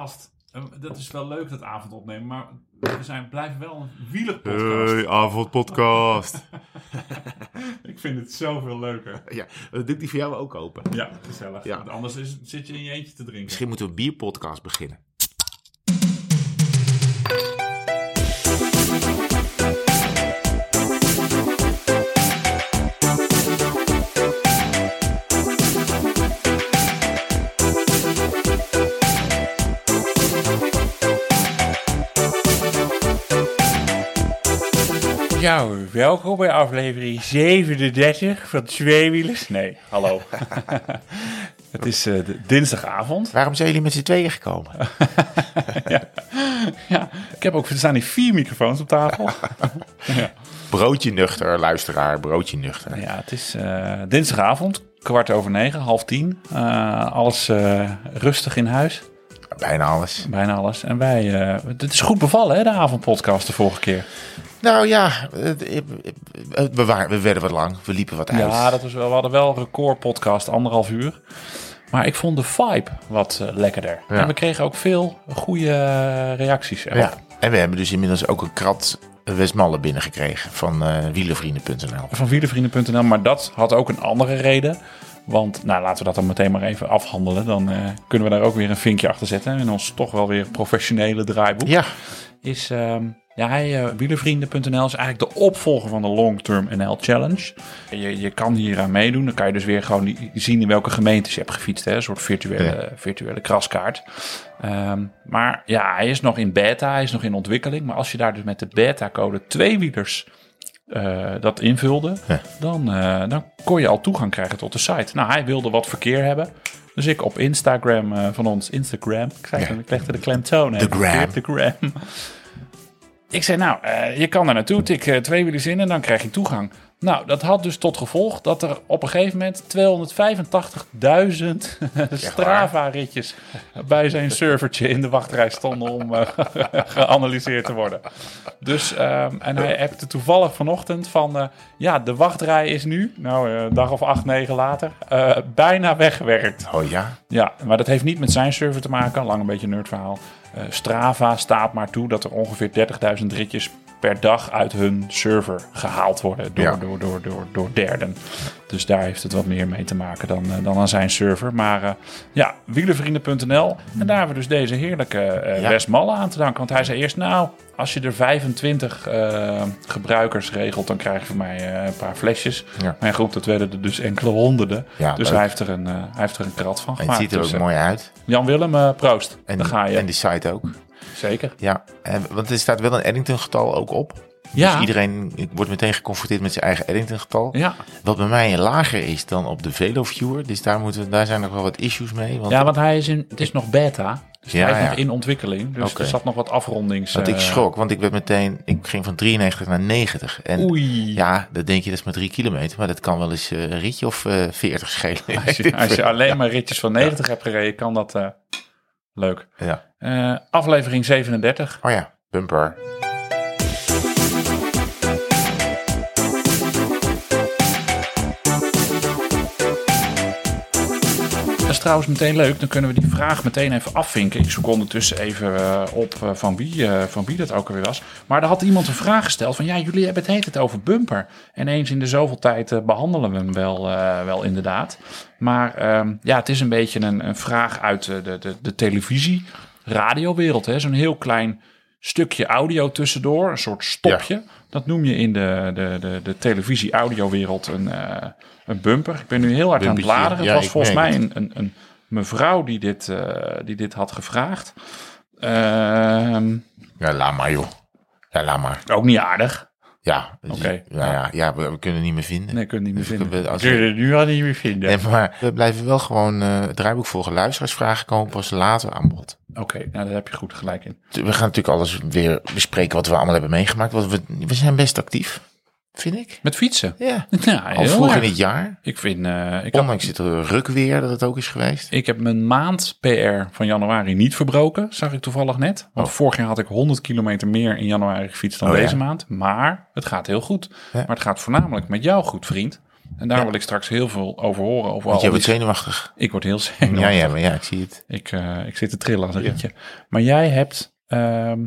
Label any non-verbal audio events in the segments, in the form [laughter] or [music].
gast. Eh, Dat is wel leuk, dat avond opnemen, maar we zijn, blijven wel een wielerpodcast. Hey, avondpodcast. [laughs] Ik vind het zoveel leuker. ja, dan doe ik die voor jou ook open. Ja, gezellig. Ja. Want anders is, zit je in je eentje te drinken. Misschien moeten we een bierpodcast beginnen. Ja, welkom bij aflevering 37 van Tweewielers. Nee, hallo. [laughs] het is eh, dinsdagavond. Waarom zijn jullie met z'n tweeën gekomen? [laughs] Ja, ik heb ook, er staan hier vier microfoons op tafel. [laughs] Broodje nuchter, luisteraar, broodje nuchter. ja, het is eh, dinsdagavond, kwart over negen, half tien. Eh, alles eh, rustig in huis, Bijna alles. bijna alles. En wij, eh, het is goed bevallen hè, de avondpodcast de vorige keer. Nou ja, we, waren, we werden wat lang. We liepen wat uit. Ja, dat was wel, we hadden wel een record podcast, anderhalf uur. Maar ik vond de vibe wat eh, lekkerder. Ja. En we kregen ook veel goede eh, reacties erop. Ja. En we hebben dus inmiddels ook een krat Westmalle binnengekregen van eh wielervrienden.nl. van wielervrienden.nl. Maar dat had ook een andere reden. Want, nou, laten we dat dan meteen maar even afhandelen. Dan kunnen we daar ook weer een vinkje achter zetten. In ons toch wel weer professionele draaiboek. Ja, Is, ehm, ja, hij, eh, wielervrienden.nl is eigenlijk de opvolger van de Long Term NL Challenge. Je, je kan hier aan meedoen. Dan kan je dus weer gewoon zien in welke gemeentes je hebt gefietst. Hè? Een soort virtuele, virtuele kraskaart. Ehm, maar ja, hij is nog in beta. Hij is nog in ontwikkeling. Maar als je daar dus met de beta-code tweewielers eh, dat invulde, Ja. dan, eh, dan kon je al toegang krijgen tot de site. Nou, hij wilde wat verkeer hebben. Dus ik op Instagram van ons, Instagram, ik, zei, Ja. ik legde de klemtoon. De gram. De gram. Ik zei, nou, eh, je kan er naartoe, tik eh, twee wielen in en dan krijg je toegang. Nou, dat had dus tot gevolg dat er op een gegeven moment 285.000 [laughs] Strava-ritjes bij zijn servertje in de wachtrij stonden om eh, [laughs] geanalyseerd te worden. Dus, ehm, en hij appte toevallig vanochtend van, ja, de wachtrij is nu, nou, een dag of acht, negen later, bijna weggewerkt. oh ja. Ja, maar dat heeft niet met zijn server te maken. Lang een beetje een nerdverhaal. Eh Strava staat maar toe dat er ongeveer 30.000 ritjes per dag uit hun server gehaald worden door, Ja. door, door, door, door derden. Dus daar heeft het wat meer mee te maken dan, eh, dan aan zijn server. Maar eh, ja, wielervrienden.nl. En daar hebben we dus deze heerlijke eh Ja. Wes Malle aan te danken. Want hij zei eerst, nou, als je er 25 eh, gebruikers regelt, dan krijg je van mij een paar flesjes. Ja. Maar goed, dat werden er dus enkele honderden. Ja, dus leuk. hij heeft, er een, hij heeft er een krat van En het gemaakt. ziet er ook Dus, eh, mooi uit. Jan Willem, proost. En, Daar ga je. en die site ook. Zeker. Ja, want er staat wel een Eddington-getal ook op. Ja. Dus iedereen wordt meteen geconfronteerd met zijn eigen Eddington-getal. Ja. Wat bij mij lager is dan op de VeloViewer. Dus daar, moeten, daar zijn nog wel wat issues mee. Want, ja, want hij is in, het is nog beta. Dus Ja, hij is ja. nog in ontwikkeling. Dus er zat nog wat afrondings... want ik eh, schrok, want ik werd meteen... Ik ging van 93 naar 90. En Oei. ja, dan denk je dat is maar drie kilometer. Maar dat kan wel eens eh, een ritje of eh 40 schelen. Als je, als je [laughs] alleen maar ritjes van 90 hebt gereden, kan dat eh, leuk. Ja. Eh, aflevering 37. Oh ja, bumper. Dat is trouwens meteen leuk. Dan kunnen we die vraag meteen even afvinken. Ik zoek ondertussen even eh, op eh, van, wie, van wie dat ook alweer was. Maar er had iemand een vraag gesteld van... ja, jullie hebben het heet het over bumper. En eens in de zoveel tijd eh, behandelen we hem wel, wel inderdaad. Maar ehm, ja, het is een beetje een, een vraag uit de, de, de televisie, radiowereld. hè. Zo'n heel klein stukje audio tussendoor. Een soort stopje. Dat noem je in de, de, de, de televisie-audiowereld een, eh, een bumper. Ik ben nu heel hard aan het bladeren. Het was volgens mij een, een, een mevrouw die dit, eh, die dit had gevraagd. Ja, laat maar joh. Ja, laat maar. ook niet aardig. Ja, dus- Oké. Nou ja, ja we, we kunnen het niet meer vinden. Nee, het niet meer Dus vinden. we- als Kun je we- het nu al niet meer vinden. Nee, maar we blijven wel gewoon eh, het draaiboek volgen. Luisteraarsvragen komen pas later aan bod. Oké, nou daar heb je goed gelijk in. We gaan natuurlijk alles weer bespreken wat we allemaal hebben meegemaakt. Want we, we zijn best actief, vind ik. Met fietsen? Ja, [laughs] Ja, al heel vroeg in het jaar. Ik vind, eh, ik, had, Ondanks het rukweer dat het ook is geweest. ik heb mijn maand PR van januari niet verbroken, zag ik toevallig net. Want vorig jaar had ik 100 kilometer meer in januari gefietst dan Oh, ja. deze maand. Maar het gaat heel goed. Ja. Maar het gaat voornamelijk met jou goed, vriend. En daar Ja. wil ik straks heel veel over horen. Over Want al jij wordt zenuwachtig. Ik word heel zenuwachtig. Ja, ja, maar ja, ik zie het. Ik, eh, ik zit te trillen als een rietje. Maar jij hebt ehm,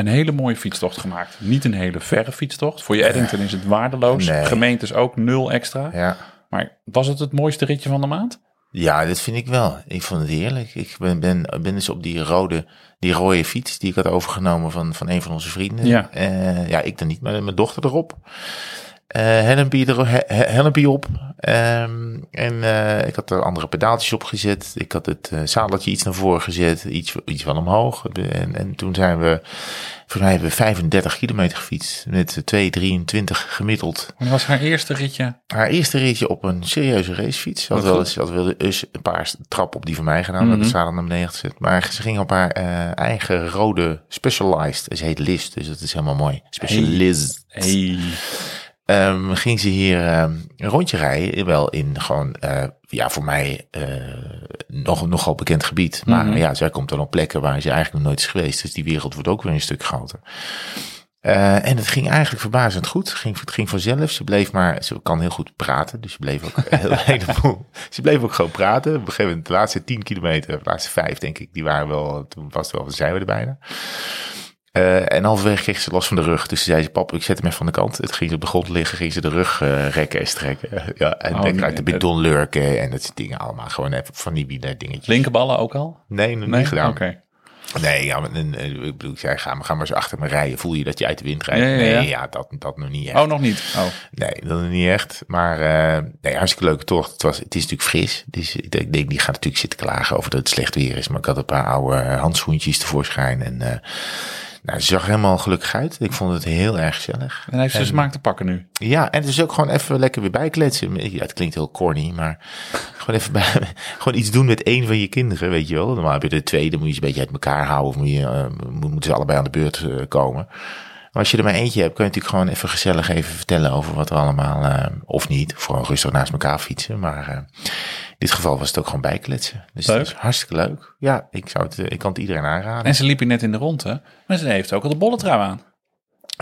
een hele mooie fietstocht gemaakt. Niet een hele verre fietstocht. Voor je Eddington is het waardeloos. Nee. Gemeentes ook nul extra. Ja. Maar was het het mooiste ritje van de maand? Ja, dat vind ik wel. Ik vond het heerlijk. Ik ben, ben, ben dus op die rode, die rode fiets die ik had overgenomen van, van een van onze vrienden. Ja. Eh, ja, ik dan niet, maar mijn dochter erop. Eh helmpje, er, he- he- helmpje op. Ehm, en eh, ik had er andere pedaaltjes op gezet. Ik had het eh zadeltje iets naar voren gezet. Iets, iets van omhoog. En, en toen zijn we, voor mij hebben we 35 kilometer gefietst. Met 2,23 gemiddeld. Dat was haar eerste ritje. Haar eerste ritje op een serieuze racefiets. Ze had wel eens, had wel eens een paar trappen op die van mij gedaan. Mm -hmm. zadel naar beneden gezet. Maar ze ging op haar eigen rode Specialized. Ze heet Liz, dus dat is helemaal mooi. Specialized. Hey. Ehm, ging ze hier ehm, een rondje rijden. Wel in gewoon, eh, ja, voor mij eh, nog, nogal bekend gebied. Maar Mhm. ja, zij komt dan op plekken waar ze eigenlijk nog nooit is geweest. Dus die wereld wordt ook weer een stuk groter. Eh, en het ging eigenlijk verbazend goed. Het ging, het ging vanzelf. Ze bleef maar, ze kan heel goed praten. Dus ze bleef ook heel [laughs] heleboel. Ze bleef ook gewoon praten. Op een gegeven moment, de laatste 10 kilometer, de laatste vijf denk ik, die waren wel, toen was het wel, zijn we er bijna. Eh, en halverwege kreeg ze last van de rug. Dus ze zei ze, pap, ik zet hem even van de kant. Het ging ze op de grond liggen, ging ze de rug eh, rekken en strekken. [laughs] ja, en Oh, dan nee, uit de bidon lurken en dat soort dingen allemaal. Gewoon even van die dingetjes. Linkerballen ook al? Nee, nog niet gedaan. Nee, ja, en, eh, ik bedoel, ik zei, ga maar, ga maar eens achter me rijden. Voel je dat je uit de wind rijdt? Ja, ja, ja. Nee, ja, dat, dat nog niet echt. Oh, nog niet. Oh. Nee, dat nog niet echt. Maar nee, hartstikke leuke tocht. Het, was, het is natuurlijk fris. Dus ik denk, die gaat natuurlijk zitten klagen over dat het slecht weer is. Maar ik had een paar oude handschoentjes tevoorschijn. En nou, ze zag helemaal gelukkig uit. Ik vond het heel erg gezellig. En heeft ze En- smaak te pakken nu. Ja, en het is ook gewoon even lekker weer bijkletsen. Ja, het klinkt heel corny, maar gewoon even bij, [laughs] gewoon iets doen met één van je kinderen, weet je wel. Normaal heb je de twee, dan moet je ze een beetje uit elkaar houden. Of moet je, eh, moet- moeten ze allebei aan de beurt eh, komen. Maar als je er maar eentje hebt, kun je natuurlijk gewoon even gezellig even vertellen over wat er allemaal, eh, of niet. Vooral rustig naast elkaar fietsen. Maar eh, in dit geval was het ook gewoon bijkletsen. Dus Leuk. het was hartstikke leuk. Ja, ik, zou het, eh, ik kan het iedereen aanraden. En ze liep hier net in de rondte. Maar ze heeft ook al de bolletrui aan.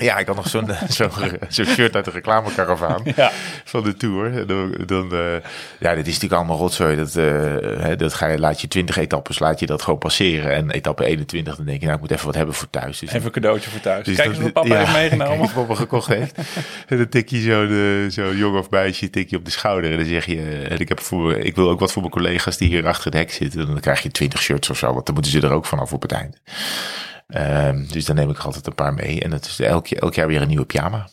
Ja, ik had nog zo'n zo'n zo'n shirt uit de reclamekaravaan. Ja. van de tour. Dan, dan, eh, ja, dit is natuurlijk allemaal rotzooi. Dat, eh, hè, dat ga je, laat je 20 etappes, laat je dat gewoon passeren. En etappe 21, dan denk je, nou, ik moet even wat hebben voor thuis. Dus Even een cadeautje voor thuis. dus Kijk eens wat papa ja, heeft meegenomen. Kijk papa gekocht heeft. en dan tik je zo, de, zo jong of meisje tik je op de schouder. En dan zeg je, en ik, heb voor, ik wil ook wat voor mijn collega's die hier achter het hek zitten. En dan krijg je 20 shirts of zo, want dan moeten ze er ook vanaf op het eind. Ehm, dus dan neem ik altijd een paar mee. En dat is elk, elk jaar weer een nieuwe pyjama.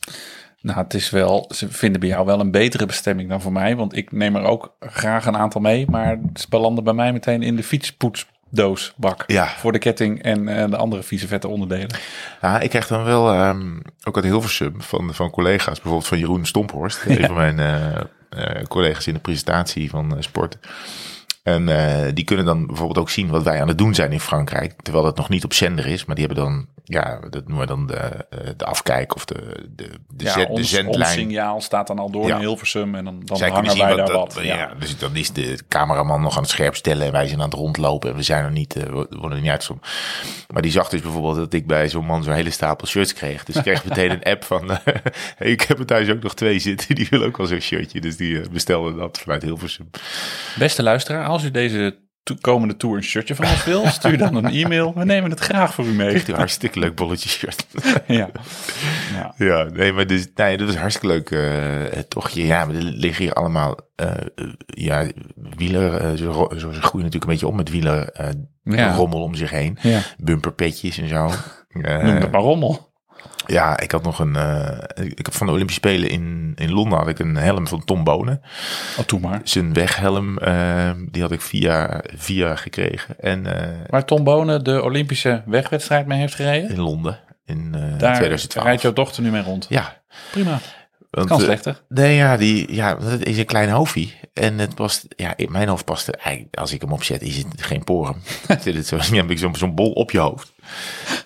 Nou, het is wel, ze vinden bij jou wel een betere bestemming dan voor mij. Want ik neem er ook graag een aantal mee. Maar ze belanden bij mij meteen in de fietspoetsdoosbak. Ja. Voor de ketting en eh, de andere vieze vette onderdelen. Ja, ik krijg dan wel ehm, ook uit Hilversum van, van collega's, bijvoorbeeld van Jeroen Stomphorst, een [laughs] van mijn eh, eh, collega's in de presentatie van sport. En eh, die kunnen dan bijvoorbeeld ook zien wat wij aan het doen zijn in Frankrijk, terwijl dat nog niet op zender is, maar die hebben dan, ja, dat noemen we dan de, eh, de afkijk of de, de, de, ja, de ons, ons zendlijn. signaal staat dan al door Ja. in Hilversum. En dan, dan Zij hangen wij daar wat, ja. dus dan is de cameraman nog aan het scherp stellen en wij zijn aan het rondlopen en we zijn er niet, eh, we worden er niet uitgezonden. Maar die zag dus bijvoorbeeld dat ik bij zo'n man zo'n hele stapel shirts kreeg. Dus ik kreeg [laughs] meteen een app van, hey, ik heb er thuis ook nog twee zitten, die willen ook wel zo'n shirtje. Dus die bestelde dat vanuit Hilversum. Beste luisteraar, als u deze to- komende tour een shirtje van ons wil, stuur dan een e-mail. We nemen het graag voor u mee. Een hartstikke leuk bolletje shirt. [laughs] Ja. ja. ja, nee, maar dus, nee, dat is hartstikke leuk eh tochtje. Ja, maar er liggen hier allemaal, eh, eh, ja, wieler, eh, ze, ro- ze groeien natuurlijk een beetje om met wieler eh, Ja. rommel om zich heen. ja. Bumperpetjes en zo. Eh, Noem dat maar rommel. Ja, ik had nog een. eh, ik heb van de Olympische Spelen in, in Londen had ik een helm van Tom Bonen. Oh, doe maar. Zijn weghelm, eh, die had ik via, via gekregen. En eh, Waar Tom Bonen de Olympische wegwedstrijd mee heeft gereden. in Londen in Daar 2012. rijdt jouw dochter nu mee rond. Ja, Prima. want, Kan slechter. Nee, ja, die, ja, dat is een klein hoofdje. En het past, ja, in mijn hoofd past er eigenlijk, als ik hem opzet, is het geen porum. [laughs] [laughs] Heb ik zo'n bol op je hoofd.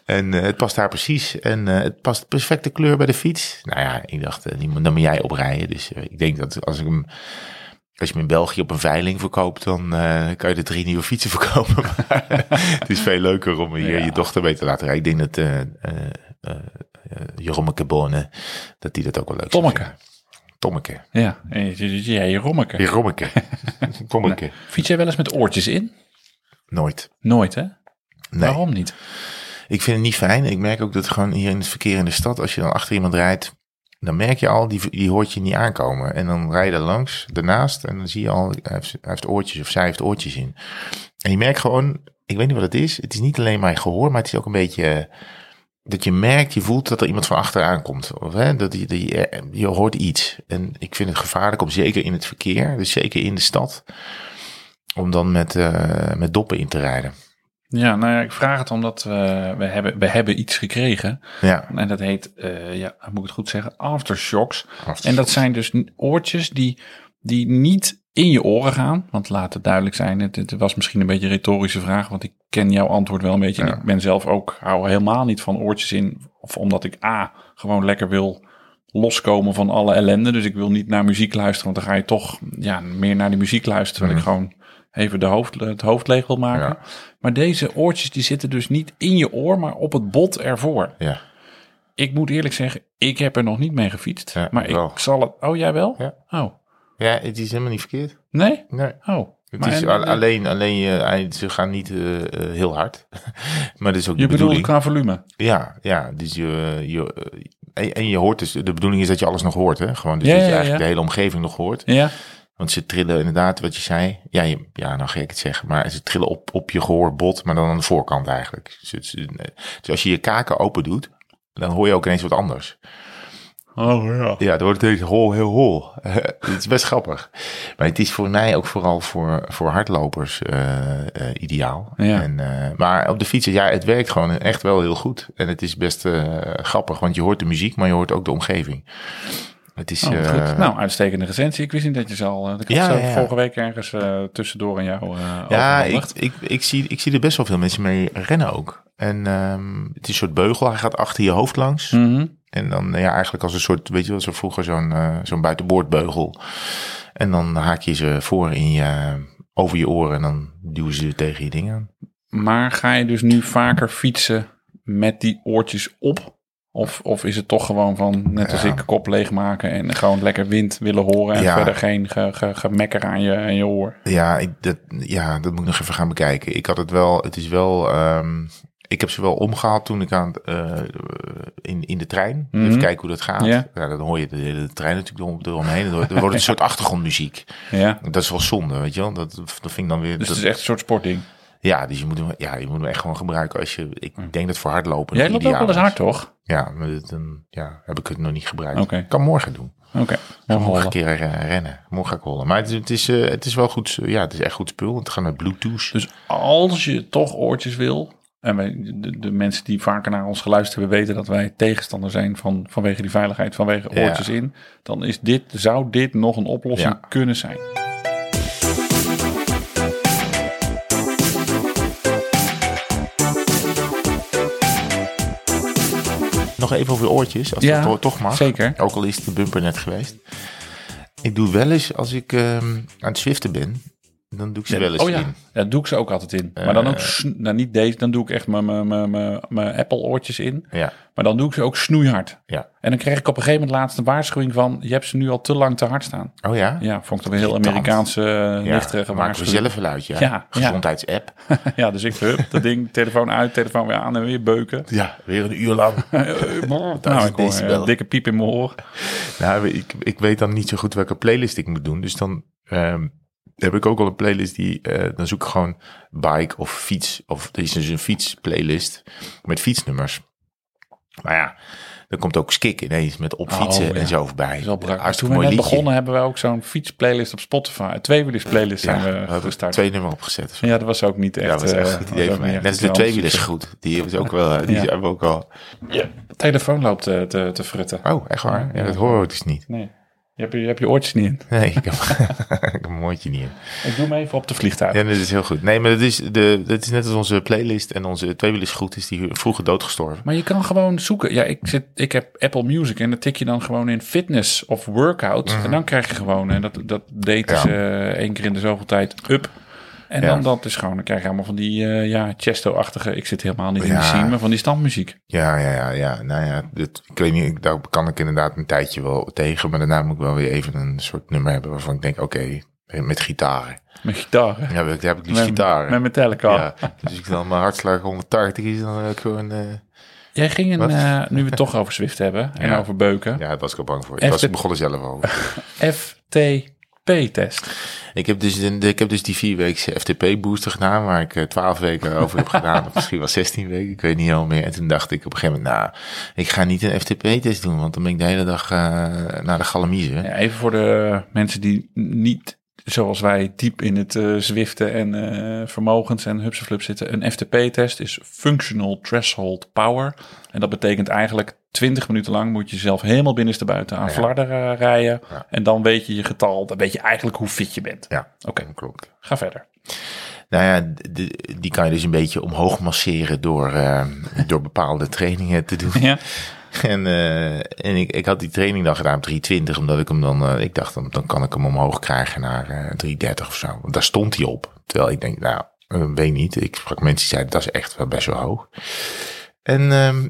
En eh, het past daar precies. En eh, het past perfecte kleur bij de fiets. Nou ja, ik dacht, eh, dan moet jij oprijden. Dus ik denk dat als ik hem, als je hem in België op een veiling verkoopt, dan kan je er drie nieuwe fietsen [laughs] verkopen. Maar het is veel leuker om hier Ja. je dochter mee te laten rijden. Ik denk dat Jeroen Cabone, dat die dat ook wel leuk Tommeke. Tommeke. Ja, en je, je, je, je rommeke. Die Rommeke. [laughs] Tommeke. Fiets jij wel eens met oortjes in? Nooit. Nooit, hè? Nee. Waarom niet? Ik vind het niet fijn. Ik merk ook dat gewoon hier in het verkeer in de stad, als je dan achter iemand rijdt, dan merk je al, die, die hoort je niet aankomen. En dan rij je er langs, ernaast, en dan zie je al, hij heeft, hij heeft oortjes of zij heeft oortjes in. En je merkt gewoon, ik weet niet wat het is. Het is niet alleen maar je gehoor, maar het is ook een beetje dat je merkt, je voelt dat er iemand van achteraan komt. Of, hè, dat je, dat je, je hoort iets. En ik vind het gevaarlijk om zeker in het verkeer, dus zeker in de stad, om dan met, eh, met doppen in te rijden. Ja, nou ja, ik vraag het omdat we, we, hebben, we hebben iets gekregen. Ja, En dat heet, eh, ja, moet ik het goed zeggen, aftershocks. Aftershocks. En dat zijn dus oortjes die, die niet in je oren gaan. Want laat het duidelijk zijn, het, het was misschien een beetje een retorische vraag. Want ik ken jouw antwoord wel een beetje. En ik ben zelf ook, hou helemaal niet van oortjes in. Of omdat ik A, gewoon lekker wil loskomen van alle ellende. Dus ik wil niet naar muziek luisteren. Want dan ga je toch ja, meer naar die muziek luisteren. Terwijl ik gewoon even de hoofd, het hoofd leeg wil maken. Ja. Maar deze oortjes die zitten dus niet in je oor, maar op het bot ervoor. ja. Ik moet eerlijk zeggen, ik heb er nog niet mee gefietst. Ja, maar ik wel. zal het... Oh, jij wel? Ja. Oh, ja, het is helemaal niet verkeerd. nee? Nee. Oh. Het Maar is en- al- alleen, alleen je, ze gaan niet eh, eh, heel hard. [laughs] maar dat is ook Je de bedoelt bedoeling. qua volume? Ja, ja. Dus je, je, eh, en, en je hoort dus, de bedoeling is dat je alles nog hoort, hè? Gewoon, dus Ja, dat je ja, eigenlijk ja. de hele omgeving nog hoort. Ja? Want ze trillen inderdaad, wat je zei. Ja, je, ja, nou ga ik het zeggen. Maar ze trillen op, op je gehoorbod, maar dan aan de voorkant eigenlijk. Dus, is- dus als je je kaken open doet, dan hoor je ook ineens wat anders. Oh, ja. Ja, dan wordt het ineens hol, heel hol. [laughs] het is best grappig. Maar het is voor mij ook vooral voor, voor hardlopers eh, eh, ideaal. Ja. En, eh, maar op de fietsen, ja, het werkt gewoon echt wel heel goed. En het is best eh, grappig, want je hoort de muziek, maar je hoort ook de omgeving. Het is... Oh, eh. Nou, uitstekende recensie. Ik wist niet dat je ze al... eh, Ik Ja, vorige week ergens eh, tussendoor aan jou eh Ja, ik, ik, ik, zie, ik zie er best wel veel mensen mee rennen ook. En ehm, het is een soort beugel, hij gaat achter je hoofd langs. Mhm. En dan ja, eigenlijk als een soort, weet je wel, zo vroeger zo'n zo'n buitenboordbeugel. En dan haak je ze voor in je, over je oren en dan duwen ze tegen je dingen. Maar ga je dus nu vaker fietsen met die oortjes op? Of, of is het toch gewoon van, net als Ja. ik, kop leegmaken en gewoon lekker wind willen horen en Ja. verder geen ge, ge, gemekker aan je, aan je oor? Ja, ik, dat, ja, dat moet ik nog even gaan bekijken. Ik had het wel, het is wel, ehm, ik heb ze wel omgehaald toen ik aan eh, in, in de trein. Mhm. Even kijken hoe dat gaat. Ja. Ja. dan hoor je de, de trein natuurlijk erom- eromheen. Dan wordt het een [laughs] soort achtergrondmuziek. Ja, Dat is wel zonde, weet je wel. Dat, dat vind ik dan weer... dus dat- het is echt een soort sportding. Ja, dus je moet, hem, ja, je moet hem echt gewoon gebruiken als je... Ik denk dat voor hardlopen Jij loopt ook wel eens hard, toch? Ja, maar dit, dan ja, heb ik het nog niet gebruikt. Ik kan morgen doen. Oké. Morgen een keer eh, rennen. Morgen ga ik rollen. Maar het, is- het, is, eh, het is wel goed. Ja, het is echt goed spul. Het gaat met Bluetooth. Dus als je toch oortjes wil, en wij, de, de mensen die vaker naar ons geluisterd hebben weten dat wij tegenstander zijn van, vanwege die veiligheid, vanwege Ja. oortjes in, dan is dit, zou dit nog een oplossing Ja. kunnen zijn. Nog even over de oortjes, als Ja, dat to- toch mag. zeker. Ook al is de bumper net geweest. Ik doe wel eens, als ik ehm, aan het zwiften ben, dan doe ik ze wel eens oh ja, in. ja, doe ik ze ook altijd in. maar dan ook, Eh. nou niet deze, dan doe ik echt mijn- mijn- mijn- mijn mijn Apple oortjes in. Ja, Maar dan doe ik ze ook snoeihard. ja. En dan kreeg ik op een gegeven moment laatst een waarschuwing van, je hebt ze nu al te lang te hard staan. Oh ja? Ja, vond ik toch een heel. Amerikaanse, uh, Ja, we waarschuwing. zelf wel uit, ja. Ja, ja. Gezondheidsapp. [laughs] Ja, dus ik, hup, dat ding, telefoon uit, telefoon weer aan en weer beuken. Ja, weer een uur lang. [laughs] nou, ik hoor een dikke piep in mijn oor. Nou, ik, ik weet dan niet zo goed welke playlist ik moet doen. Dus dan ehm, heb ik ook wel een playlist die... eh, dan zoek ik gewoon bike of fiets. Of er is dus een fietsplaylist met fietsnummers. Maar ja, dan komt ook Skik ineens met opfietsen Oh, ja. en zo voorbij. Dat is Toen we net begonnen hebben we ook zo'n fietsplaylist op Spotify. Een tweewielers playlist Ja, zijn we we hebben gestart. twee nummers opgezet. Ja, dat was ook niet echt... Ja, dat was echt eh, was idee van mij. Net als de tweewielers goed. Die is ook wel, die Ja. hebben we ook al. Ja, telefoon loopt te, te, te frutten. Oh, echt waar? Ja, dat horen we dus niet. Nee, je hebt je, je hebt je oortjes niet in. Nee, ik heb, [laughs] ik heb een mondje niet in. Ik doe hem even op de vliegtuig. Ja, dat is heel goed. Nee, maar dat is, de, dat is net als onze playlist en onze tweewielers goed is die vroeger doodgestorven. Maar je kan gewoon zoeken. Ja, ik, zit, ik heb Apple Music en dan tik je dan gewoon in fitness of workout. En dan krijg je gewoon, en dat, dat deed Mhm. Ja. ze eh, één keer in de zoveel tijd, up. En dan dat is gewoon, dan krijg je allemaal van die eh, ja, Chesto-achtige, ik zit helemaal niet in de scene, maar van die standmuziek. Ja, ja, ja, ja. Nou ja, dit, ik weet niet, daar kan ik inderdaad een tijdje wel tegen, maar daarna moet ik wel weer even een soort nummer hebben waarvan ik denk, oké, met gitaren. Met gitaar. hè? Ja, daar heb ik liefst Met- gitaren. Met Metallica. Ja, dus ik dan mijn hartslag 180 is, dan ik gewoon, eh, Jij ging een, eh, nu we het toch over Swift hebben en Ja. over beuken, ja, daar was ik al bang voor. Ik was begonnen zelf over. FTP-test. Ik heb dus, een- ik heb dus die vier weken FTP-booster gedaan, waar ik eh, twaalf weken over heb gedaan. Of misschien wel 16 weken, ik weet niet helemaal meer. En toen dacht ik op een gegeven moment, nou, ik ga niet een FTP-test doen, want dan ben ik de hele dag eh, naar de galamiezen. Ja, even voor de mensen die niet zoals wij diep in het eh zwiften en eh, vermogens en hupseflip zitten. Een FTP-test is Functional Threshold Power. En dat betekent eigenlijk 20 minuten lang moet je jezelf helemaal binnenstebuiten aan Ja. flarden eh, rijden. Ja. En dan weet je je getal, dan weet je eigenlijk hoe fit je bent. Ja, Oké, klopt. ga verder. Nou ja, de- die kan je dus een beetje omhoog masseren door, door bepaalde trainingen te doen. [laughs] Ja, En, eh, en ik, ik had die training dan gedaan op 320, omdat ik hem dan, eh, ik dacht dan, dan kan ik hem omhoog krijgen naar eh 330 of zo. Want daar stond hij op. Terwijl ik denk, nou, eh, weet niet. Ik sprak mensen die zeiden, dat is echt wel best wel hoog. En ehm,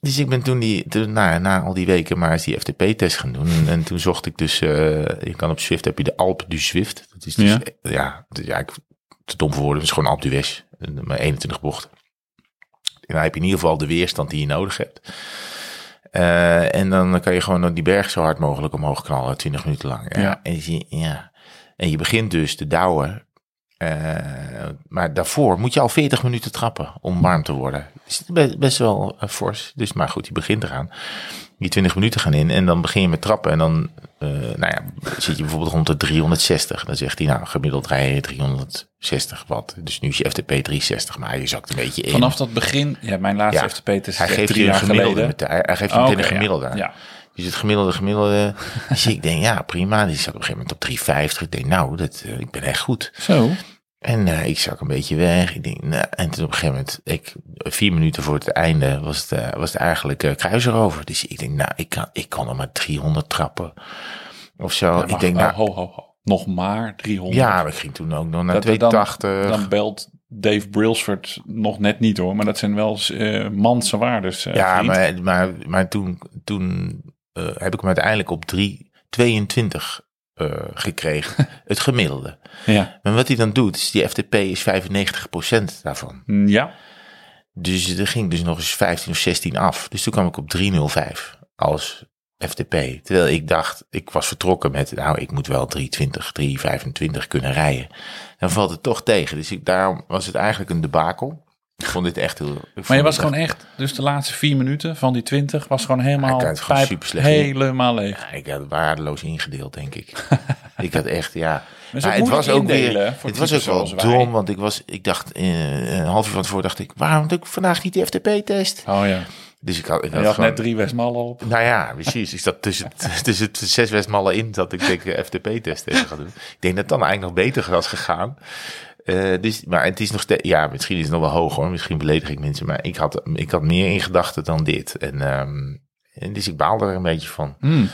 dus ik ben toen die, toen, na, na al die weken maar eens die FTP-test gaan doen. En, en toen zocht ik dus, eh, je kan op Zwift heb je de Alp du Zwift. Dat is dus, Ja. ja, eigenlijk te dom voor woorden, het is gewoon Alp d'Huez. Maar 21 bochten. En dan heb je in ieder geval de weerstand die je nodig hebt. Eh, en dan kan je gewoon die berg zo hard mogelijk omhoog knallen, 20 minuten lang. Ja. Ja. En, je, ja. en je begint dus te douwen. Eh, maar daarvoor moet je al 40 minuten trappen om warm te worden. Dus best, best wel eh, fors. Dus maar goed, je begint eraan. Die 20 minuten gaan in en dan begin je met trappen. En dan eh, nou ja, zit je bijvoorbeeld rond de 360. Dan zegt hij, nou, gemiddeld rij je 360 watt. Dus nu is je FTP 360, maar je zakt een beetje in. vanaf dat begin, ja, mijn laatste Ja, FTP-test is hij echt geeft drie je een gemiddelde. Met, hij, hij geeft je Oh, meteen een gemiddelde. Ja. ja. Dus het gemiddelde, gemiddelde. dus ik denk, ja, prima. Die zat op een gegeven moment op 350. Ik denk, nou, dat, eh, ik ben echt goed. Zo. En eh, ik zak een beetje weg. Ik denk, nou, en toen op een gegeven moment, ik, vier minuten voor het einde, was het, eh, was het eigenlijk eh, kruiser over. Dus ik denk, nou, ik kan, ik kan er maar 300 trappen. Of zo. Ja, ik wacht, denk, nou, ho, ho, ho. Nog maar 300. ja, ik ging toen ook nog naar Dat- dan- 280. Dan belt Dave Brailsford nog net niet hoor, maar dat zijn wel eh manse waardes. ja, maar, maar, maar toen, toen heb ik hem uiteindelijk op 322 eh gekregen. [laughs] het gemiddelde. Ja. Maar wat hij dan doet, is die FTP is 95% daarvan. Mm, ja. Dus er ging dus nog eens 15 of 16 af. Dus toen kwam ik op 305 als FTP. Terwijl ik dacht, ik was vertrokken met, nou, ik moet wel 320, 325 kunnen rijden. Dan valt het toch tegen. Dus ik, daarom was het eigenlijk een debakel. Ik vond dit echt heel... Maar je was gewoon echt, dus de laatste vier minuten van die 20 was gewoon helemaal Ja, ik had het gewoon pijp helemaal leeg. Ja, ik had waardeloos ingedeeld, denk ik. [laughs] ik had echt, ja. Maar Maar het was ook weer, het was ook wel dom, want ik was, ik dacht, eh, een half uur van tevoren dacht ik, waarom doe ik vandaag niet de FTP-test? Oh ja. Dus ik had, ik Je had had gewoon, net drie Westmallen op. nou ja, precies. Ik zat tussen, [laughs] tussen het zes Westmallen in, dat ik denk de FTP-test even ga doen. Ik denk dat het dan eigenlijk nog beter was gegaan. Eh, dus, maar het is nog steeds, ja, misschien is het nog wel hoog hoor. Misschien beledig ik mensen, maar ik had, ik had meer in gedachten dan dit. En, ehm, en dus ik baalde er een beetje van. Hmm.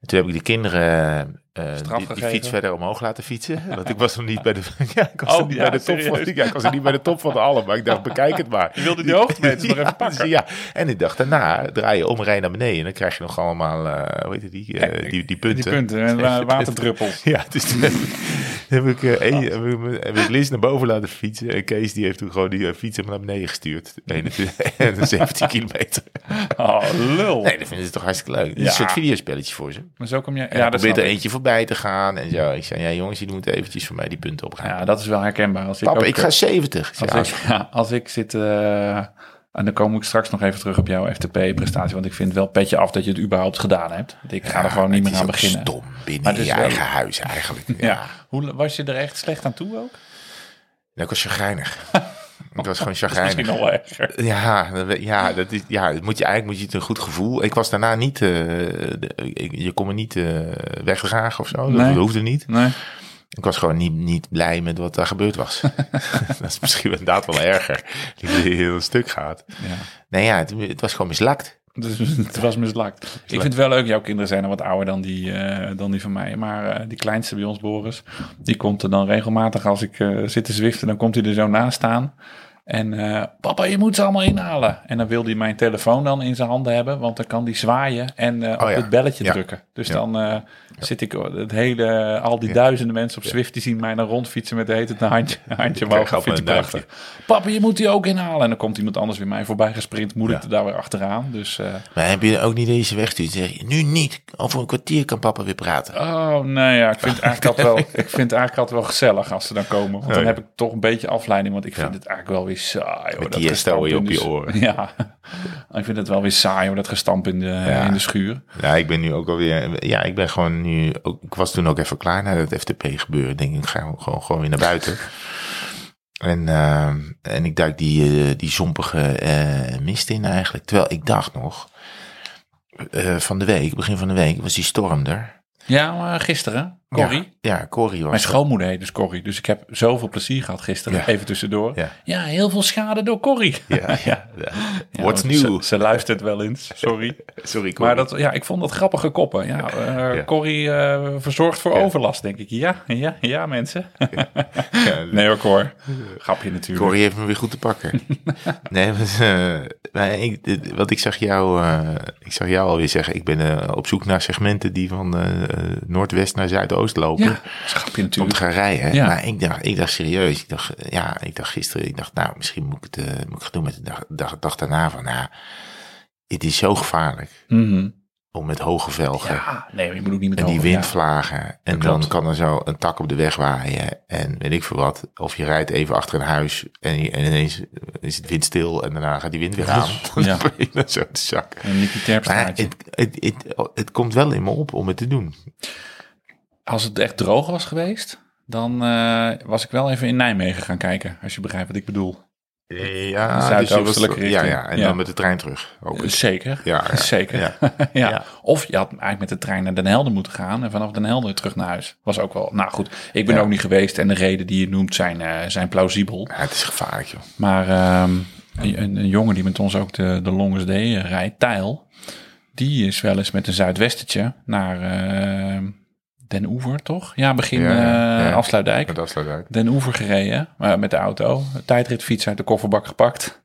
En Toen heb ik de kinderen Straf die, die fiets verder omhoog laten fietsen. [laughs] Want ik was nog niet bij de, [laughs] ja, ik was Oh, nog niet ja, bij de top van, serieus? ja, ik was nog niet bij de top van de allen. Maar ik dacht, bekijk het maar. [laughs] Je wilde die hoogtemeters nog even pakken. ja, en ik dacht, daarna draai je om rij naar beneden. En dan krijg je nog allemaal, eh hoe heet het, die, eh, die, die punten. Die punten en wa- waterdruppels. Ja, dus toen heb ik, heb ik, één- heb ik, heb ik Liz naar boven laten fietsen. En Kees die heeft toen gewoon die fiets naar beneden gestuurd. 21, en 17 kilometer. Oh, lul. Nee, dat vinden ze toch hartstikke leuk. Is een soort videospelletje voor ze. Maar zo kom je... Ja, dat er eentje voorbij te gaan en zo. Ik zei, ja jongens, jullie moeten eventjes voor mij die punten opgaan. Ja, dat is wel herkenbaar. Als ik Papa, ook, ik ga 70. Ik Als, [laughs] ik, ja, als ik zit, eh, en dan kom ik straks nog even terug op jouw FTP-prestatie, want ik vind wel petje af dat je het überhaupt gedaan hebt. Ik ga er gewoon niet meer aan beginnen. Stom binnen Maar je wel- eigen huis eigenlijk. [laughs] Ja. Ja. Hoe was je er echt slecht aan toe ook? Nou, ik was chagrijnig. [laughs] ik was [laughs] gewoon Misschien chagrijnig. nog wel erger. Ja, ja, dat is, ja, dat moet je eigenlijk moet je het een goed gevoel. Ik was daarna niet, eh, je kon me niet eh, wegdragen of zo. Dat, Nee. dat hoefde niet. Nee. Ik was gewoon niet, niet blij met wat daar gebeurd was. [laughs] [laughs] dat is misschien inderdaad wel erger. Die heel een stuk gaat. Ja. Nee, ja, het, het was gewoon mislakt. Dus [laughs] het was mislukt. Ik vind het wel leuk. Jouw kinderen zijn nog wat ouder dan die, eh, dan die van mij. Maar eh, die kleinste bij ons, Boris, die komt er dan regelmatig als ik eh, zit te zwiften. Dan komt hij er zo naast staan. En eh, papa, je moet ze allemaal inhalen. En dan wil hij mijn telefoon dan in zijn handen hebben. Want dan kan die zwaaien en eh, op Oh ja. het belletje Ja. drukken. Dus Ja. dan eh, zit ik het hele, al die duizenden mensen op Zwift die zien mij dan rondfietsen met de heet het een handje, handje omhoog. Dat vind ik prachtig. Papa, je moet die ook inhalen. En dan komt iemand anders weer mij voorbij gesprint. Moet ik er daar weer achteraan. Dus Maar heb je ook niet deze wegstuurt? Zeg je, nu niet. Over een kwartier kan papa weer praten. Oh, nee, ja, ik vind het [laughs] eigenlijk altijd wel, ik vind het eigenlijk altijd wel gezellig als ze dan komen. Want dan Oh, ja. heb ik toch een beetje afleiding, want ik vind het eigenlijk wel weer saai. Hoor, Met dat die op je oren. [laughs] Ja, ik vind het wel weer saai hoor, dat gestamp in de, Ja. in de schuur. Ja, ik ben nu ook alweer. Ja, ik ben gewoon nu. Ook, ik was toen ook even klaar na dat FTP gebeuren. Denk ik, ga gewoon, gewoon weer naar buiten. [laughs] En, eh, en ik duik die, eh, die zompige eh, mist in eigenlijk. Terwijl ik dacht nog. van de week, begin van de week, was die storm er. Ja, maar gisteren, Corrie. Ja, ja Corrie was Mijn er. schoonmoeder heet dus Corrie, dus ik heb zoveel plezier gehad gisteren, Ja. even tussendoor. Ja. Ja. heel veel schade door Corrie. Ja, [laughs] ja. What's new? Ze, ze luistert wel eens, sorry. [laughs] Sorry, Corrie. Maar dat, ja, ik vond dat grappige koppen. Ja, Ja. Corrie eh, verzorgt voor overlast, denk ik. Ja, ja, ja, mensen. [laughs] Nee hoor, Cor. Grapje natuurlijk. Corrie heeft me weer goed te pakken. nee, was, eh, maar ik, wat ik zag jou, eh, ik zag jou alweer zeggen, ik ben eh, op zoek naar segmenten die van eh, noordwest naar zuidoost lopen. Ja, een grapje Om te natuurlijk. gaan rijden. Ja. Maar ik dacht, ik dacht serieus. Ik dacht, ja, ik dacht gisteren, ik dacht, nou, misschien moet ik het, moet ik doen met de dag, dag, dag daarna van, nou, het is zo gevaarlijk Mhm. Om met hoge velgen Ja, nee, je moet niet met en die ja. windvlagen. En Dat dan klopt. kan er zo een tak op de weg waaien. En weet ik veel wat. Of je rijdt even achter een huis. En, je- en ineens is het windstil. En daarna gaat die wind weer aan. [laughs] Ja. Dan ben je zo te zak. Een Nicky Terpstraatje. het, het, het, het komt wel in me op om het te doen. Als het echt droog was geweest, dan eh, was ik wel even in Nijmegen gaan kijken. Als je begrijpt wat ik bedoel. Ja, dus Zuidoostelijke was- Ja, richting. ja. En Ja. dan met de trein terug. Zeker. Ja, ja. Zeker. [laughs] Ja. Of je had eigenlijk met de trein naar Den Helder moeten gaan en vanaf Den Helder terug naar huis. Was ook wel. Nou goed, ik ben ook niet geweest en de reden die je noemt zijn, eh, zijn plausibel. Ja, het is gevaarlijk, joh. Maar ehm, een, een jongen die met ons ook de, de Longest Day eh, rijdt, Tijl, die is wel eens met een zuidwestertje naar ehm, Den Oever, toch? Ja, begin Ja, ja, eh, ja. Afsluitdijk. Met. Den Oever gereden, met de auto. Tijdritfiets uit de kofferbak gepakt.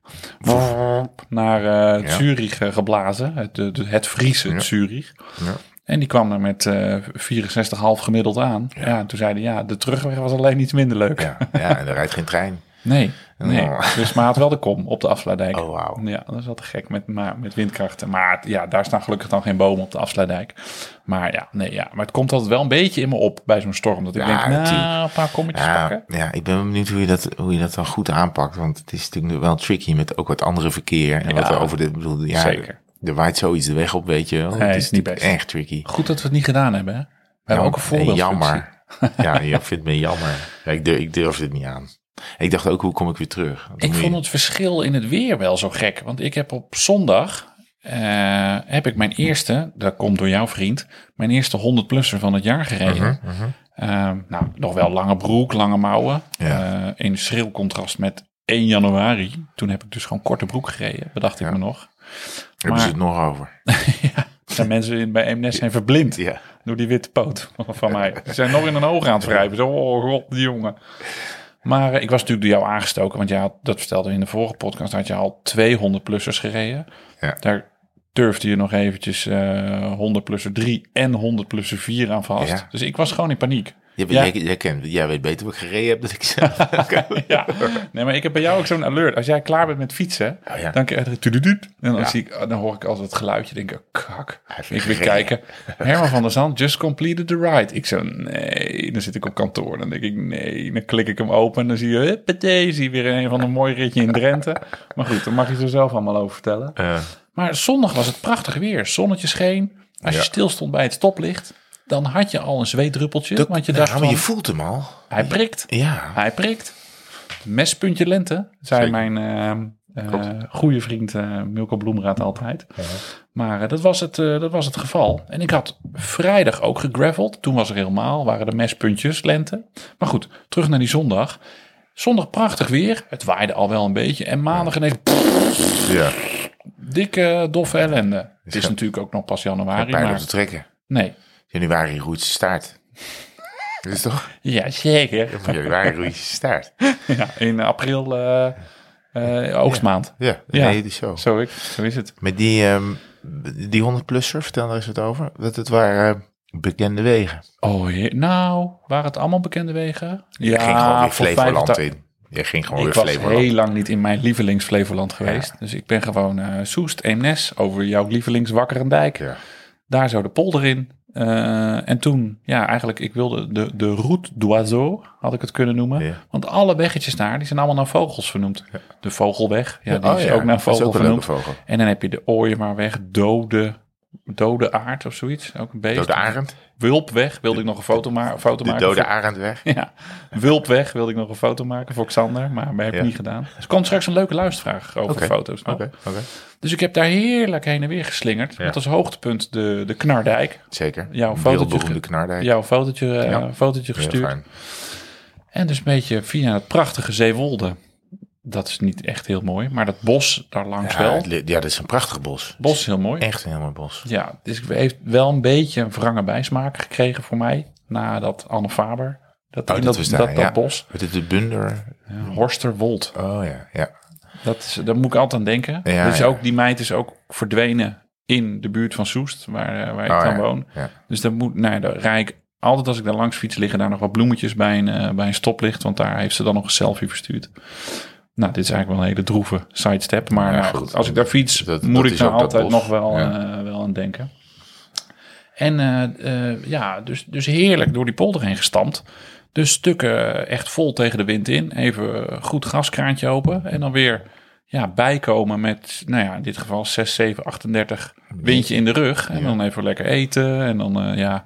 Naar Ja. Zurich eh, geblazen. Het, de- het Friese. Zurich. Ja. En die kwam er met eh 64,5 gemiddeld aan. Ja. en toen zeiden ja, de terugweg was alleen iets minder leuk. Ja, ja, en er rijdt geen trein. Nee, nee. Oh. Dus maar had wel de kom op de afsluitdijk. Oh, wauw. Ja, dat is wel te gek met, maar, met windkrachten. Maar ja, daar staan gelukkig dan geen bomen op de afsluitdijk. Maar ja, nee, ja. Maar het komt altijd wel een beetje in me op bij zo'n storm. Dat ik Ja, denk, nou, een paar kommetjes Ja, pakken. ja, ik ben benieuwd hoe je, dat, hoe je dat dan goed aanpakt. Want het is natuurlijk wel tricky met ook wat andere verkeer. En wat er over de, bedoel, ja, zeker. er waait zoiets de weg op, weet je wel. Nee, het is niet best. echt tricky. Goed dat we het niet gedaan hebben, hè? We hebben ook een voorbeeld. Jammer. [laughs] ja, je vindt me jammer. Ja, ik, durf, ik het niet aan. Ik dacht ook, hoe kom ik weer terug? Ik vond het verschil in het weer wel zo gek. Want ik heb op zondag, eh, heb ik mijn eerste, dat komt door jouw vriend, mijn eerste 100-plusser van het jaar gereden. Mhm, mhm. Eh, nou, nog wel lange broek, lange mouwen. Ja. Eh, in schril contrast met 1 januari. Toen heb ik dus gewoon korte broek gereden, bedacht ik me nog. Hebben ze het nog over? [laughs] ja, zijn mensen in, bij Eemnes zijn verblind Ja. door die witte poot van mij. Die zijn nog in een oog aan het wrijven. Zo, oh god, die jongen. Maar eh, ik was natuurlijk door jou aangestoken, want jij had, dat vertelde in de vorige podcast, had je al 200-plussers gereden. Ja. Daar durfde je nog eventjes eh 100-plusser 3 en 100-plusser 4 aan vast. Ja. Dus ik was gewoon in paniek. Jij, Ja. jij, jij, kent, jij weet beter wat ik gereden heb dan ik zelf. [laughs] ja, nee, maar ik heb bij jou ook zo'n alert. Als jij klaar bent met fietsen, Oh ja. dan krijg je. En dan, zie ik, dan hoor ik altijd het geluidje. Denk ik, kak. heeft Ik weer gereden. kijken. Herman van der Zand just completed the ride. Ik zo, nee. Dan zit ik op kantoor. Dan denk ik, nee. Dan klik ik hem open. En dan zie je, huppatee. Zie je weer een van een mooi ritje in Drenthe. Maar goed, daar mag je er zelf allemaal over vertellen. Maar zondag was het prachtig weer. Zonnetje scheen. Als je stil stond bij het stoplicht, dan had je al een zweetdruppeltje. dat- want je nou, dacht maar je van, voelt hem al. hij prikt. Ja. Hij prikt. Mespuntje lente, zei Zeker. mijn eh, eh, Klopt. goede vriend eh Milko Bloemraad altijd. Maar dat, was het, dat was het geval. En ik had vrijdag ook gegraveld. Toen was er helemaal, waren de mespuntjes lente. Maar goed, terug naar die zondag. Zondag prachtig weer. Het waaide al wel een beetje. En maandag ineens Ja. dikke, doffe ellende. Het is natuurlijk ook nog pas januari, Pijl op maar te trekken. nee. Januari roeit zijn staart. Dat is toch? Ja, zeker. Januari roeit zijn staart. Ja, in april eh, eh, oogstmaand. Ja, Ja. nee, zo. Zo, ik, zo is het. Met die, ehm, die 100-plusser, vertel daar eens wat over. Dat het waren bekende wegen. Oh, je, nou, waren het allemaal bekende wegen? Je ging gewoon weer Flevoland 85 in. Je ging gewoon Ik weer was Flevoland. heel lang niet in mijn lievelings Flevoland geweest. Dus ik ben gewoon eh Soest, Eemnes, over jouw lievelings Wakkerendijk. Ja. Daar zo de polder in. Eh, en toen, ja, eigenlijk, ik wilde de, de Route d'Oiseau, had ik het kunnen noemen. Ja. Want alle weggetjes daar, die zijn allemaal naar vogels vernoemd. De Vogelweg, ja, die Oh is ja, ook naar vogel ook vernoemd. vogel. En dan heb je de Ooiemaarweg, Dode, Dode Aard of zoiets. Ook een beest. Dode Arend. Wulpweg wilde ik nog een foto, ma foto De maken. Dode voor- Arendweg. [laughs] ja, Wulpweg wilde ik nog een foto maken voor Xander, maar dat heb ik Ja. niet gedaan. Dus er komt straks een leuke luistervraag over foto's. nog. Oké, oké. Dus ik heb daar heerlijk heen en weer geslingerd. Ja. Met als hoogtepunt de, de Knardijk. Zeker. Jouw fotootje knardijk. Jouw fotootje, Ja. fotootje gestuurd. En dus een beetje via het prachtige Zeewolde. Dat is niet echt heel mooi, maar dat bos daar langs Ja, wel. het ja, dat is een prachtig bos. bos is heel mooi. Echt een heel mooi bos. Ja, dus het heeft wel een beetje een wrange bijsmaak gekregen voor mij. Na dat Anne Faber. Dat, Oh, in dat dat, bos. Wat is het, Bunder? Ja, Horsterwold. Oh ja, ja. Dat is, daar moet ik altijd aan denken. Ja, dus ook, die meid is ook verdwenen in de buurt van Soest, waar, eh, waar ik Oh, dan ja, woon. Dus dan moet, nou, ja, daar rij ik altijd als ik daar langs fiets, liggen daar nog wat bloemetjes bij een, eh, bij een stoplicht, want daar heeft ze dan nog een selfie verstuurd. Nou, dit is eigenlijk wel een hele droeve sidestep, maar Ja, nou, goed. als ik daar fiets, Dat- moet dat ik is daar altijd nog wel, Ja. eh, wel aan denken. En eh, eh, ja, dus, dus heerlijk door die polder heen gestampt. Dus stukken echt vol tegen de wind in. Even goed gaskraantje open. En dan weer ja, bijkomen met, nou ja, in dit geval 6, 7, 38 windje in de rug. En dan even lekker eten. En dan, ja,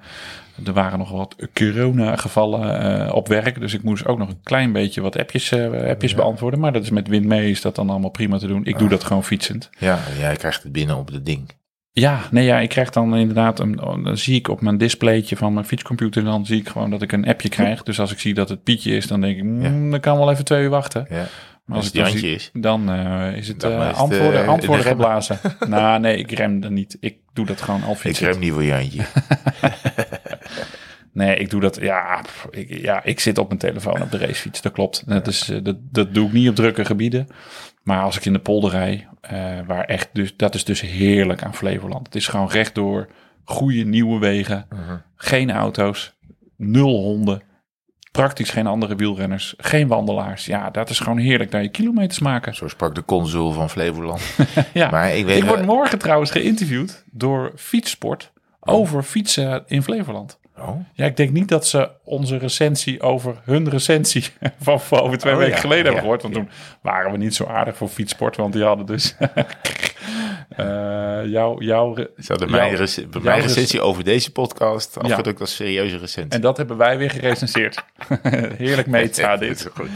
er waren nog wat corona-gevallen eh, op werk. Dus ik moest ook nog een klein beetje wat appjes, eh, appjes beantwoorden. Maar dat is met wind mee, is dat dan allemaal prima te doen. Ik doe dat gewoon fietsend. Ja, jij krijgt het binnen op het ding. Ja, nee, ja, ik krijg dan inderdaad, een, dan zie ik op mijn displaytje van mijn fietscomputer, dan zie ik gewoon dat ik een appje krijg. [laughs] Dus als ik zie dat het Pietje is, dan denk ik, mm, dan kan wel even twee uur wachten. Ja. Maar Als ik het dan Jantje is. Dan eh, is het Dan eh, is het, antwoorden, eh, antwoorden [laughs] geblazen. nou, nee, ik rem dan niet. Ik doe dat gewoon al Ik rem niet voor Jantje. [laughs] Nee, ik doe dat, ja ik, ja, ik zit op mijn telefoon op de racefiets, dat klopt. Dat, is, dat, dat doe ik niet op drukke gebieden. Maar als ik in de polder rij, eh, waar echt, dus, dat is dus heerlijk aan Flevoland. Het is gewoon rechtdoor, goede nieuwe wegen, geen auto's, nul honden, praktisch geen andere wielrenners, geen wandelaars. Ja, dat is gewoon heerlijk daar je kilometers maken. Zo sprak de consul van Flevoland. [laughs] Ja. Maar ik weet ik word morgen trouwens geïnterviewd door Fietssport over fietsen in Flevoland. Oh, Ja, ik denk niet dat ze onze recensie over hun recensie [laughs] van over twee Oh, weken ja. geleden hebben gehoord. Want toen waren we niet zo aardig voor fietssport, want die hadden dus [laughs] eh jouw, jouw, ze hadden mijn, rec- mijn rec- recensie over deze podcast afgedrukt als serieuze recensie. En dat hebben wij weer gerecenseerd. [laughs] Heerlijk Dat dit. goed.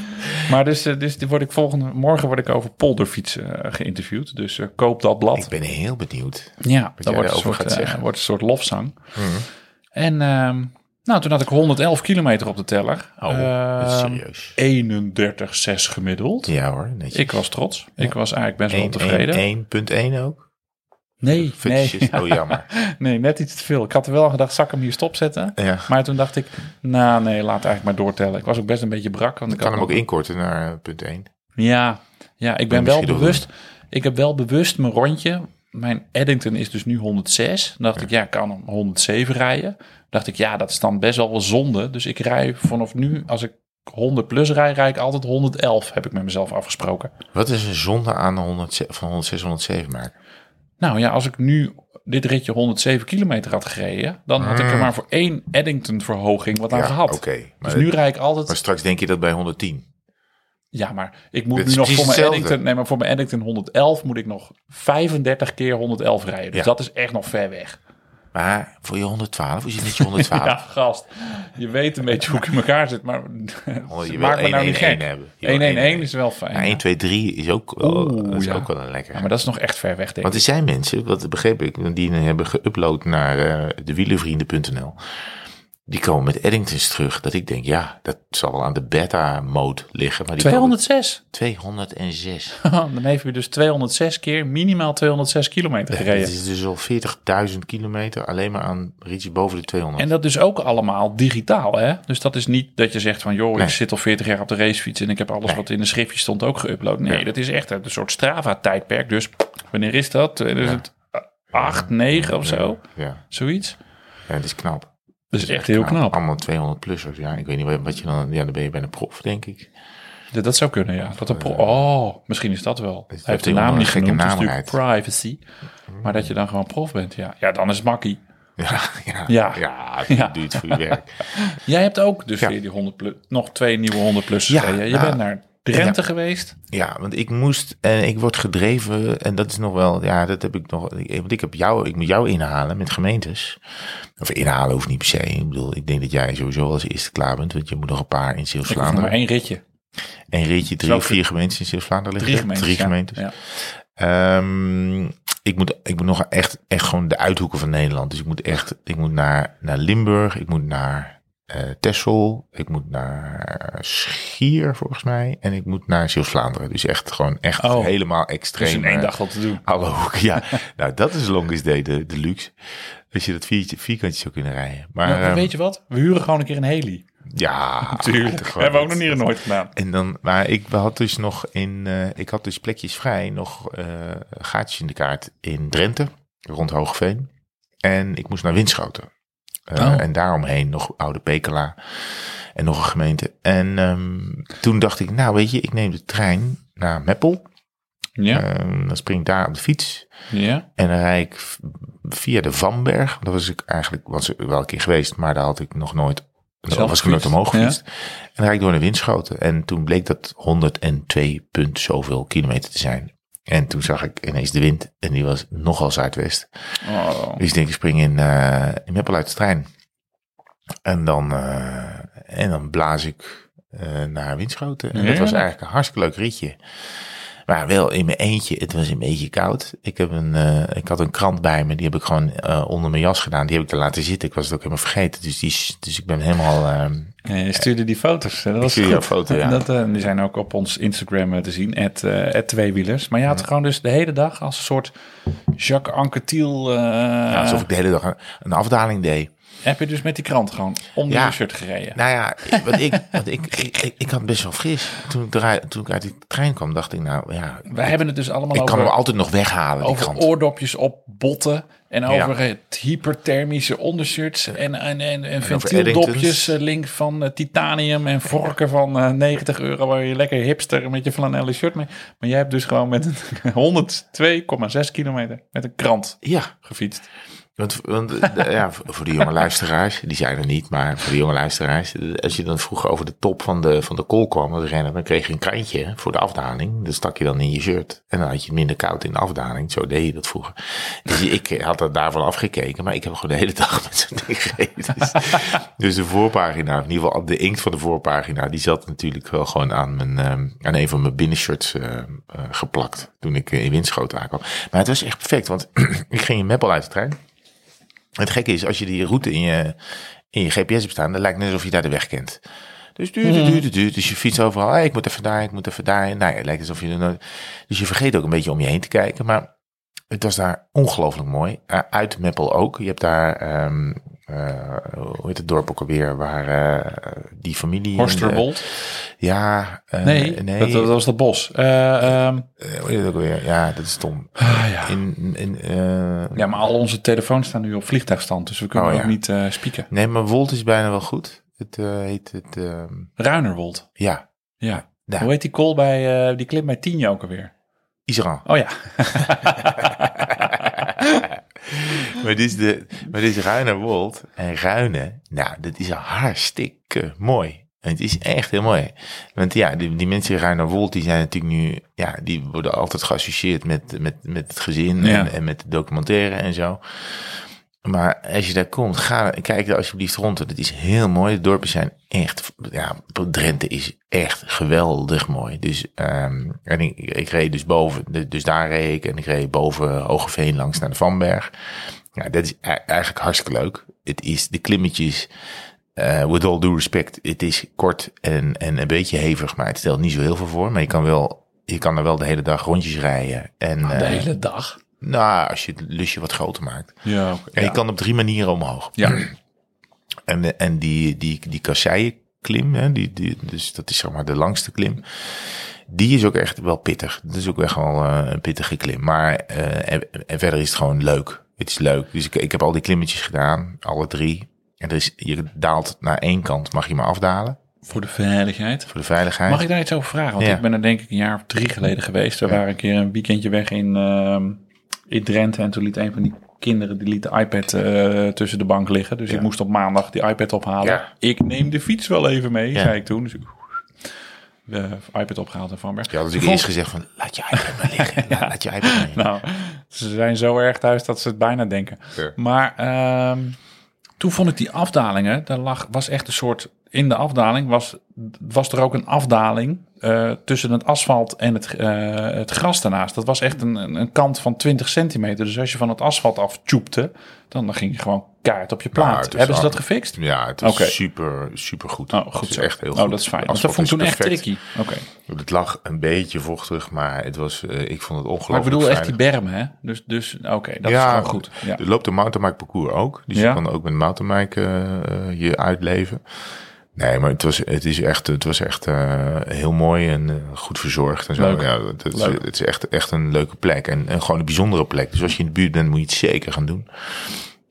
Maar dus, eh, dus die word ik volgende, morgen word ik over polderfietsen eh, geïnterviewd. Dus koop dat blad. Ik ben heel benieuwd. Ja, dat wordt een, soort, gaat. Mhm. wordt een soort lofzang. En ehm, nou, toen had ik 111 kilometer op de teller. Oh, dat is Ehm, serieus. 31,6 gemiddeld. Ja hoor, netjes. Ik was trots. Ik was eigenlijk best wel 1, tevreden. 1.1 ook? Nee, nee. Oh, [laughs] jammer. nee, net iets te veel. Ik had er wel gedacht, zal ik hem hier stopzetten? Ja. Maar toen dacht ik, nou nee, laat eigenlijk maar doortellen. Ik was ook best een beetje brak. Want ik kan hem ook inkorten naar punt 1. Ja, ja ik ben wel bewust. Ik heb wel bewust mijn rondje. Mijn Eddington is dus nu 106. Dan dacht ik, ja, ik kan hem 107 rijden. dacht ik, ja, dat is dan best wel wel zonde. Dus ik rij vanaf nu, als ik 100 plus rij, rij ik altijd 111, heb ik met mezelf afgesproken. Wat is een zonde aan de 100, van 106, 107 maken? Nou ja, als ik nu dit ritje 107 kilometer had gereden, dan had ik er maar voor één Eddington verhoging wat aan Ja, gehad. oké. Dus nu rijd ik altijd. maar straks denk je dat bij 110. Ja, maar ik moet Dit nu is nog voor mijn hetzelfde. Eddington. Nee, maar voor mijn Eddington 111 moet ik nog 35 keer 111 rijden. Dus Ja. dat is echt nog ver weg. Maar voor je 112, hoe zit het met je 112? [laughs] Ja, gast. Je weet een beetje hoe ik in elkaar zit, maar [laughs] Oh, je wil maak me nou niet 1-1-1 gek. 1-1-1 hebben. Je wil 1-1-1 is wel fijn. Ja, ja. 1, 2, 3 is ook wel, Oeh, dat is ja. ook wel een lekker. Ja, maar dat is nog echt ver weg, denk Want ik. er zijn mensen, wat begreep ik, die hebben geüpload naar eh dewielenvrienden.nl. die komen met Eddingtons terug. Dat ik denk, ja, dat zal wel aan de beta-mode liggen. Maar die 206. komen 206. [laughs] Dan heeft u dus 206 keer minimaal 206 kilometer Dat gereden. is dus al 40.000 kilometer alleen maar aan ritjes boven de 200. En dat is ook allemaal digitaal, hè? Dus dat is niet dat je zegt van... joh, Nee. ik zit al 40 jaar op de racefiets... en ik heb alles Nee. wat in de schriftje stond ook geüpload. Nee, Ja. dat is echt een soort Strava-tijdperk. Dus wanneer is dat? 2008, 9 of zo? Ja, Zoiets? ja dat is knap. Dat is echt heel knap. Allemaal 200-plussers. Ja, ik weet niet wat, wat je dan... Ja, dan ben je bijna prof, denk ik. Dat, dat zou kunnen, ja. Dat een pro- oh, misschien is dat wel. Hij heeft de naam niet een gekke genoemd, naam natuurlijk privacy. Maar dat je dan gewoon prof bent, ja. Ja, dan is het makkie. Ja, [laughs] ja, Ja. ja. [laughs] Ja. doe het voor je werk. Jij hebt ook dus weer die 100 plus, nog twee nieuwe 100 plus Ja. Je nou, bent naar Drenthe geweest. Ja, want ik moest en ik word gedreven en dat is nog wel, ja, dat heb ik nog, ik- want ik heb jou, ik moet jou inhalen met gemeentes. Of inhalen hoeft niet per se. Ik bedoel, ik denk dat jij sowieso als eerste klaar bent, want je moet nog een paar in Zeeuws-Vlaanderen. maar één ritje. Een ritje, drie of vier gemeentes in Zeeuws-Vlaanderen Drie liggen. gemeentes. Drie gemeentes. Ja. Ehm, ik moet, ik moet nog echt, echt gewoon de uithoeken van Nederland. Dus ik moet echt, ik moet naar, naar Limburg, ik moet naar eh Texel, ik moet naar Schier volgens mij en ik moet naar Zeeuws-Vlaanderen. Dus echt gewoon echt Oh. helemaal extreem. Dus in één eh, dag wat te doen. Alle hoeken, ja. [laughs] nou, dat is longest day, de, de luxe. Als je dat viertje, vierkantje zou kunnen rijden. Maar Maar ehm, weet je wat? We huren gewoon een keer een heli. ja, [laughs] Tuurlijk. gewoon Hebben we ook nog niet. nooit gedaan. En dan, maar ik had dus nog in, eh, ik had dus plekjes vrij, nog gaatjes in de kaart in Drenthe, rond Hoogveen. En ik moest naar Winschoten. Eh, Oh. En daaromheen nog Oude Pekela en nog een gemeente. En ehm, toen dacht ik, nou weet je, ik neem de trein naar Meppel. Ja, Ehm, dan spring ik daar op de fiets. ja. En dan rijd ik via de Vanberg. Dat was ik eigenlijk was ik wel een keer geweest, maar daar had ik nog nooit. Zelf was ik nooit gefietst, omhoog ja. gefietst. En dan rijd ik door naar Winschoten. En toen bleek dat 102 punt zoveel kilometer te zijn. En toen zag ik ineens de wind. En die was nogal zuidwest. Oh. Dus ik denk, ik spring in, eh in Meppel uit de trein. En dan, eh, en dan blaas ik eh, naar Winschoten. En dat was eigenlijk een hartstikke leuk ritje. Maar wel in mijn eentje. Het was een beetje koud. Ik, heb een, ik had een krant bij me. Die heb ik gewoon onder mijn jas gedaan. Die heb ik er laten zitten. Ik was het ook helemaal vergeten. Dus, die, dus ik ben helemaal... Je stuurde die foto's. Dat was jouw foto, ja. Dat, eh, die zijn ook op ons Instagram eh, te zien. Het, uh, tweewielers. Maar je had gewoon dus de hele dag als een soort Jacques Anquetil. eh ja, alsof ik de hele dag een, een afdaling deed. Heb je dus met die krant gewoon om Ja. je shirt gereden. Nou ja, want ik, want ik, ik, ik, ik had best wel fris. Toen ik, eruit, toen ik uit die trein kwam, dacht ik nou, ja... Wij hebben het dus allemaal ik kan over, hem altijd nog weghalen, die over krant. oordopjes op botten. En Ja. over het hyperthermische ondershirts. En, en, en, en ventieldopjes eh, links van eh, titanium. En vorken van eh, 90 euro. Waar je lekker hipster met je flanellen shirt mee. Maar jij hebt dus gewoon met een [laughs] 102,6 kilometer met een krant Ja, gefietst. Want, eh, ja, voor de jonge luisteraars, die zijn er niet, maar voor de jonge luisteraars, als je dan vroeger over de top van de, van de kool kwam als renner, dan kreeg je een krantje voor de afdaling. Dat stak je dan in je shirt. En dan had je minder koud in de afdaling. Zo deed je dat vroeger. Dus ik had er daarvan afgekeken, maar ik heb gewoon de hele dag met zo'n ding gereden. Dus, dus de voorpagina, in ieder geval de inkt van de voorpagina, die zat natuurlijk wel gewoon aan, mijn, ehm, aan een van mijn binnenshirts eh, eh, geplakt toen ik in Winschoten aankwam. Maar het was echt perfect, want [clears throat] ik ging in Meppel uit de trein. Het gekke is, als je die route in je, in je GPS hebt staan, dan lijkt het net alsof je daar de weg kent. Dus duurt, Mhm. het, duurt. Dus je fietst overal. Hey, ik moet even daar, ik moet even daar. Nou ja, het lijkt alsof je er nooit... Dus je vergeet ook een beetje om je heen te kijken. Maar het was daar ongelooflijk mooi. Uh, uit Meppel ook. Je hebt daar, um, uh, hoe heet het dorp ook alweer, waar uh, die familie... Horsterwold? Ja. uh, nee, nee. Dat, dat, was dat bos. Um, hoe heet het ook? Ja, dat is stom. Ah, ja. In, in, ja, maar al onze telefoons staan nu op vliegtuigstand, dus we kunnen oh, ook niet spieken. Nee, maar Wold is bijna wel goed. Het heet het... Uh... Ruinerwold. Ja. Ja. ja. Hoe heet die call bij, die klim bij Tienje ook alweer? Iseran. Oh ja. [laughs] maar dit is, de, maar dit is Ruinerwold. En Ruinen, nou, dat is hartstikke mooi. En het is echt heel mooi. Want ja, die, die mensen in Ruinerwold, die zijn natuurlijk nu, ja, die worden altijd geassocieerd met, met, met het gezin ja. en, en met de documentaire en zo. Maar als je daar komt, ga, kijk er alsjeblieft rond. Het is heel mooi. De dorpen zijn echt, ja, Drenthe is echt geweldig mooi. Dus, um, en ik, ik reed dus boven, dus daar reed ik en ik reed boven Hogeveen langs naar de Vanberg. Ja, dat is eigenlijk hartstikke leuk. Het is de klimmetjes, eh, with all due respect, het is kort en, en een beetje hevig, maar het stelt niet zo heel veel voor. Maar je kan wel, je kan er wel de hele dag rondjes rijden. En, De eh, hele dag. nou, als je het lusje wat groter maakt. Ja. En je kan op drie manieren omhoog. Ja. [clears throat] En, en die, die, die kasseienklim, hè, die, die, dus dat is zeg maar de langste klim. Die is ook echt wel pittig. Dat is ook echt wel eh, een pittige klim. Maar eh, en, en verder is het gewoon leuk. Het is leuk. Dus ik, ik heb al die klimmetjes gedaan, alle drie. En er is, je daalt naar één kant, mag je maar afdalen Voor de veiligheid. voor de veiligheid. Mag ik daar iets over vragen? Want Ja. ik ben er denk ik een jaar of drie geleden geweest. We waren een keer een weekendje weg in, ehm, in Drenthe. En toen liet een van die kinderen die liet de iPad eh, tussen de bank liggen. Dus Ja. ik moest op maandag die iPad ophalen. Ik neem de fiets wel even mee, zei ik toen. Dus ik de iPad opgehaald in Vanberg. Ja, dus ik Volg- eerst gezegd van, laat je iPad maar liggen. [laughs] Laat- Laat je iPad maar liggen. Nou, ze zijn zo erg thuis dat ze het bijna denken. Maar ehm, toen vond ik die afdalingen, daar lag, was echt een soort, in de afdaling was, was er ook een afdaling eh, tussen het asfalt en het, eh, het gras daarnaast. Dat was echt een, een, kant van 20 centimeter. Dus als je van het asfalt af tjoepte, dan, dan ging je gewoon kaart op je plaat. het is Hebben ze dat gefixt? Ja, het is super, super goed. Oh, Het goed is zo. echt heel oh, goed. dat is fijn. Want dat vond ik toen is echt tricky. Oké. Het lag een beetje vochtig, maar het was, eh, ik vond het ongelooflijk Maar ik bedoel echt die bermen, hè? Dus, dus oké, dat Ja, is gewoon goed. Ja. Er loopt een mountainbike parcours ook. Dus Ja? je kan ook met een mountainbike je uitleven. Nee, maar het was, het is echt, het was echt eh, heel mooi en eh, goed verzorgd. En zo. Leuk. Ja, het, het is, het is echt, echt een leuke plek. En, en gewoon een bijzondere plek. Dus als je in de buurt bent, moet je het zeker gaan doen.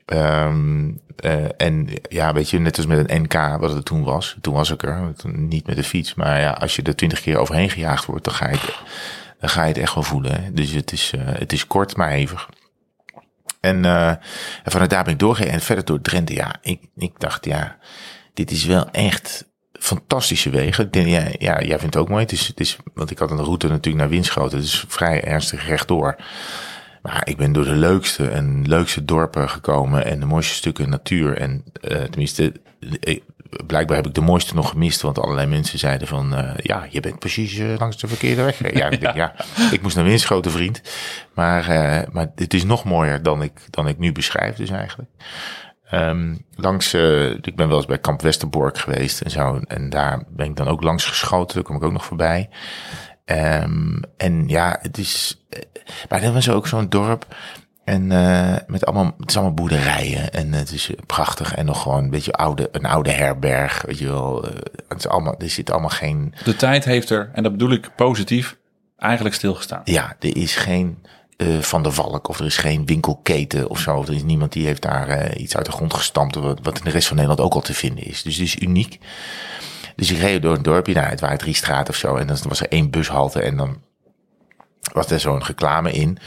Ehm, eh, en ja, weet je, net als met een NK, wat het toen was. Toen was ik er, niet met de fiets. Maar ja, als je er twintig keer overheen gejaagd wordt, dan ga je het, dan ga je het echt wel voelen. Hè? Dus het is, eh, het is kort, maar hevig. En, eh, en vanuit daar ben ik doorgegaan en verder door Drenthe. Ja, ik, ik dacht, ja, dit is wel echt fantastische wegen. Denk, ja, ja, jij vindt het ook mooi. Het is, het is, want ik had een route natuurlijk naar Winschoten. Het is vrij ernstig rechtdoor. Maar ik ben door de leukste en leukste dorpen gekomen en de mooiste stukken natuur. En eh, tenminste, eh, blijkbaar heb ik de mooiste nog gemist. Want allerlei mensen zeiden van, eh, ja, je bent precies langs de verkeerde weg. [laughs] Ja, ik, denk, ja, ik moest naar Winschoten, vriend. Maar, eh, maar het is nog mooier dan ik, dan ik nu beschrijf dus eigenlijk. Ehm, langs, eh, ik ben wel eens bij Kamp Westerbork geweest en zo. En daar ben ik dan ook langs geschoten. Daar kom ik ook nog voorbij. Ehm, en ja, het is. eh, Maar dat was ook zo'n dorp. En eh, met allemaal, het is allemaal boerderijen. En het is prachtig. En nog gewoon een beetje oude, een oude herberg. Weet je wel. het is allemaal, er zit allemaal geen. De tijd heeft er, en dat bedoel ik positief, eigenlijk stilgestaan. Ja, er is geen eh, Van de Valk of er is geen winkelketen of zo. Er is niemand die heeft daar eh, iets uit de grond gestampt. Wat, wat in de rest van Nederland ook al te vinden is. Dus het is uniek. Dus ik reed door een dorpje, nou, het waren drie straten of zo. En dan was er één bushalte en dan was er zo'n reclame in.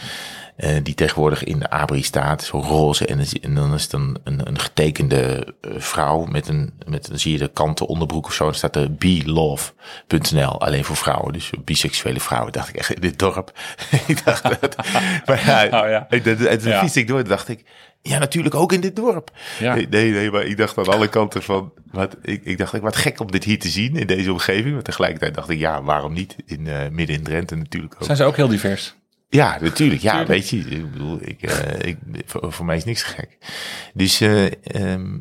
Eh, die tegenwoordig in de Abri staat, zo roze. En, dan en is het een, een getekende eh, vrouw met een, met, dan zie je de kanten onderbroek of zo. Dan staat er belove.nl, alleen voor vrouwen. Dus biseksuele vrouwen, dacht ik echt in dit dorp. [laughs] ik dacht dat, [laughs] maar ja, Oh ja. ik- dat- en Ja. fietste ik door en dacht ik, ja, natuurlijk ook in dit dorp. Ja. Nee, nee, nee, maar ik dacht aan alle kanten van, wat, ik, ik dacht, wat gek om dit hier te zien in deze omgeving. Maar tegelijkertijd dacht ik, ja, waarom niet? In, eh, midden in Drenthe natuurlijk ook. Zijn ze ook heel divers? Ja, natuurlijk. Ja, Tuurlijk. weet je, ik bedoel, ik, eh, ik, voor, voor mij is niks gek. Dus, eh, ehm,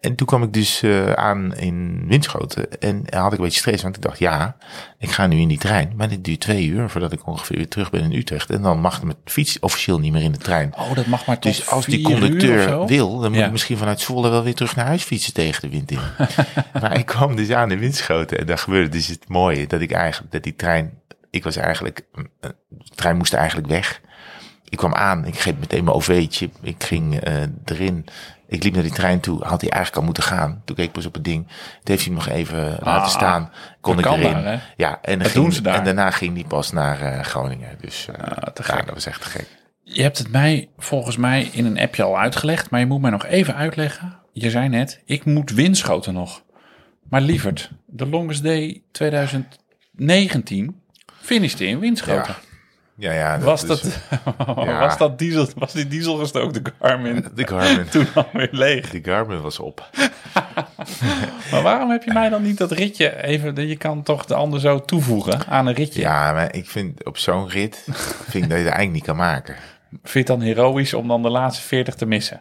en toen kwam ik dus eh, aan in Winschoten en had ik een beetje stress, want ik dacht, ja, ik ga nu in die trein, maar dit duurt twee uur voordat ik ongeveer weer terug ben in Utrecht. En dan mag ik met fiets officieel niet meer in de trein. Oh, dat mag maar tot Dus als die conducteur wil, dan moet Ja. ik misschien vanuit Zwolle wel weer terug naar huis fietsen tegen de wind in. [laughs] maar ik kwam dus aan in Winschoten en daar gebeurde dus het mooie dat ik eigenlijk, dat die trein, ik was eigenlijk, eh, de trein moest eigenlijk weg. Ik kwam aan, ik greep meteen mijn OV'tje, ik ging eh, erin. Ik liep naar die trein toe, had hij eigenlijk al moeten gaan. Toen keek ik pas op het ding. Toen heeft hij hem nog even laten staan. Kon ik erin. daar, ja, en, ging, doen ze daar. en daarna ging hij pas naar eh, Groningen. Dus eh te gek. dat was echt te gek. Je hebt het mij volgens mij in een appje al uitgelegd, maar je moet mij nog even uitleggen. Je zei net, ik moet winschoten nog. Maar lieverd, de longest day 2019 finishte in winschoten. Ja, ja. was, is- dat, [laughs] ja. was dat diesel, was die dieselgestookte Garmin De Garmin. [laughs] toen alweer leeg? De Garmin was op. [laughs] Maar waarom heb je mij dan niet dat ritje even, je kan toch de ander zo toevoegen aan een ritje? Ja, maar ik vind op zo'n rit vind ik dat je het eigenlijk niet kan maken. Vind je het dan heroïs om dan de laatste 40 te missen?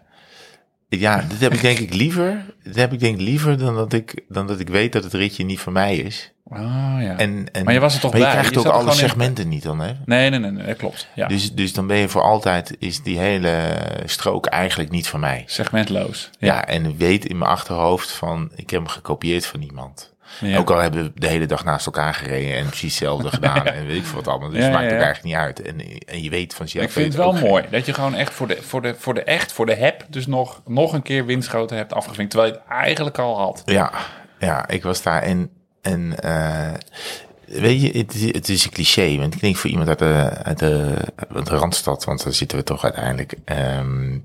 Ja, dit heb ik denk ik liever. Dit heb ik denk liever dan dat ik, dan dat ik weet dat het ritje niet van mij is. Ah, ja. En, en, Maar je was er toch maar je bij? krijgt Je ook alle in- segmenten niet dan, hè? Nee, nee, nee, nee, dat klopt. Ja. Dus, dus dan ben je voor altijd, is die hele strook eigenlijk niet van mij. Segmentloos. Ja, en ik weet in mijn achterhoofd van, ik heb hem gekopieerd van iemand. Ja. Ook al hebben we de hele dag naast elkaar gereden en precies hetzelfde [laughs] gedaan en weet ik veel wat allemaal. Dus het maakt ja. eigenlijk niet uit. En, en je weet van. Ik vind het wel geen- mooi dat je gewoon echt voor de, voor de, voor de echt, voor de heb, dus nog, nog een keer windschoten hebt afgevinkt. Terwijl je het eigenlijk al had. Ja, ja, ik was daar en, en eh, weet je, het, is- het is een cliché, want ik denk voor iemand uit de, uit de, uit de Randstad, want daar zitten we toch uiteindelijk, ehm,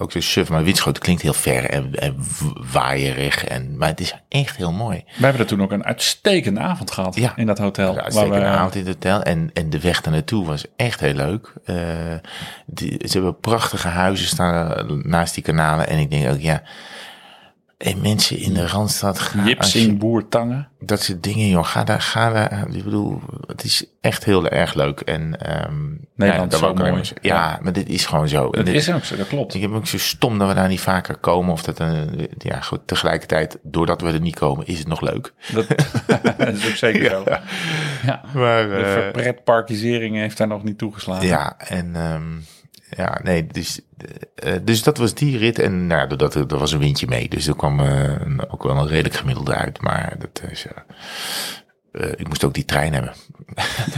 ook zo suf, maar Winschoten klinkt heel ver en, en waaierig, en, maar het is echt heel mooi. We hebben er toen ook een uitstekende avond gehad Ja. in dat hotel. Ja, uitstekende waar we- avond in het hotel. En, en de weg daar naartoe was echt heel leuk. Eh, die, ze hebben prachtige huizen staan naast die kanalen. En ik denk ook, ja... En mensen in de Randstad... Ga, als je- Jipsing, Boertangen. dat soort dingen, joh. Ga daar, ga daar. Ik bedoel, het is echt heel erg leuk. En, ehm Nederland is wou ik alleen mooi. Ja, maar dit is gewoon zo. Dat dit- is ook zo, dat klopt. ik heb ook zo stom dat we daar niet vaker komen. Of dat, eh, ja, goed, tegelijkertijd, doordat we er niet komen, is het nog leuk. Dat, [laughs] dat is ook zeker zo. Ja. Maar, De eh, verpretparkisering heeft daar nog niet toegeslagen. Ja, en ehm, ja, nee, dus, eh, dus dat was die rit. En nou, ja, doordat er, er was een windje mee, dus er kwam eh, ook wel een redelijk gemiddelde uit. Maar dat is, eh, eh, ik moest ook die trein hebben. [laughs]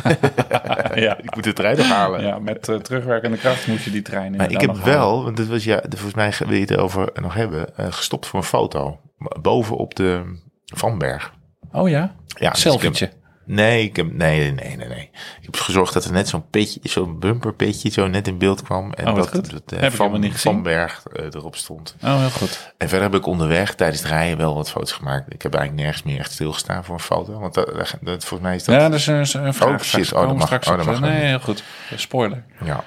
[laughs] ja. Ik moet de trein nog halen. Ja, met eh, terugwerkende kracht moet je die trein Maar ik heb wel, want dat was ja, volgens mij wil je het over nog hebben, eh, gestopt voor een foto. Boven op de Vanberg. Oh ja? Ja, dus Selfietje. Nee, ik heb, nee, nee, nee, nee. Ik heb gezorgd dat er net zo'n petje, zo'n bumperpetje zo net in beeld kwam. En Oh, dat, goed. dat eh, Heb ik Van, helemaal niet gezien. Vanberg eh, erop stond. Oh, heel goed. En verder heb ik onderweg tijdens het rijden wel wat foto's gemaakt. Ik heb eigenlijk nergens meer echt stilgestaan voor een foto. Want dat, dat, dat- volgens mij is dat... Ja, dat is een, een vraag. Oh, shit. Oh, dat mag- oh, dat mag Nee, heel goed. Spoiler. Ja.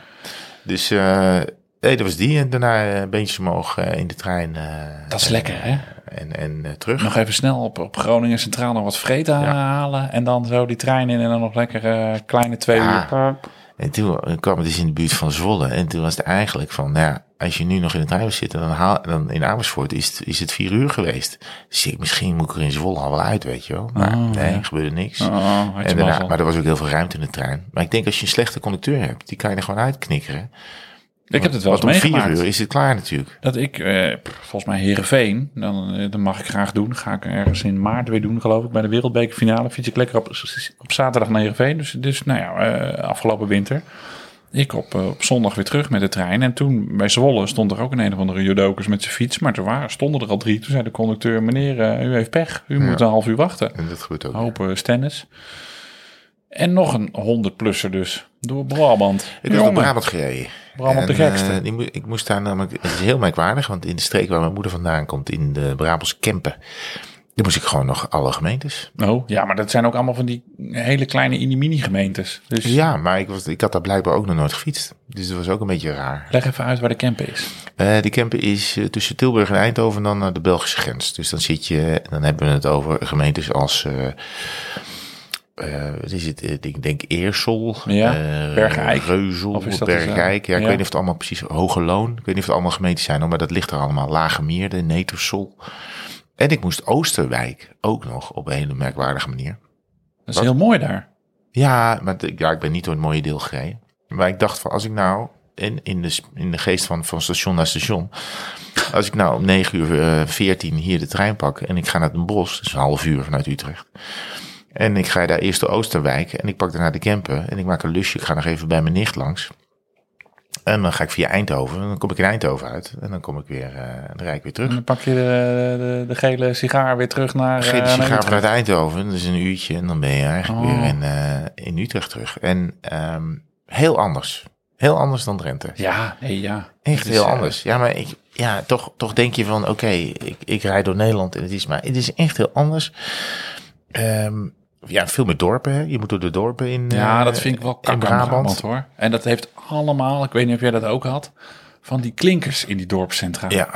Dus eh, nee, dat was die. En daarna eh, beentjes omhoog eh, in de trein. eh, Dat is en, lekker, hè? En, en terug. Nog even snel op, op Groningen Centraal nog wat vreten halen. En dan zo die trein in en dan nog lekker kleine twee Ja. uur. En toen kwam het dus in de buurt van Zwolle. En toen was het eigenlijk van, nou ja, als je nu nog in de trein wil zitten, dan, haal, dan in Amersfoort is het, is het vier uur geweest. Dus ik, misschien moet ik er in Zwolle al wel uit, weet je wel. Maar Oh, nee, ja. er gebeurde niks. Oh, je en daarna, maar er was ook heel veel ruimte in de trein. Maar ik denk als je een slechte conducteur hebt, die kan je er gewoon uitknikkeren. Ik heb het wel eens Want om vier meegemaakt. uur is het klaar natuurlijk. Dat ik, eh, volgens mij Heerenveen, dan, eh, dat mag ik graag doen. Ga ik ergens in maart weer doen, geloof ik. Bij de wereldbekerfinale fiets ik lekker op, op zaterdag naar Heerenveen. Dus, dus nou ja, eh, afgelopen winter. Ik op, eh, op zondag weer terug met de trein. En toen bij Zwolle stond er ook een een of andere judokus met zijn fiets. Maar er waren, stonden er al drie. Toen zei de conducteur, meneer, u heeft pech. U moet een half uur wachten. En dat gebeurt ook. Hopen stennis. En nog een 100-plusser dus. Door Brabant. Ik heb door Brabant gereden. Brabant de gekste. eh, die ik moest daar namelijk, het is heel merkwaardig, want in de streek waar mijn moeder vandaan komt, in de Brabantse Kempen, daar moest ik gewoon nog alle gemeentes. Oh, ja, maar dat zijn ook allemaal van die hele kleine mini-mini gemeentes. Dus Ja, maar ik, was, ik had daar blijkbaar ook nog nooit gefietst. Dus dat was ook een beetje raar. leg even uit waar de camper is. Eh die Kempen is eh, tussen Tilburg en Eindhoven en dan naar de Belgische grens. Dus dan zit je, dan hebben we het over gemeentes als, eh eh, wat is het, Eh, ik denk Eersel, Ja, eh, Bergijk. Reuzel, dus, Bergijk. Ja, ik ja. weet niet of het allemaal precies, Hoge Loon. Ik weet niet of het allemaal gemeentes zijn, hoor, maar dat ligt er allemaal. Lage Meerde, Netersel. En ik moest Oosterwijk ook nog op een hele merkwaardige manier. Dat is Wat? heel mooi daar. Ja, maar ik- ja, ik ben niet door het mooie deel gereden. Maar ik dacht van, als ik nou in, in, de, in de geest van, van station naar station... Als ik nou om 9 uur eh 14 hier de trein pak en ik ga naar Den Bosch... Dat is een half uur vanuit Utrecht. En ik ga daar eerst de Oosterwijk en ik pak daarna de Kempen... En ik maak een lusje, ik ga nog even bij mijn nicht langs... En dan ga ik via Eindhoven. En dan kom ik in Eindhoven uit. En dan kom ik weer, eh dan rijd ik weer terug. En dan pak je de, de, de gele sigaar weer terug naar... eh, Geen naar sigaar vanuit Eindhoven. Dat is een uurtje en dan ben je eigenlijk Oh. weer in, eh, in Utrecht terug. En ehm, heel anders. Heel anders dan Drenthe. Ja, nee, ja. Echt heel eh, anders. Ja, maar ik, ja, toch, toch denk je van, oké, ik, ik rijd door Nederland en het is maar, het is echt heel anders. Ehm, ja, veel meer dorpen. Hè? Je moet door de dorpen in. Ja, eh, dat vind ik wel kak. Brabant hoor. En dat heeft allemaal, ik weet niet of jij dat ook had, van die klinkers in die dorpscentra. Ja,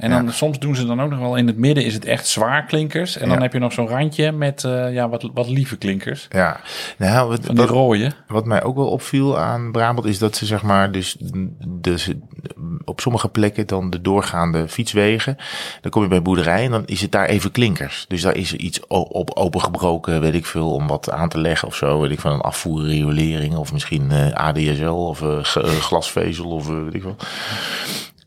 En dan soms doen ze dan ook nog wel in het midden is het echt zwaar klinkers. En dan Ja. heb je nog zo'n randje met eh, ja, wat, wat lieve klinkers. Ja, nou, wat, Van die wat, rode. wat mij ook wel opviel aan Brabant is dat ze zeg maar dus, dus op sommige plekken dan de doorgaande fietswegen, dan kom je bij een boerderij en dan is het daar even klinkers. Dus daar is er iets op opengebroken, weet ik veel, om wat aan te leggen of zo, weet ik van een afvoerriolering of misschien eh, ADSL of eh, glasvezel of weet ik veel.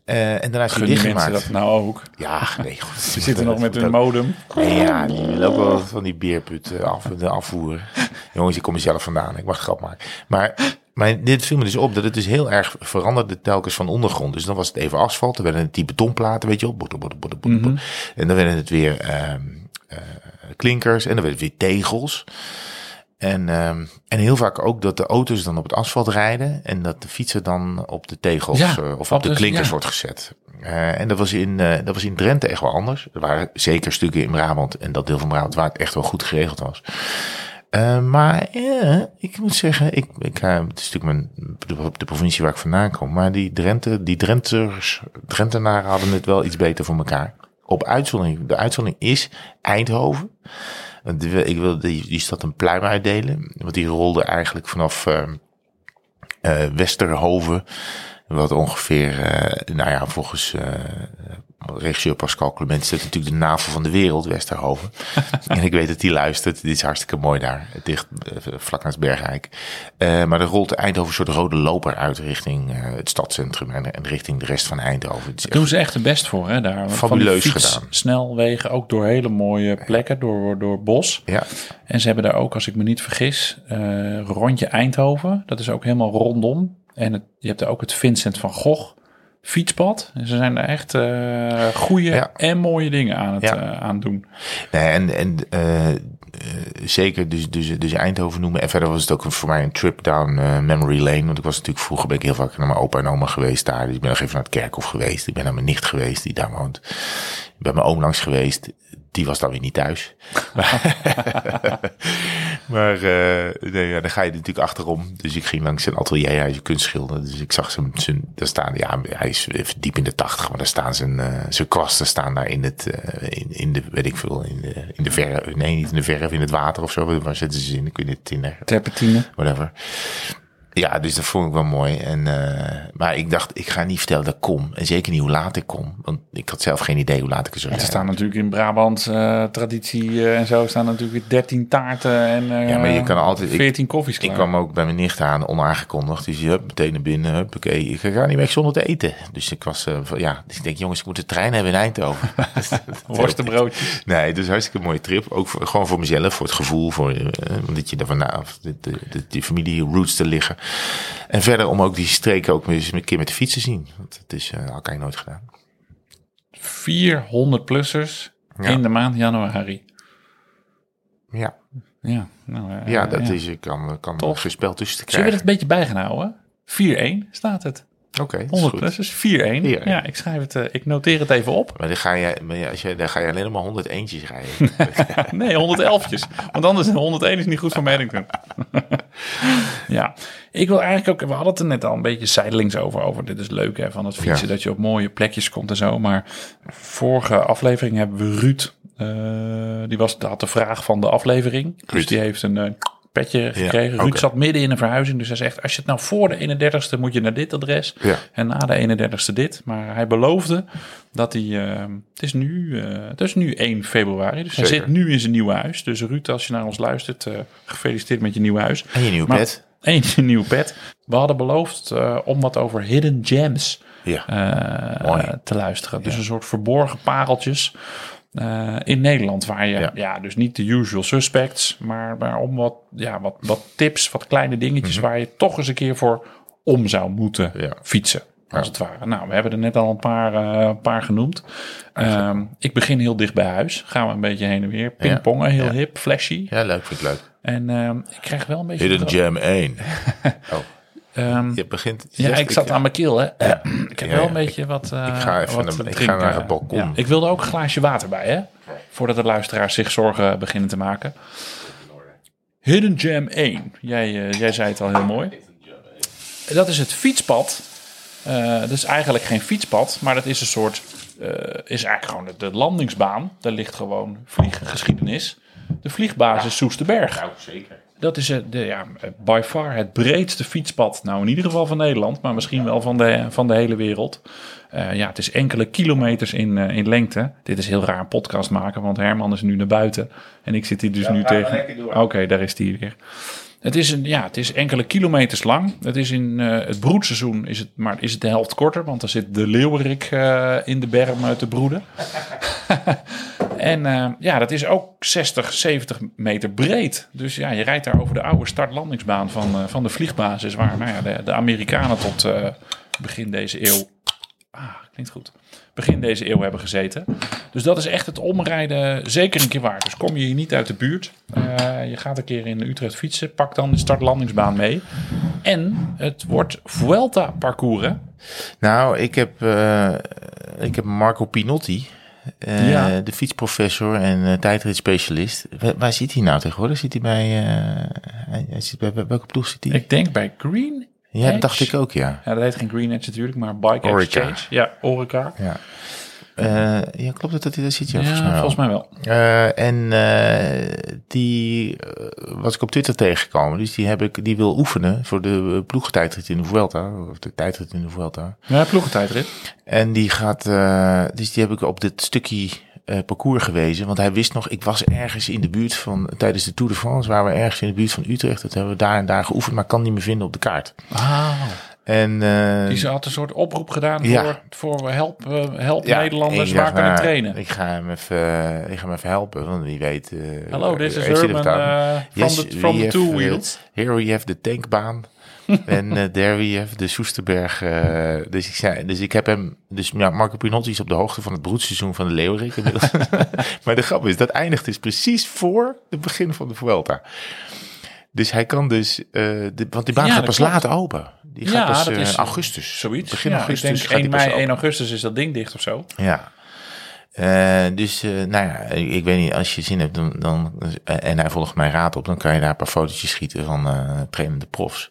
Eh, en daarna is hij dichtgemaakt. dat nou ook. Ja, nee, goed. [laughs] Ze zitten nog met hun modem. Ja, die willen ook wel van die beerput eh, af, afvoeren. [laughs] Jongens, ik kom er zelf vandaan. Ik mag grap maken. Maar, maar dit viel me dus op dat het dus heel erg veranderde telkens van ondergrond. Dus dan was het even asfalt. Dan werden het die betonplaten, weet je wel. Boet. En dan werden het weer ehm, eh, klinkers. En dan werden het weer tegels. En, ehm, en heel vaak ook dat de auto's dan op het asfalt rijden. En dat de fietsen dan op de tegels Ja, eh, of op de de- klinkers ja. wordt gezet. Eh, en dat was, in, eh, dat was in Drenthe echt wel anders. Er waren zeker stukken in Brabant en dat deel van Brabant waar het echt wel goed geregeld was. Maar ik moet zeggen, ik, ik, het is natuurlijk mijn, de, de provincie waar ik vandaan kom. Maar die Drenthe, die Drenters, Drentenaren hadden het wel iets beter voor elkaar. Op uitzondering, de uitzondering is Eindhoven. Ik wil die, die stad een pluim uitdelen. Want die rolde eigenlijk vanaf eh, eh, Westerhoven. Wat ongeveer, eh, nou ja, volgens regisseur Pascal Clement dat natuurlijk de navel van de wereld, Westerhoven. [laughs] en ik weet dat hij luistert. Dit is hartstikke mooi daar, dicht eh, vlak naast Bergijk. Eh, maar er rolt Eindhoven een soort rode loper uit richting eh, het stadscentrum en, en richting de rest van Eindhoven. Het echt- Doen ze echt het best voor, hè? Daar. Fabuleus Van die gedaan. Snelwegen, ook door hele mooie plekken, door, door bos. ja, En ze hebben daar ook, als ik me niet vergis, rondje Eindhoven. Dat is ook helemaal rondom. En het, je hebt daar ook het Vincent van Gogh fietspad. En ze zijn daar echt eh goede Ja. en mooie dingen aan het Ja. aan doen. Nee, en, en eh, zeker dus, dus, dus Eindhoven noemen. En verder was het ook voor mij een trip down memory lane. Want ik was natuurlijk vroeger ben ik heel vaak naar mijn opa en oma geweest daar. Dus ik ben nog even naar het kerkhof geweest. Ik ben naar mijn nicht geweest die daar woont. Ik ben mijn oom langs geweest. Die was dan weer niet thuis. [laughs] maar eh, nee, ja, dan ga je natuurlijk achterom. Dus ik ging langs zijn atelier, hij is een kunstschilder. Dus ik zag zijn, zijn daar staan, ja, hij is even diep in de tachtig, maar daar staan zijn, eh, zijn kwasten staan daar in het, eh, in, in de, weet ik veel, in de, in de verf, nee, niet in de verf, in het water of zo. Waar zetten ze in? Ik weet niet, in Terpentine. whatever. Ja, dus dat vond ik wel mooi. En, eh, maar ik dacht, ik ga niet vertellen dat ik kom. En zeker niet hoe laat ik kom. Want ik had zelf geen idee hoe laat ik er Er zijn. staan natuurlijk in Brabant eh, traditie eh, en zo staan natuurlijk 13 taarten en Ja, maar je kan altijd- ik- 14 koffies Ik klaar. kwam ook bij mijn nicht aan, onaangekondigd. Dus hup, meteen naar binnen, huppakee. Ik ga niet weg zonder te eten. Dus ik was, van, ja, dus ik denk, jongens, ik moet de trein hebben in Eindhoven. [laughs] [laughs] Worstenbroodjes. Nee, dus hartstikke mooie trip. Ook voor, gewoon voor mezelf, voor het gevoel, voor, omdat je er vanaf, de, de, de, die familie roots te liggen. En verder om ook die streken ook eens een keer met de fiets te zien. Want het is, uh, had ik nooit gedaan. 400-plussers Ja. in de maand januari. Ja, Ja, nou, eh, ja dat ja. is, ik kan, kan Tof. geen spel tussen te Zullen we krijgen. dat een beetje bijgehouden? 4-1 staat het. Oké, is 100 goed. plussers, 4-1. 4-1. Ja, ik schrijf het, eh, ik noteer het even op. Maar dan ga je, maar ja, als je, dan ga je alleen maar 100 eentjes rijden. [laughs] Nee, 111'tjes. Want anders 101 is niet goed voor Maddington. [laughs] ja, ik wil eigenlijk ook... We hadden het er net al een beetje zijdelings over. Over dit is leuk hè, van het fietsen. Ja. Dat je op mooie plekjes komt en zo. Maar vorige aflevering hebben we Ruud. eh, die was, had de vraag van de aflevering. Dus die heeft een eh, petje gekregen. Ruud oké. zat midden in een verhuizing. Dus hij zegt, als je het nou voor de 31ste moet je naar dit adres. Ja. En na de 31ste dit. Maar hij beloofde dat hij... eh, het, is nu, eh, het is nu 1 februari. Dus hij zit nu in zijn nieuwe huis. Dus Ruud, als je naar ons luistert, eh, gefeliciteerd met je nieuwe huis. En je nieuwe Maar- pet. En je [laughs] nieuwe pet. We hadden beloofd om wat over hidden gems Ja. te luisteren. Dus een soort verborgen pareltjes eh, in Nederland. Waar je, ja. Ja. dus niet de usual suspects, maar, maar om wat, ja, wat, wat tips, wat kleine dingetjes waar je toch eens een keer voor om zou moeten Mhm. Ja. fietsen. Als het ware. Nou, we hebben er net al een paar, eh, paar genoemd. Ehm, ik begin heel dicht bij huis. Gaan we een beetje heen en weer. Pingpongen, heel hip, flashy. ja, leuk, vind ik leuk. En ehm, ik krijg wel een beetje... Hidden Gem 1. [laughs] Oh, Ehm, je begint... ja, zegt, ik zat aan mijn keel, hè. [clears throat] ik heb Ja, wel een beetje wat... eh, ik ga even wat naar- te ik ga drinken. naar het balkon. Ja, ik wilde ook een glaasje water bij, hè. Voordat de luisteraars zich zorgen beginnen te maken. Hidden Gem 1. Jij, eh, jij zei het al heel mooi. Dat is het fietspad. Eh dat is eigenlijk geen fietspad, maar dat is een soort eh, is eigenlijk gewoon de, de landingsbaan. Daar ligt gewoon vlieggeschiedenis. De vliegbasis Soesterberg. Nou, zeker. Dat is de, ja, by far het breedste fietspad. Nou, in ieder geval van Nederland, maar misschien wel van de, van de hele wereld. Eh, ja, het is enkele kilometers in, eh, in lengte. Dit is heel raar een podcast maken, want Herman is nu naar buiten. En ik zit hier dus nu tegen. Oké, daar is hij weer. Het is, een, ja, het is enkele kilometers lang. Het is in eh, het broedseizoen is het, maar is het de helft korter, want dan zit de leeuwerik in de berm te broeden. [laughs] en eh, ja, dat is ook 60, 70 meter breed. Dus ja, je rijdt daar over de oude start-landingsbaan van, eh, van de vliegbasis, waar nou ja, de, de Amerikanen tot eh, begin deze eeuw. Ah, klinkt goed. Begin deze eeuw hebben gezeten. Dus dat is echt het omrijden zeker een keer waard. Dus kom je hier niet uit de buurt. je gaat een keer in Utrecht fietsen. Pak dan de start-landingsbaan mee. En het wordt Vuelta-parcours. hè? Nou, ik heb, ik heb Marco Pinotti, eh, Ja. de fietsprofessor en eh, tijdritspecialist. Waar, waar zit hij nou tegenwoordig? Zit hij bij, eh, hij, hij zit bij, bij welke ploeg zit hij? Ik denk bij Green. ja, dat Edge. dacht ik ook, ja. Ja, dat heet geen Green Edge natuurlijk, maar Bike Orica. Exchange. Ja, Orica. Ja, Eh, ja klopt het dat hij daar zit? Ja, volgens mij wel. volgens mij wel. Eh, en eh, die was ik op Twitter tegengekomen. Dus die, heb ik, die wil oefenen voor de ploegentijdrit in de Vuelta. Of de tijdrit in de Vuelta. Ja, ploegentijdrit. En die gaat, dus die heb ik op dit stukje parcours gewezen. Want hij wist nog, ik was ergens in de buurt van, tijdens de Tour de France, waren we ergens in de buurt van Utrecht. Dat hebben we daar en daar geoefend, maar kan niet meer vinden op de kaart. Ah. En, eh, Die had een soort oproep gedaan Ja. voor, voor help, help ja, Nederlanders ik waar kunnen nou, trainen. Ik ga hem even, eh, ik ga hem even helpen, want wie weet. eh, Hallo, dit is er Herman uh, from, Yes, the, from the two uh, wheels. Here we have de tankbaan. [laughs] en eh there we have de Soesterberg. dus, ik zei, dus ik heb hem... Dus ja, Marco Pinotti is op de hoogte van het broedseizoen van de Leeuwerik. inmiddels. [laughs] maar de grap is, dat eindigt dus precies voor het begin van de Vuelta. Dus hij kan dus... eh, de, want die baan Ja, gaat pas laat open. Die gaat Ja, pas dat eh, is, augustus. Zoiets. Begin ja, augustus ik denk die 1 pas mei, open. 1 augustus is dat ding dicht of zo. Ja. Eh, dus, nou ja, ik, ik weet niet, als je zin hebt, dan, dan, en hij volgt mijn raad op, dan kan je daar een paar fotootjes schieten van trainende profs.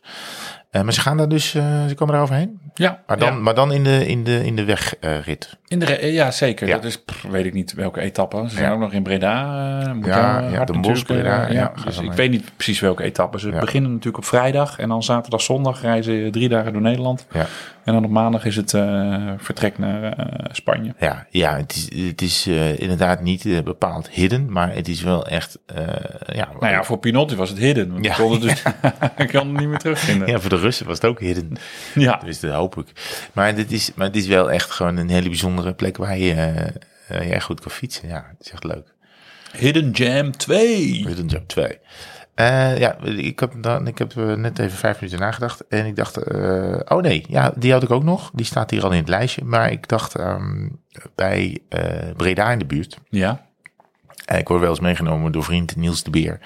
Maar ze gaan daar dus, ze komen daar overheen. Ja, Maar dan, maar dan in de, in de, in de wegrit. In de, re- ja zeker. Ja. Dat is, pff, weet ik niet welke etappe. Ze zijn Ja. ook nog in Breda. eh, moet Ja, Bosch, eh, Breda, ja, ga dus ik mee. weet niet precies welke etappe. Ze beginnen natuurlijk op vrijdag. En dan zaterdag, zondag reizen ze drie dagen door Nederland. Ja. En dan op maandag is het eh, vertrek naar eh, Spanje. Ja, ja het is, het is eh, inderdaad niet eh, bepaald hidden, maar het is wel echt, eh, ja, Nou ja, voor Pinotti was het hidden. Want Ja. kon het dus ik kan het niet meer terugvinden. ja, voor de Russen was het ook hidden. Ja. Dus dat hoop ik. Maar dit is, maar het is wel echt gewoon een hele bijzondere plek waar je, je echt goed kan fietsen. Ja, het is echt leuk. Hidden Jam 2. Hidden Jump 2. Eh, ja, ik heb, dan, ik heb eh, net even vijf minuten nagedacht. En ik dacht, oh nee, ja, die had ik ook nog. Die staat hier al in het lijstje. Maar ik dacht ehm, bij Breda in de buurt. Ja. Ik word wel eens meegenomen door vriend Niels de Beer.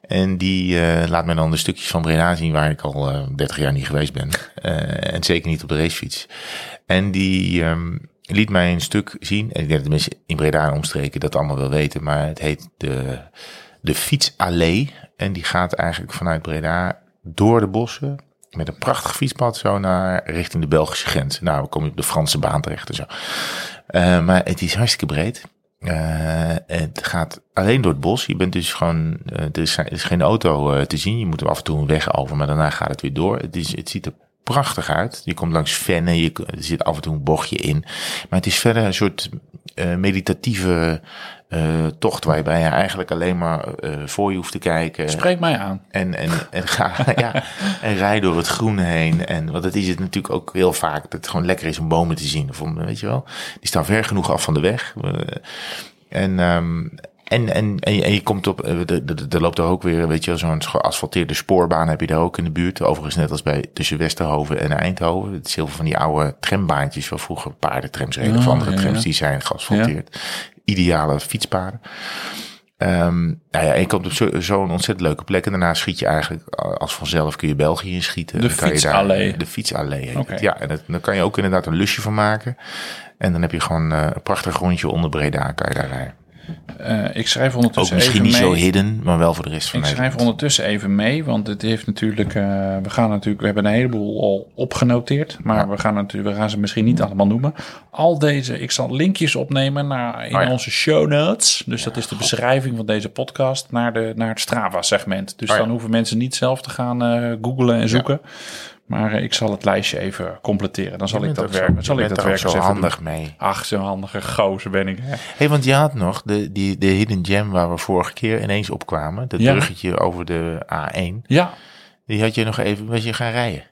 En die laat mij dan de stukjes van Breda zien waar ik al eh 30 jaar niet geweest ben. En zeker niet op de racefiets. En die ehm, liet mij een stuk zien. En ik denk dat de mensen in Breda en omstreken dat allemaal wel weten. Maar het heet de, de Fietsallee. En die gaat eigenlijk vanuit Breda door de bossen. Met een prachtig fietspad zo naar richting de Belgische grens. Nou, kom je op de Franse baan terecht en zo. Eh, maar het is hartstikke breed. Eh, het gaat alleen door het bos. Je bent dus gewoon, eh, er, is, er is geen auto te zien. Je moet er af en toe een weg over, maar daarna gaat het weer door. Het, is, het ziet er prachtig uit. Je komt langs vennen, je, er zit af en toe een bochtje in. Maar het is verder een soort eh, meditatieve eh, tocht waarbij je eigenlijk alleen maar eh, voor je hoeft te kijken. Spreek mij aan. En, en, en, ga, [laughs] ja, en rij door het groen heen. En want dat is het natuurlijk ook heel vaak. Dat het gewoon lekker is om bomen te zien. Of om, weet je wel. Die staan ver genoeg af van de weg. En, ehm, en, en, en, je, en je komt op, eh, er- loopt er ook weer, weet je zo'n geasfalteerde spoorbaan heb je daar ook in de buurt. Overigens net als bij tussen Westerhoven en Eindhoven. Het is heel veel van die oude trambaantjes waar vroeger paardentrams reden. of Oh, andere ja, trams, ja. die zijn geasfalteerd. Ideale fietspaden. Ehm, nou ja, en je komt op zo- zo'n ontzettend leuke plek. En daarna schiet je eigenlijk als vanzelf kun je België inschieten. De fietsallee. De fietsallee. het. Ja, en dat, dan kan je ook inderdaad een lusje van maken. En dan heb je gewoon eh, een prachtig rondje onder Breda kan je daar rijden. Eh, ik schrijf Ook ondertussen misschien even niet mee. zo hidden, maar wel voor de rest van Ik schrijf ondertussen even mee, want het heeft natuurlijk, eh, we gaan natuurlijk, we hebben een heleboel al opgenoteerd, maar we gaan natuurlijk, we gaan ze misschien niet allemaal noemen. Al deze, ik zal linkjes opnemen naar in Oh ja. onze show notes. Dus dat is de beschrijving van deze podcast naar de naar het Strava segment. Dus Oh dan hoeven mensen niet zelf te gaan eh googlen en zoeken. Maar eh, ik zal het lijstje even completeren. Dan zal Je ik dat werken. zo- Zal ik dat er werken zo handig mee. Ach, zo'n handige gozer ben ik. hè. hey, want je had nog de, die, de hidden gem waar we vorige keer ineens op kwamen. Dat Ja. bruggetje over de A1. Ja, Die had je nog even, was je gaan rijden.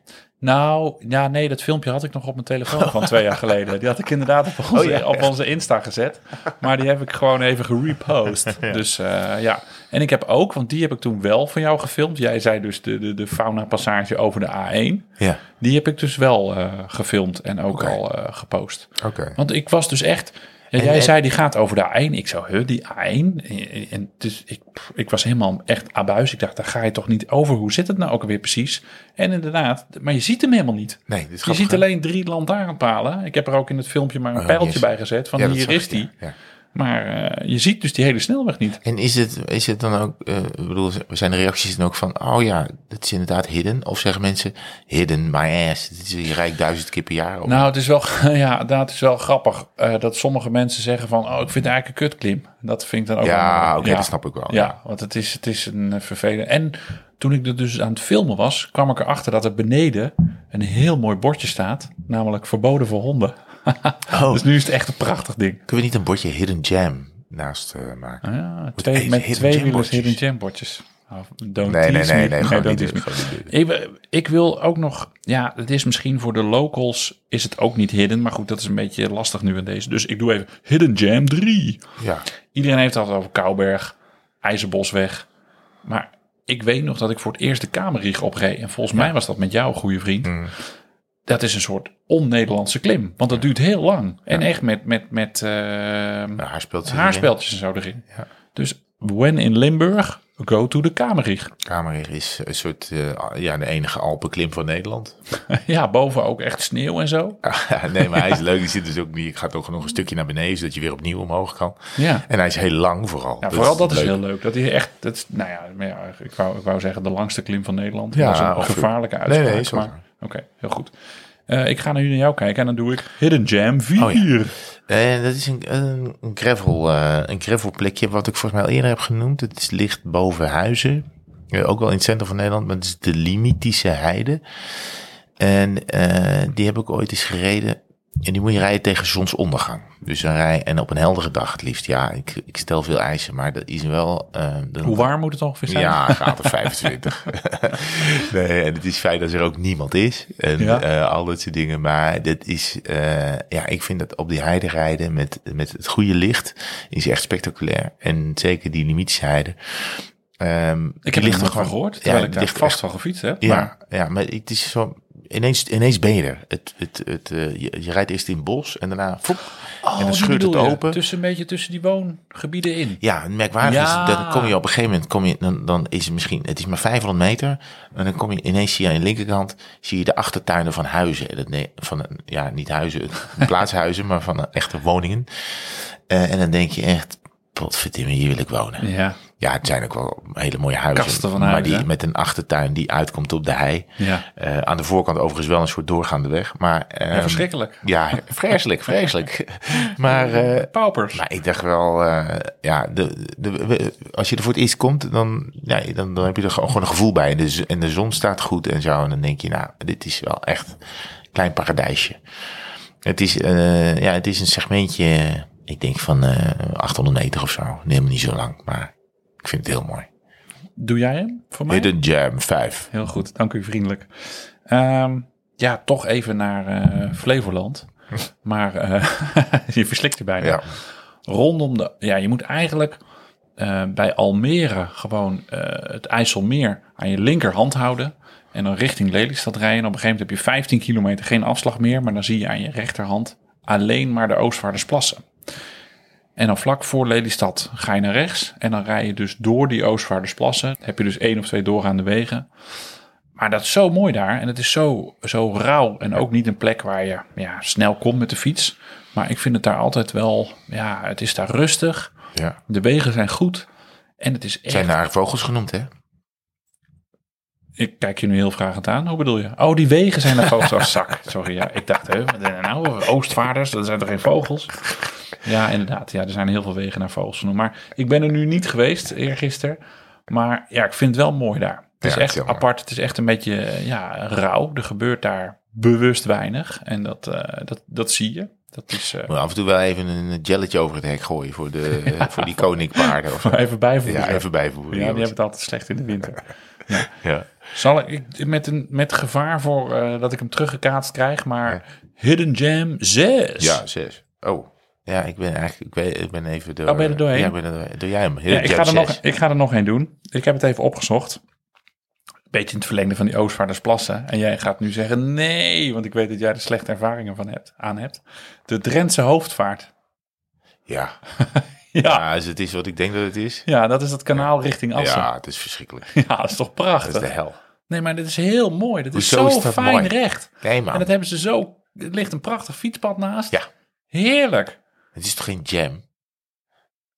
Nou, ja, nee, dat filmpje had ik nog op mijn telefoon van twee jaar geleden. Die had ik inderdaad op onze, Oh, ja. op onze Insta gezet. Maar die heb ik gewoon even gerepost. [laughs] Dus eh, ja. En ik heb ook, want die heb ik toen wel van jou gefilmd. Jij zei dus de, de, de fauna passage over de A1. Ja, Die heb ik dus wel eh, gefilmd en ook al eh, gepost. oké. Want ik was dus echt... En- jij en- zei die gaat over de A1. Ik zou, huh, die A1? En- dus ik, ik was helemaal echt abuis. Ik dacht, daar ga je toch niet over. Hoe zit het nou ook alweer precies? En inderdaad, maar je ziet hem helemaal niet. Nee, Je ziet alleen drie lantaarnpalen. Ik heb er ook in het filmpje maar een Oh, pijltje yes. bij gezet. Van Ja, hier is die. ja. Ja. Maar eh, je ziet dus die hele snelweg niet. En is het, is het dan ook, ik bedoel, zijn de reacties dan ook van, oh ja, dat is inderdaad hidden? Of zeggen mensen, hidden my ass, dit is, je rijdt duizend keer per jaar. Of- Nou, het is wel, [laughs] ja, dat is wel grappig. eh, dat sommige mensen zeggen van, oh, ik vind het eigenlijk een kutklim. Dat vind ik dan ook ja, oké, dat snap ik wel. Ja, want het is, het is een eh, vervelend. En toen ik er dus aan het filmen was, kwam ik erachter dat er beneden een heel mooi bordje staat. Namelijk verboden voor honden. Oh. Dus nu is het echt een prachtig ding. Kunnen we niet een bordje hidden jam naast eh, maken? Ja, twee, met hidden twee hidden gem bordjes. Don't Nee, nee, nee, nee, don't niet. Ik, ik wil ook nog, ja, het is misschien voor de locals is het ook niet hidden, maar goed, dat is een beetje lastig nu in deze. Dus ik doe even Hidden Jam 3. Ja, Iedereen heeft het altijd over Kouberg, IJzerbosweg. Maar ik weet nog dat ik voor het eerst de Kamerrieg opreed. En volgens mij was dat met jou, goede vriend. Mm. Dat is een soort on-Nederlandse klim. Want dat duurt heel lang. En echt met, met, met haar speelt zich haarspeltjes en zo erin. Ja. Dus when in Limburg, go to de Kamerrieg. Kamer is een soort, eh, ja, de enige Alpenklim van Nederland. [laughs] ja, boven ook echt sneeuw en zo. [laughs] nee, maar hij is leuk. Die zit dus ook niet. Ik ga ook nog een stukje naar beneden, zodat je weer opnieuw omhoog kan. Ja. En hij is heel lang vooral. Ja, vooral dat is leuk. heel leuk. Dat is echt, dat is, nou ja, maar ja, ik wou, ik wou zeggen de langste klim van Nederland. Ja, dat is een gevaarlijke Nee, uitspraak. nee, maar Oké, heel goed. Eh, ik ga nu naar jou kijken en dan doe ik Hidden Jam 4. Oh. Eh, dat is een, een, gravel, eh, een gravel plekje wat ik volgens mij al eerder heb genoemd. Het is, ligt boven Huizen. Eh, ook wel in het centrum van Nederland, maar het is de Limitische Heide. En eh, die heb ik ooit eens gereden. En die moet je rijden tegen zonsondergang. Dus dan rij en op een heldere dag het liefst. Ja, ik, ik stel veel eisen, maar dat is wel... eh, dan- Hoe warm moet het ongeveer zijn? Ja, graden 25. [laughs] nee, en het is fijn dat er ook niemand is. En Ja. eh, al dat soort dingen. Maar dit is, eh, ja, ik vind dat op die heide rijden met, met het goede licht is echt spectaculair. En zeker die limitische heide. Ehm, Ik heb er nog van gehoord, ja, terwijl ik daar vast echt- van gefietst heb. ja, Maar, ja, maar het is zo. Ineens, ineens ben je er. Het, het, het, eh, je, je rijdt eerst in het bos en daarna. Foep, oh, en dan scheurt het je. open. Tussen een beetje tussen die woongebieden in. Ja, merkwaardig Ja. is, dan kom je op een gegeven moment, kom je, dan, dan is het misschien, het is maar 500 meter. En dan kom je ineens, zie je aan de linkerkant, zie je de achtertuinen van huizen. En dat, nee, van, ja, niet huizen, [laughs] plaatshuizen, maar van echte woningen. Eh, en dan denk je echt, potverdimme, hier wil ik wonen. Ja, Ja, het zijn ook wel hele mooie huizen. Kasten van maar huizen, die hè? met een achtertuin die uitkomt op de hei. ja. Eh, aan de voorkant overigens wel een soort doorgaande weg. Maar, ja ehm, verschrikkelijk. ja, vreselijk, [laughs] vreselijk. maar, eh, Paupers. maar ik dacht wel, eh, ja, de, de, als je er voor het eerst komt, dan, ja, dan, dan heb je er gewoon een gevoel bij. En de, z- en de zon staat goed en zo. En dan denk je, nou, dit is wel echt een klein paradijsje. Het is, ja, het is een segmentje, ik denk van eh 800 meter of zo. Helemaal niet zo lang, maar ik vind het heel mooi. Doe jij hem voor mij? Hidden Jam 5. Heel goed, dank u vriendelijk. Ehm, ja, toch even naar eh, Flevoland. [laughs] Maar eh, [laughs] je verslikt je bijna. Ja. Rondom de... Ja, je moet eigenlijk eh, bij Almere gewoon het IJsselmeer aan je linkerhand houden. En dan richting Lelystad rijden. En op een gegeven moment heb je 15 kilometer geen afslag meer. Maar dan zie je aan je rechterhand alleen maar de Oostvaardersplassen. En dan vlak voor Lelystad ga je naar rechts. En dan rij je dus door die Oostvaardersplassen. heb je dus één of twee doorgaande wegen. Maar dat is zo mooi daar. En het is zo, zo rauw. En ook niet een plek waar je ja, snel komt met de fiets. Maar ik vind het daar altijd wel... Ja, het is daar rustig. Ja. De wegen zijn goed. En het is echt... Zijn naar vogels genoemd, hè? Ik kijk je nu heel vragend aan. Hoe bedoel je? Oh, die wegen zijn naar vogels. Oh, zak. Sorry, ja. Ik dacht, hè, er nou? Oostvaarders, dat zijn toch geen vogels? Ja, inderdaad. Ja, er zijn heel veel wegen naar vogels. Maar ik ben er nu niet geweest, eergisteren. Maar ja, ik vind het wel mooi daar. Het is Ja, het is echt apart. Het is echt een beetje ja, rauw. Er gebeurt daar bewust weinig. En dat, eh, dat, dat zie je. Dat is eh, af en toe wel even een jelletje over het hek gooien voor, de, [laughs] eh, voor die koninkpaarden. Of even bijvoegen. Ja, even bijvoeren. Ja, die hebben het altijd slecht in de winter. Ja. Zal ik, met, een, met gevaar voor eh, dat ik hem teruggekaatst krijg, maar Hidden Gem 6. ja, zes. Oh. Ja, ik ben eigenlijk, ik ben, ik ben even door. Oh, ben je er doorheen? Ja, ik ben er doorheen. Doe jij hem? Ja, ik, Jam ga er nog, ik ga er nog een doen. Ik heb het even opgezocht. Beetje in het verlengde van die Oostvaardersplassen. En jij gaat nu zeggen nee, want ik weet dat jij er slechte ervaringen van hebt, aan hebt. De Drentse hoofdvaart. Ja. [laughs] Ja, ja, dus het is wat ik denk dat het is. ja dat is dat kanaal richting Assen. Ja, Ja. het is verschrikkelijk. [laughs] dat is toch Dat prachtig. is de hel. Nee, maar dit is heel mooi. Dat is Hoezo zo is dat fijn mooi? recht. Nee, man. En dat hebben ze zo... Er ligt een prachtig fietspad naast. Ja. Heerlijk. Het is toch geen jam?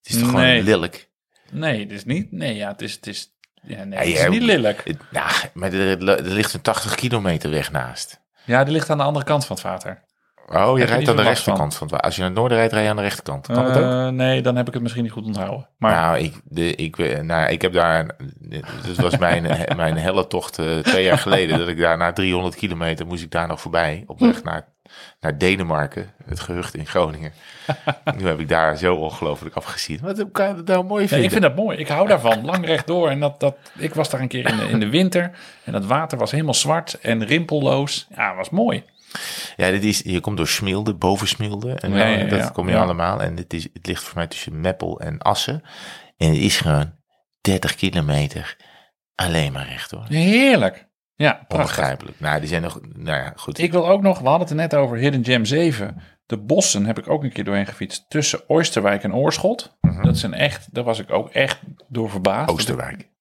Het is toch Nee. gewoon lelijk? Nee, het is niet... Nee, ja, het is... Het is ja, nee, Ja, het is jij- niet lelijk. Het- Nou, maar er, er ligt een 80 kilometer weg naast. Ja, die ligt aan de andere kant van het water. Oh, je rijdt aan de van? rechterkant van het. Als je naar het noorden rijdt, rij je aan de rechterkant. Kan dat ook? Eh, nee, dan heb ik het misschien niet goed onthouden. Maar Nou, ik, de, ik, nou, ik heb daar, dit was mijn, [laughs] mijn helle tocht eh, twee jaar geleden, dat ik daar na 300 kilometer moest ik daar nog voorbij, op weg naar, naar Denemarken, het gehucht in Groningen. [laughs] nu heb ik daar zo ongelooflijk afgezien. Wat kan je dat nou mooi vinden? ik vind dat mooi. Ik hou daarvan. Lang rechtdoor. En dat, dat, ik was daar een keer in de, in de winter. En dat water was helemaal zwart en rimpelloos. Ja, was mooi. Ja, dit is, je komt door Smilde, boven Smilde. En Ja, ja, dat kom je allemaal. En het, is, het ligt voor mij tussen Meppel en Assen. En het is gewoon 30 kilometer alleen maar recht hoor. Heerlijk. Ja, prachtig. Onbegrijpelijk. Nou, die zijn nog, nou ja, goed. Ik wil ook nog, we hadden het er net over Hidden Gem 7. De bossen heb ik ook een keer doorheen gefietst. Tussen Oosterwijk en Oorschot. Dat zijn echt, daar was ik ook echt door verbaasd. Oosterwijk.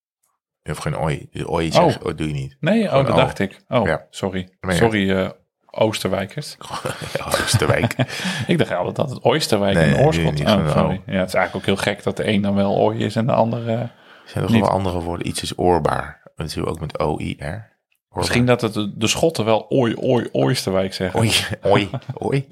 Of geen ooi. Ooi Oh. zeg, oh. doe je niet. Nee, oh, dat dacht ik. Oh, Ja. sorry. Sorry, eh, Oosterwijkers. [laughs] Oosterwijk. [laughs] Ik dacht altijd dat het Oosterwijk Nee, en Oorschot. Oh, sorry. Ja, het is eigenlijk ook heel gek dat de een dan wel ooi is en de andere... zijn er nog wel andere woorden? Iets is oorbaar. Dat is ook met O-I-R. Misschien dat het de, Schotten wel ooi, ooi, Oosterwijk zeggen. Oei, oei, oei.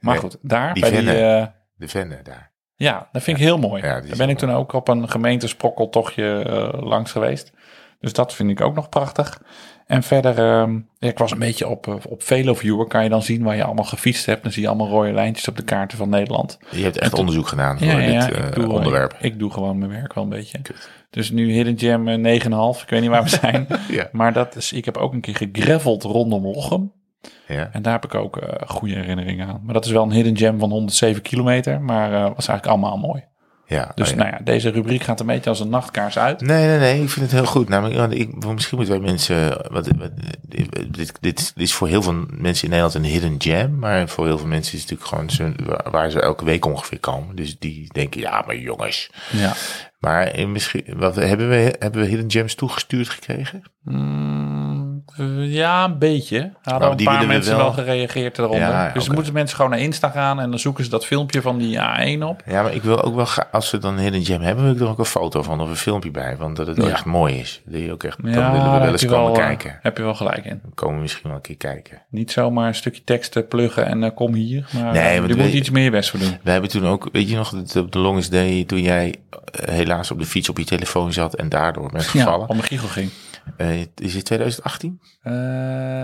maar Nee, goed, daar die bij die... vennen. eh, De venne daar. ja, dat vind ik heel mooi. Ja, die daar ben ik toen ook op een gemeentesprokkeltochtje eh langs geweest. Dus dat vind ik ook nog prachtig. En verder, ehm, ja, ik was een beetje op, eh, op Veloviewer. Kan je dan zien waar je allemaal gefietst hebt. Dan zie je allemaal rode lijntjes op de kaarten van Nederland. Je hebt echt onderzoek gedaan voor Ja, ja, dit eh, ik, doe, onderwerp. Ik, ik doe gewoon mijn werk wel een beetje. Dus nu Hidden Gem eh, 9,5. Ik weet niet waar we zijn. [laughs] Maar dat is, ik heb ook een keer gegraveld rondom Lochem. Ja. En daar heb ik ook eh, goede herinneringen aan. Maar dat is wel een hidden gem van 107 kilometer. Maar eh, was eigenlijk allemaal mooi. Ja, Dus oh ja. nou ja, deze rubriek gaat een beetje als een nachtkaars uit. Nee, nee, nee, ik vind het heel goed. Namelijk, want ik, misschien moeten wij mensen. Wat, wat, dit, dit, dit is voor heel veel mensen in Nederland een hidden gem. Maar voor heel veel mensen is het natuurlijk gewoon zo, waar- waar ze elke week ongeveer komen. Dus die denken, ja, maar jongens. Ja. Maar eh, misschien, wat, hebben, we, hebben we hidden gems toegestuurd gekregen? Mm, eh, ja, een beetje. Hadden Nou, een die paar mensen wel. wel gereageerd eronder. Ja, dus dan moeten mensen gewoon naar Insta gaan en dan zoeken ze dat filmpje van die A1 op. Ja, maar ik wil ook wel, als we dan een hidden gem hebben, wil ik er ook een foto van of een filmpje bij. Want dat het Ja. echt mooi is. Dat je ook echt, dan Ja, willen we wel eens komen wel, eh, kijken. Heb je wel gelijk in. Dan komen we misschien wel een keer kijken. Niet zomaar een stukje tekst eh, pluggen en eh, kom hier. Maar Nee, je moet iets meer best voor doen. We hebben toen ook, weet je nog, dat op de longest day, toen jij helaas op de fiets op je telefoon zat en daardoor bent Ja, gevallen. om mijn giegel ging. Eh, is het 2018? Eh,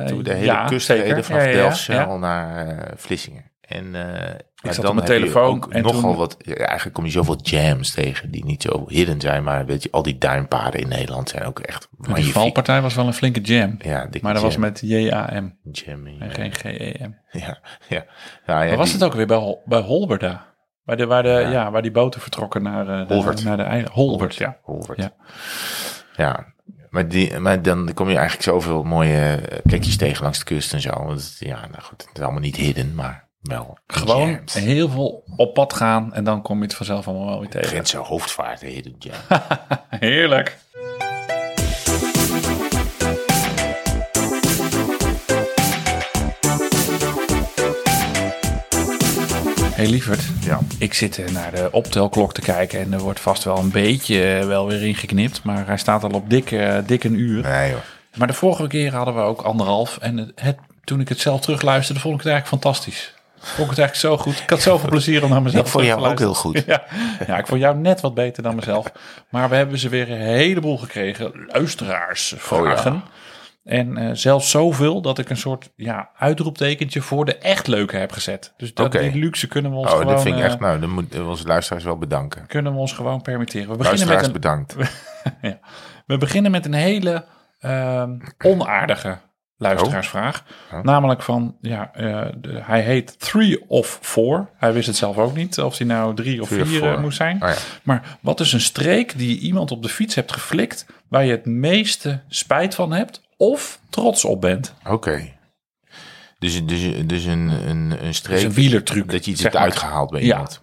Toen de hele ja, kust reden vanaf Ja. Delfzijl naar eh, Vlissingen. En maar zat dan op mijn telefoon en nogal toen- wat, eigenlijk kom je zoveel jams tegen die niet zo hidden zijn, maar weet je, al die duimpaden in Nederland zijn ook echt Die magnifiek. valpartij was wel een flinke jam. Ja, Maar dat was met J-A-M Jam, ja. en geen G-E-M. Ja, ja. ja Waar was die- het ook weer bij, Hol- bij Holberda? Bij de, waar, de, ja. Ja. waar die boten vertrokken naar, naar de eiland. Holbert, ja. Holwert. Ja. Ja. Maar, die, maar dan kom je eigenlijk zoveel mooie eh, plekjes tegen langs de kust en zo. Want ja, nou goed, het is allemaal niet hidden, maar wel. Gewoon heel veel op pad gaan en dan kom je het vanzelf allemaal wel weer tegen. Grenzen hoofdvaart, hidden jam. [laughs] Heerlijk. Hey lieverd, Ja. ik zit eh, naar de optelklok te kijken en er wordt vast wel een beetje eh, wel weer ingeknipt. Maar hij staat al op dik, eh, dik een uur. Nee. Maar de vorige keer hadden we ook anderhalf. En het, het- toen ik het zelf terugluisterde, vond ik het eigenlijk fantastisch. Vond ik het eigenlijk zo goed. Ik had zoveel plezier om naar mezelf Ik vond jou te ook heel goed. [laughs] Ja, ja, ik vond jou net wat beter dan mezelf. Maar we hebben ze weer een heleboel gekregen. Luisteraarsvragen. En eh, zelfs zoveel dat ik een soort ja, uitroeptekentje voor de echt leuke heb gezet. Dus dat, die luxe kunnen we ons Oh, gewoon... dat vind ik eh, echt, nou, dan moeten onze luisteraars wel bedanken. kunnen we ons gewoon permitteren. We beginnen, Luisteraars met een, bedankt. [laughs] ja, we beginnen met een hele ehm, onaardige luisteraarsvraag. Oh. Namelijk van, ja, eh, de- hij heet Three of Four. Hij wist het zelf ook niet of hij nou drie of Three vier eh, moest zijn. Oh ja. Maar wat is een streek die iemand op de fiets hebt geflikt... waar je het meeste spijt van hebt of trots op bent? Oké. Dus, dus, dus een, een, een streek. Dat is een wielertruc. Dat je iets hebt maar. uitgehaald bij Ja. iemand.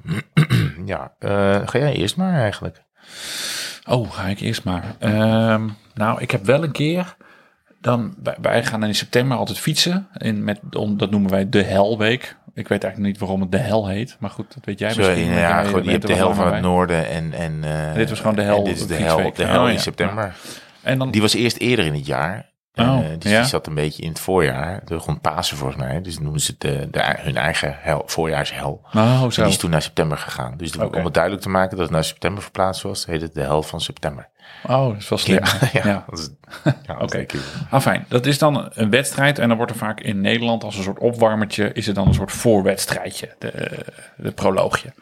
[clears throat] ja. eh, ga jij eerst maar eigenlijk. Oh, ga ik eerst maar. Ehm, nou, ik heb wel een keer. Dan, wij, gaan in september altijd fietsen. In met, dat noemen wij de Helweek. Ik weet eigenlijk niet waarom het de hel heet. Maar goed, dat weet jij misschien. ja, goed, je hebt de hel van het bij. noorden en... en Dit was gewoon de hel Dit is de hel, de hel Oh, in ja. september. En dan, Die was eerst eerder in het jaar. Oh, Eh, dus ja? die zat een beetje in het voorjaar. De rond Pasen volgens mij. Dus noemen ze de, de, hun eigen hel, voorjaarshel. oh, En zo. die is toen naar september gegaan. Dus om het duidelijk te maken dat het naar september verplaatst was, heet het de hel van september. Oh, dat is wel slim. ja, [laughs] ja. [laughs] Oké. ik. Afijn, dat is dan een wedstrijd. En dan wordt er vaak in Nederland als een soort opwarmertje... is er dan een soort voorwedstrijdje. De, de proloogje.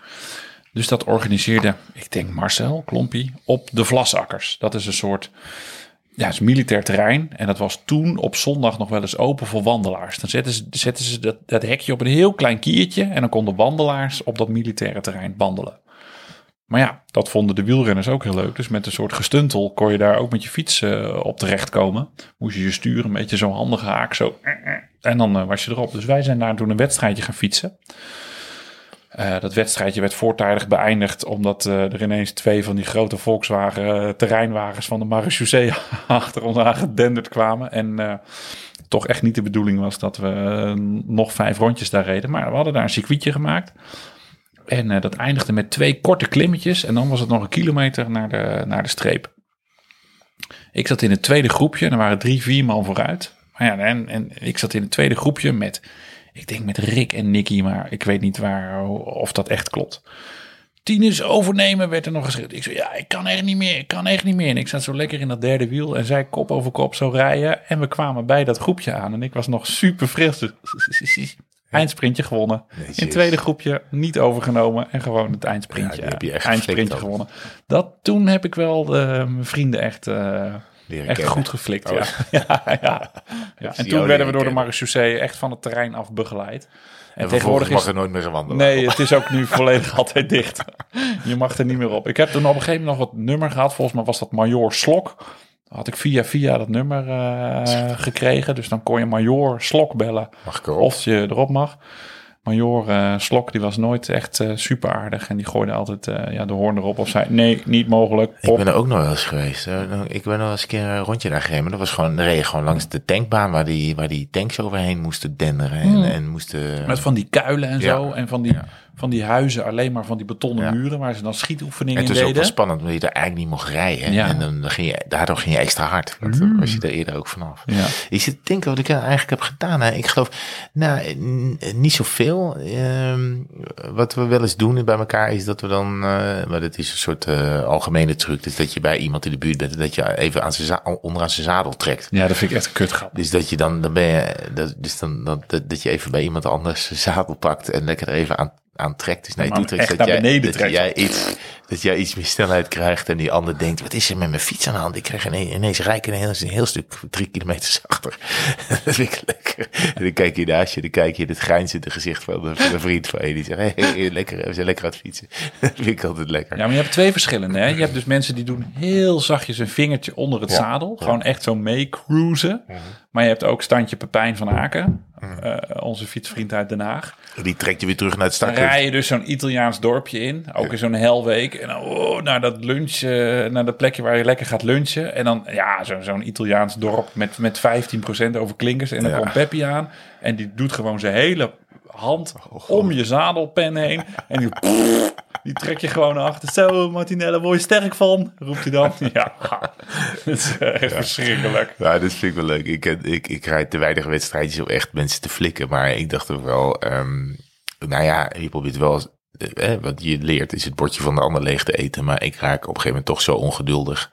Dus dat organiseerde, ik denk Marcel Klompie, op de Vlasakkers. Dat is een soort... Ja, het is militair terrein. En dat was toen op zondag nog wel eens open voor wandelaars. Dan zetten ze, zetten ze dat, dat hekje op een heel klein kiertje. En dan konden wandelaars op dat militaire terrein wandelen. Maar ja, dat vonden de wielrenners ook heel leuk. Dus met een soort gestuntel kon je daar ook met je fiets eh, op terechtkomen. Moest je je sturen, een beetje zo'n handige haak. Zo. En dan eh, was je erop. Dus wij zijn daar toen een wedstrijdje gaan fietsen. Eh, dat wedstrijdje werd voortijdig beëindigd omdat eh, er ineens twee van die grote Volkswagen eh, terreinwagens van de marechaussee [laughs] achter ons aangedenderd kwamen. En toch echt niet de bedoeling was dat we nog vijf rondjes daar reden. Maar we hadden daar een circuitje gemaakt. En dat eindigde met twee korte klimmetjes. En dan was het nog een kilometer naar de, naar de streep. Ik zat in het tweede groepje. En er waren drie, vier man vooruit. Maar ja, en, en ik zat in het tweede groepje met, ik denk met Rick en Nicky. Maar ik weet niet waar, of dat echt klopt. Tien is overnemen, werd er nog geschreven. Ik zei, ja, ik kan echt niet meer, ik kan echt niet meer. En ik zat zo lekker in dat derde wiel en zij kop over kop zo rijden. En we kwamen bij dat groepje aan en ik was nog super fris. Dus [laughs] Eindsprintje gewonnen. In het tweede groepje niet overgenomen en gewoon het eindsprintje, Ja, heb je echt eindsprintje geflikt ook. gewonnen. Dat, toen heb ik wel eh, mijn vrienden echt, eh, Leren echt kennen. goed geflikt. Oh. Ja. [laughs] Ja, ja. Ja. En toen werden we door de marechaussee echt van het terrein af begeleid. En, En tegenwoordig vervolgens is mag er nooit meer gewandeld Nee, het is ook nu volledig [laughs] altijd dicht. Je mag er niet meer op. Ik heb toen op een gegeven moment nog wat nummer gehad. Volgens mij was dat Major Slok. Had ik via via dat nummer eh, gekregen. Dus dan kon je Major Slok bellen. Mag ik erop? Of je erop mag. Major eh, Slok, die was nooit echt eh, super aardig. En die gooide altijd eh, ja, de hoorn erop. Of zei, nee, niet mogelijk. Ik ben er ook nog wel eens geweest. Ik ben nog eens een keer een rondje daar gereden. maar Dat was gewoon, dan reed je gewoon langs de tankbaan waar die, waar die tanks overheen moesten denderen. En, en moesten... Met van die kuilen en Ja. zo. En van die, van die huizen, alleen maar van die betonnen Ja. muren. Waar ze dan schietoefeningen en in het was ook wel deden. spannend, omdat je daar eigenlijk niet mocht rijden. Ja. En dan, ging je, daardoor ging je extra hard. Want dan was je er eerder ook vanaf. Ja. Ik zit te denken wat ik eigenlijk heb gedaan. Hè. Ik geloof, nou, niet zoveel. Ehm, wat we wel eens doen bij elkaar is dat we dan, eh, maar dat is een soort eh, algemene truc. Dus dat je bij iemand in de buurt bent en dat je even aan zijn onderaan zijn zadel trekt. ja, dat vind ik echt een kutgrap. Dus dat je dan, dan ben je, dat, dus dan, dat, dat, je even bij iemand anders zijn zadel pakt en lekker er even aan, aan trekt. Dus naar je toe trekt. Dat jij, dat, jij iets, dat jij iets meer snelheid krijgt en die ander denkt, wat is er met mijn fiets aan de hand? Ik krijg ineens, ineens rijken een heel, een heel stuk drie kilometer zachter. [laughs] dat vind ik lekker. En dan kijk je naast je, dan kijk je in het grijnzende gezicht van de, vriend van je. Die zegt, hey, hey, lekker, we zijn lekker aan het fietsen. [laughs] dat vind ik altijd lekker. Ja, maar je hebt twee verschillende. Hè? Je hebt dus mensen die doen heel zachtjes een vingertje onder het Ja. zadel. Gewoon echt zo mee cruisen. Maar je hebt ook standje Pepijn van Aken. Eh, onze fietsvriend uit Den Haag. Die trekt je weer terug naar het Dan startpunt. rij je dus zo'n Italiaans dorpje in. Ook in zo'n helweek. En dan oh, naar dat lunch, eh, naar dat plekje waar je lekker gaat lunchen. En dan, ja, zo- zo'n Italiaans dorp met, met 15% over klinkers. En dan Ja. komt Peppi aan. En die doet gewoon zijn hele hand om je zadelpen heen. En die, [laughs] die trek je gewoon achter. Zo, Martinelle, word je sterk van? Roept hij dan. [laughs] Ja, dat is echt verschrikkelijk. Ja, dat vind ik wel leuk. Ik, ken- ik, ik rijd te weinig wedstrijdjes om echt mensen te flikken. Maar ik dacht ook wel, ehm, nou ja, je probeert wel, eh, eh, wat je leert is het bordje van de ander leeg te eten. Maar ik raak op een gegeven moment toch zo ongeduldig.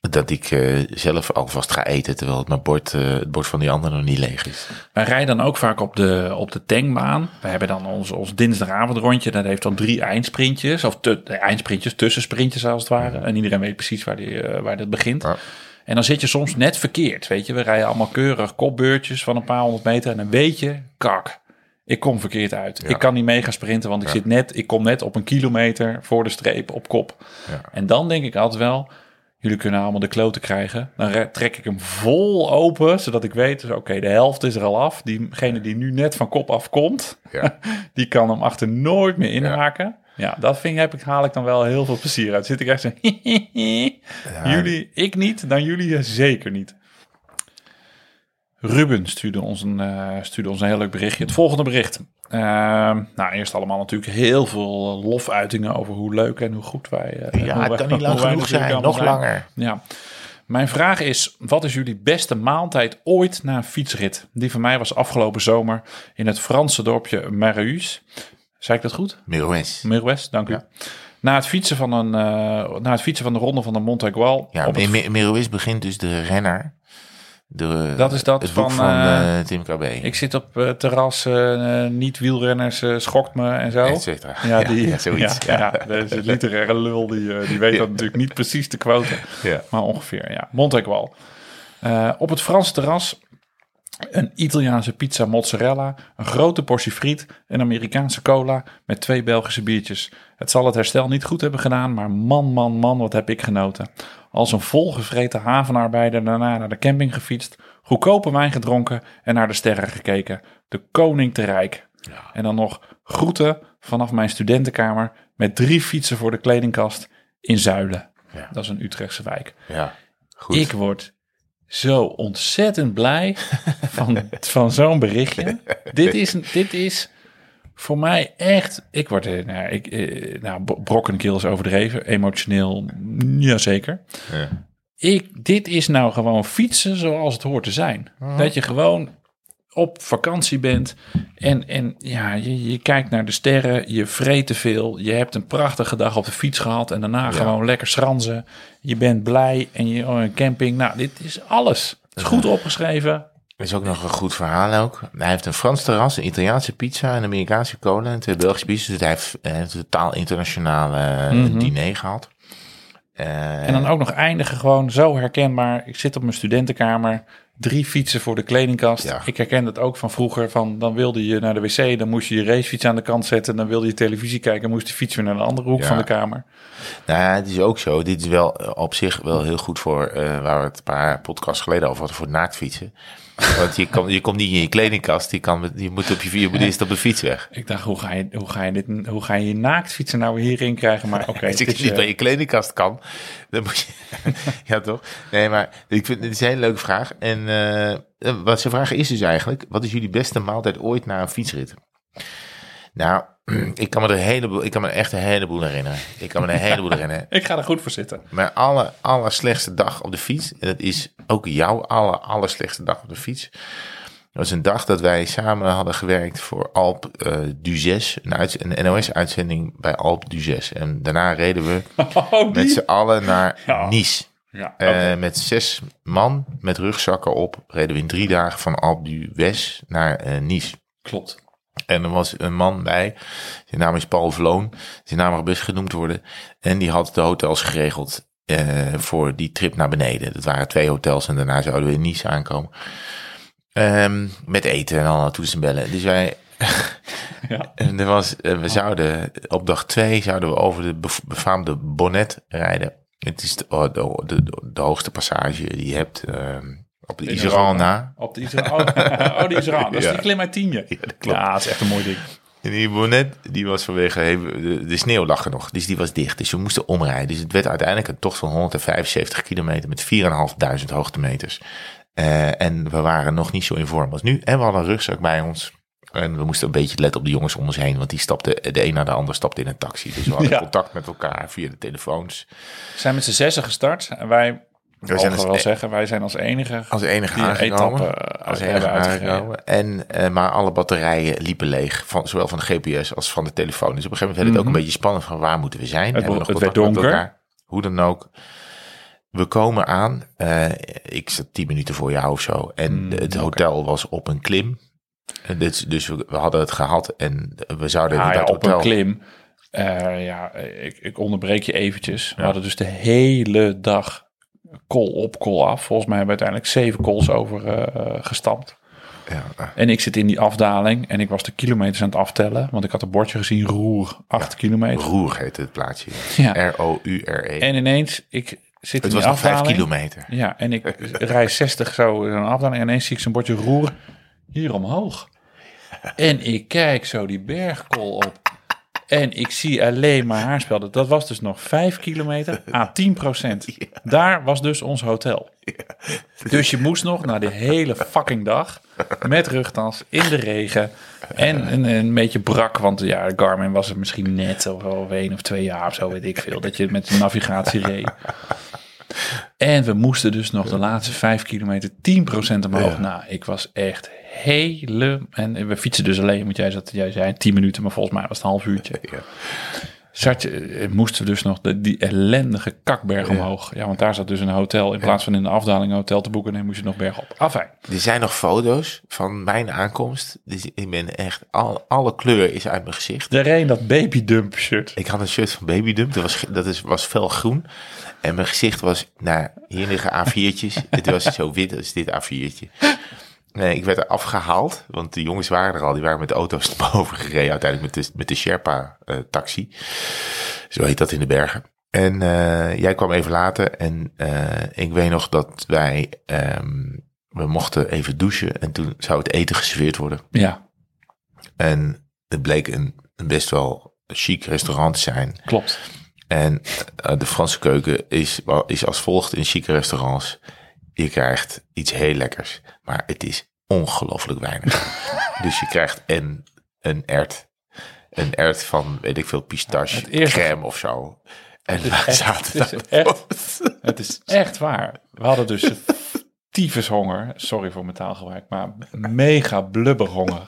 Dat ik eh, zelf alvast ga eten, terwijl het, mijn bord, eh, het bord van die ander nog niet leeg is. Wij rijden dan ook vaak op de, op de tankbaan. We hebben dan ons, ons dinsdagavondrondje. Dat heeft dan drie eindsprintjes. Of te, eindsprintjes, tussensprintjes als het ware. En iedereen weet precies waar, die, eh, waar dat begint. Ja. En dan zit je soms net verkeerd. Weet je, we rijden allemaal keurig kopbeurtjes van een paar honderd meter. En dan weet je, kak, ik kom verkeerd uit. Ja. Ik kan niet mee gaan sprinten, want ik, zit net, ik kom net op een kilometer voor de streep op kop. Ja. En dan denk ik altijd wel, jullie kunnen allemaal de kloten krijgen. Dan re- trek ik hem vol open, zodat ik weet, dus, oké, de helft is er al af. Diegene die nu net van kop af komt, Ja. [laughs] die kan hem achter nooit meer inhaken. Ja, dat vind, heb ik, haal ik dan wel heel veel plezier uit. Zit ik echt zo, [laughs] jullie, ik niet, dan jullie zeker niet. Ruben stuurde ons een, eh, stuurde ons een heel leuk berichtje. Het volgende bericht. Ehm, nou, eerst allemaal natuurlijk heel veel lofuitingen over hoe leuk en hoe goed wij... eh, Ja, het wij- kan niet lang genoeg zijn, nog langer. Ja. Mijn vraag is, wat is jullie beste maaltijd ooit na een fietsrit? Die van mij was afgelopen zomer in het Franse dorpje Mareus. Zei ik dat goed? Miroes. Miroes, dank u. Ja. Na het, fietsen van een, eh, na het fietsen van de ronde van de Montegual. Ja, Miroes begint dus de renner. De, Dat is dat van, van, eh, eh, Tim KB. ik zit op terras, eh, niet wielrenners, eh, schokt me en zo. Et cetera. Ja, die, ja, zoiets. [laughs] Ja, Ja, ja. dat is een literaire lul, die, die weet dat natuurlijk niet precies te quoten. Ja. Maar ongeveer, ja. Montegual. Eh, op het Franse terras een Italiaanse pizza mozzarella, een grote portie friet, een Amerikaanse cola met twee Belgische biertjes. Het zal het herstel niet goed hebben gedaan, maar man, man, man, wat heb ik genoten. Als een volgevreten havenarbeider daarna naar de camping gefietst, goedkope wijn gedronken en naar de sterren gekeken. De koning te rijk. En dan nog groeten vanaf mijn studentenkamer met drie fietsen voor de kledingkast in Zuilen. Ja. Dat is een Utrechtse wijk. Ja, goed. Ik word zo ontzettend blij van, van zo'n berichtje. [laughs] dit, is, dit is voor mij echt... Ik word... eh, Nou, ik, eh, nou bro- brokkenkeel is overdreven. Emotioneel, jazeker. Ja. Ik, dit is nou gewoon fietsen zoals het hoort te zijn. Dat je gewoon op vakantie bent en, en ja, je, je kijkt naar de sterren, je vreet te veel, je hebt een prachtige dag op de fiets gehad en daarna gewoon lekker schranzen. Je bent blij en je oh, een camping. Nou, dit is alles. Het is goed opgeschreven. Er is ook nog een goed verhaal ook. Hij heeft een Frans terras, een Italiaanse pizza, een Amerikaanse cola en twee Belgische biertjes. Dus hij heeft eh, een totaal internationale eh, diner gehad. Eh, En dan ook nog eindigen gewoon zo herkenbaar. Ik zit op mijn studentenkamer, drie fietsen voor de kledingkast. Ja. Ik herken dat ook van vroeger. Van, dan wilde je naar de wc, dan moest je je racefiets aan de kant zetten. Dan wilde je televisie kijken, moest de fiets weer naar de andere hoek Ja. van de kamer. Nou ja, het is ook zo. Dit is wel op zich wel heel goed voor, waar we het een paar podcasts geleden over hadden, voor naaktfietsen. Want je, kan, je komt niet in je kledingkast, je, kan, je moet op je, je moet eerst op de fiets weg. Ik dacht, hoe ga je, hoe ga je, dit, hoe ga je je naaktfietsen nou hierin krijgen? Maar [laughs] oké, Als het je niet eh, bij je kledingkast kan, dan moet je... [laughs] ja, toch? Nee, maar ik vind het is een hele leuke vraag. En eh, wat ze vragen is dus eigenlijk, wat is jullie beste maaltijd ooit na een fietsrit? Nou, [clears throat] ik kan me er heleboel, ik kan me echt een heleboel herinneren. Ik kan me een heleboel [laughs] herinneren. ik ga er goed voor zitten. Mijn aller, aller slechtste dag op de fiets, en dat is ook jouw aller, aller slechtste dag op de fiets. Dat was een dag dat wij samen hadden gewerkt voor Alp eh Duzes, een, uit- een NOS-uitzending bij Alp Duzes. En daarna reden we [laughs] Oh, met z'n allen naar Ja. Nice. Ja, Eh. Met zes man met rugzakken op reden we in drie dagen van Alp d'Huez naar eh, Nice. klopt. En er was een man bij, zijn naam is Paul Vloon, zijn naam mag best genoemd worden. En die had de hotels geregeld eh, voor die trip naar beneden. Dat waren twee hotels en daarna zouden we in Nice aankomen. Ehm, met eten en allemaal toetsen en bellen. Dus wij... [laughs] Ja. En er was, eh, we zouden op dag twee zouden we over de befaamde Bonnet rijden. Het is de, de, de, de hoogste passage die je hebt ehm, op de In Europa. na. Op de Israël. Oh, [laughs] oh, die Israël. Dat is Ja. die. Ja, dat klopt. Ja, dat is echt een mooi ding. En die bonnet, die was vanwege, de, de sneeuw lag er nog, dus die was dicht. Dus we moesten omrijden. Dus het werd uiteindelijk een tocht van 175 kilometer met 4.500 hoogtemeters. Eh, en we waren nog niet zo in vorm als nu. En we hadden een rugzak bij ons. En we moesten een beetje letten op de jongens om ons heen, want die stapte de een naar de ander stapte in een taxi. Dus we hadden Ja. contact met elkaar via de telefoons. We zijn met z'n zessen gestart. En wij, We zijn als, wel e- zeggen, wij zijn als enige als enige etappe eh, als hebben enige. En, eh, maar alle batterijen liepen leeg, van, zowel van de GPS als van de telefoon. Dus op een gegeven moment werd het ook een beetje spannend van waar moeten we zijn. Hebben we Mhm. het nog werd donker. Hoe dan ook. We komen aan. eh, ik zat tien minuten voor jou of zo. En Mm, het hotel was op een klim. En dus, dus we, we hadden het gehad en we zouden Ah, ja, het op hotel. een klim. Eh, ja, ik, ik onderbreek je eventjes. We hadden dus de hele dag call op, call af. Volgens mij hebben we uiteindelijk zeven calls over eh, gestampt. Ja, eh, En ik zit in die afdaling en ik was de kilometers aan het aftellen. Want ik had een bordje gezien, roer, 8 kilometer. Roer heette het plaatsje. Ja. R-O-U-R-E. En ineens, ik zit Het in was die nog vijf afdaling. kilometer. Ja, en ik rij 60 zo in een afdaling. En ineens zie ik zo'n bordje roer hier omhoog. En ik kijk zo die bergkol op. En ik zie alleen maar haarspelden. Dat was dus nog 5 kilometer à 10 procent. [laughs] Daar was dus ons hotel. Dus je moest nog na de hele fucking dag met rugtas in de regen. En een, een beetje brak, want ja, Garmin was het misschien net of over één of twee jaar of zo, weet ik veel. Dat je met de navigatie reed. En we moesten dus nog de laatste vijf kilometer 10% omhoog. Ja. Nou, ik was echt hele... En we fietsen dus alleen, want jij, zat, jij zei 10 minuten, maar volgens mij was het een half uurtje. Ja. Zat je, eh, moesten we dus nog de, die ellendige kakberg omhoog. Ja, want daar zat dus een hotel. In plaats van in de afdaling een hotel te boeken, dan moest je nog berg op. Afijn. Er zijn nog foto's van mijn aankomst. Dus ik ben echt, al, alle kleur is uit mijn gezicht. Er een dat babydump shirt. Ik had een shirt van Babydump, dat was, dat is, was felgroen. En mijn gezicht was, nou, hier liggen A4'tjes. Het was zo wit als dit A4'tje. Nee, ik werd er afgehaald, want de jongens waren er al. Die waren met de auto's [laughs] naar boven gereden, uiteindelijk met de, met de Sherpa-taxi. Zo heet dat in de bergen. En eh, jij kwam even later en eh, ik weet nog dat wij, ehm, we mochten even douchen. En toen zou het eten geserveerd worden. Ja, En het bleek een, een best wel chic restaurant te zijn. klopt. En eh, de Franse keuken is, is als volgt in chique restaurants. Je krijgt iets heel lekkers, maar het is ongelooflijk weinig. [laughs] dus je krijgt en een ert, een ert van, weet ik veel, pistache, Het eerste- crème of zo. En we echt- zaten het is echt- Het is echt waar. We hadden dus [laughs] tyfushonger. Sorry voor mijn taalgebruik, maar mega blubberhonger.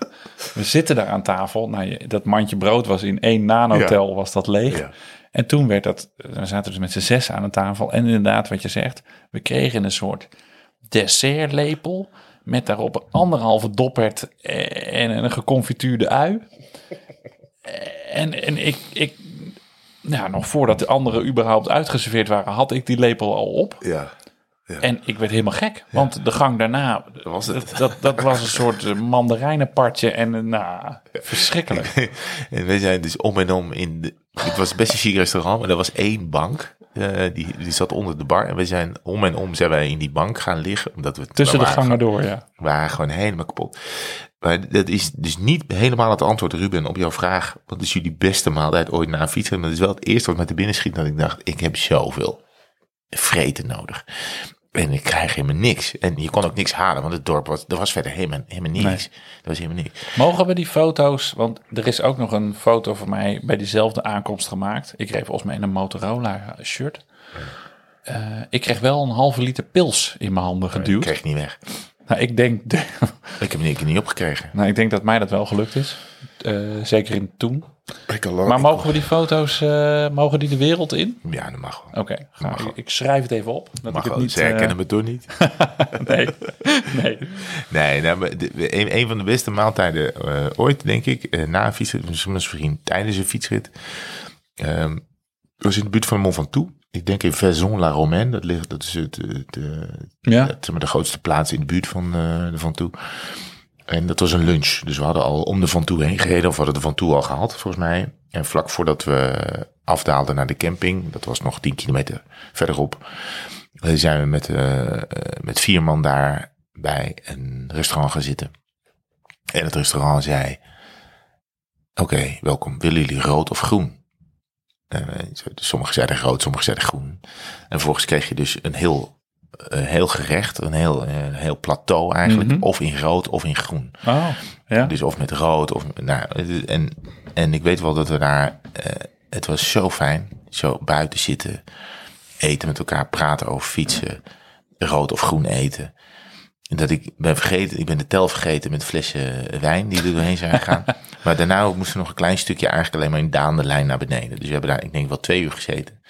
We zitten daar aan tafel. Nou, dat mandje brood was in één nanotel was dat leeg. Ja. En toen werd dat, we zaten dus met z'n zes aan de tafel. En inderdaad, wat je zegt, we kregen een soort dessertlepel. Met daarop een anderhalve doppert en een geconfituurde ui. En, en ik, ik, nou, nog voordat de anderen überhaupt uitgeserveerd waren, had ik die lepel al op. Ja, En ik werd helemaal gek, want de gang daarna, was het. dat, dat, was een soort eh, mandarijnenpartje en eh, nou, verschrikkelijk. [laughs] En we zijn dus om en om in de, het was best een chic restaurant, maar er was één bank. Eh, die, die zat onder de bar. En we zijn om en om zijn wij in die bank gaan liggen. Omdat we, Tussen we de gangen door, ja. We waren gewoon helemaal kapot. Maar dat is dus niet helemaal het antwoord, Ruben, op jouw vraag. Wat is jullie beste maaltijd ooit na een fietsen? Maar dat is wel het eerste wat met de binnen schiet. Dat ik dacht, ik heb zoveel vreten nodig. En ik krijg helemaal niks. En je kon ook niks halen, want het dorp was, er was verder helemaal, helemaal niks. Er was helemaal niks. Mogen we die foto's, want er is ook nog een foto van mij bij diezelfde aankomst gemaakt. Ik reed volgens mij in een Motorola shirt. Eh, ik kreeg wel een halve liter pils in mijn handen Ik geduwd. kreeg het niet weg. Nou, ik denk, Ik heb niet, niet opgekregen. nou, ik denk dat mij dat wel gelukt is. Eh, zeker in toen. Maar mogen we die foto's, eh, mogen die de wereld in? Ja, dat mag wel. Oké, nou, Mag ik, ik schrijf het even op. Dat Mag ik het niet, Ze herkennen eh, me toch niet. [laughs] nee, nee. Nee, nou, de- een, een van de beste maaltijden eh, ooit, denk ik, na een fietsrit, misschien tijdens een fietsrit, ehm, was in de buurt van Mont Ventoux. Ik denk in Vaison-la-Romaine, dat, ligt, dat is het, het, Ja. het, zeg maar, de grootste plaats in de buurt van de Ventoux. En dat was een lunch, dus we hadden al om de Ventoux heen gereden, of hadden de Ventoux al gehaald, volgens mij. En vlak voordat we afdaalden naar de camping, dat was nog 10 kilometer verderop, eh, zijn we met, eh, met vier man daar bij een restaurant gaan zitten. En het restaurant zei: Oké, welkom. Willen jullie rood of groen? En, eh, sommigen zeiden rood, sommigen zeiden groen. En vervolgens kreeg je dus een heel heel gerecht, een heel, een heel plateau eigenlijk. Mhm. Of in rood of in groen. Oh, ja. Dus of met rood of nou, en, en ik weet wel dat we daar, eh, het was zo fijn, zo buiten zitten, eten met elkaar, praten over fietsen, rood of groen eten. En dat ik ben vergeten, ik ben de tel vergeten met flessen wijn die er doorheen zijn gegaan. [laughs] maar daarna moesten we nog een klein stukje eigenlijk alleen maar in daande lijn naar beneden. Dus we hebben daar, ik denk wel twee uur gezeten.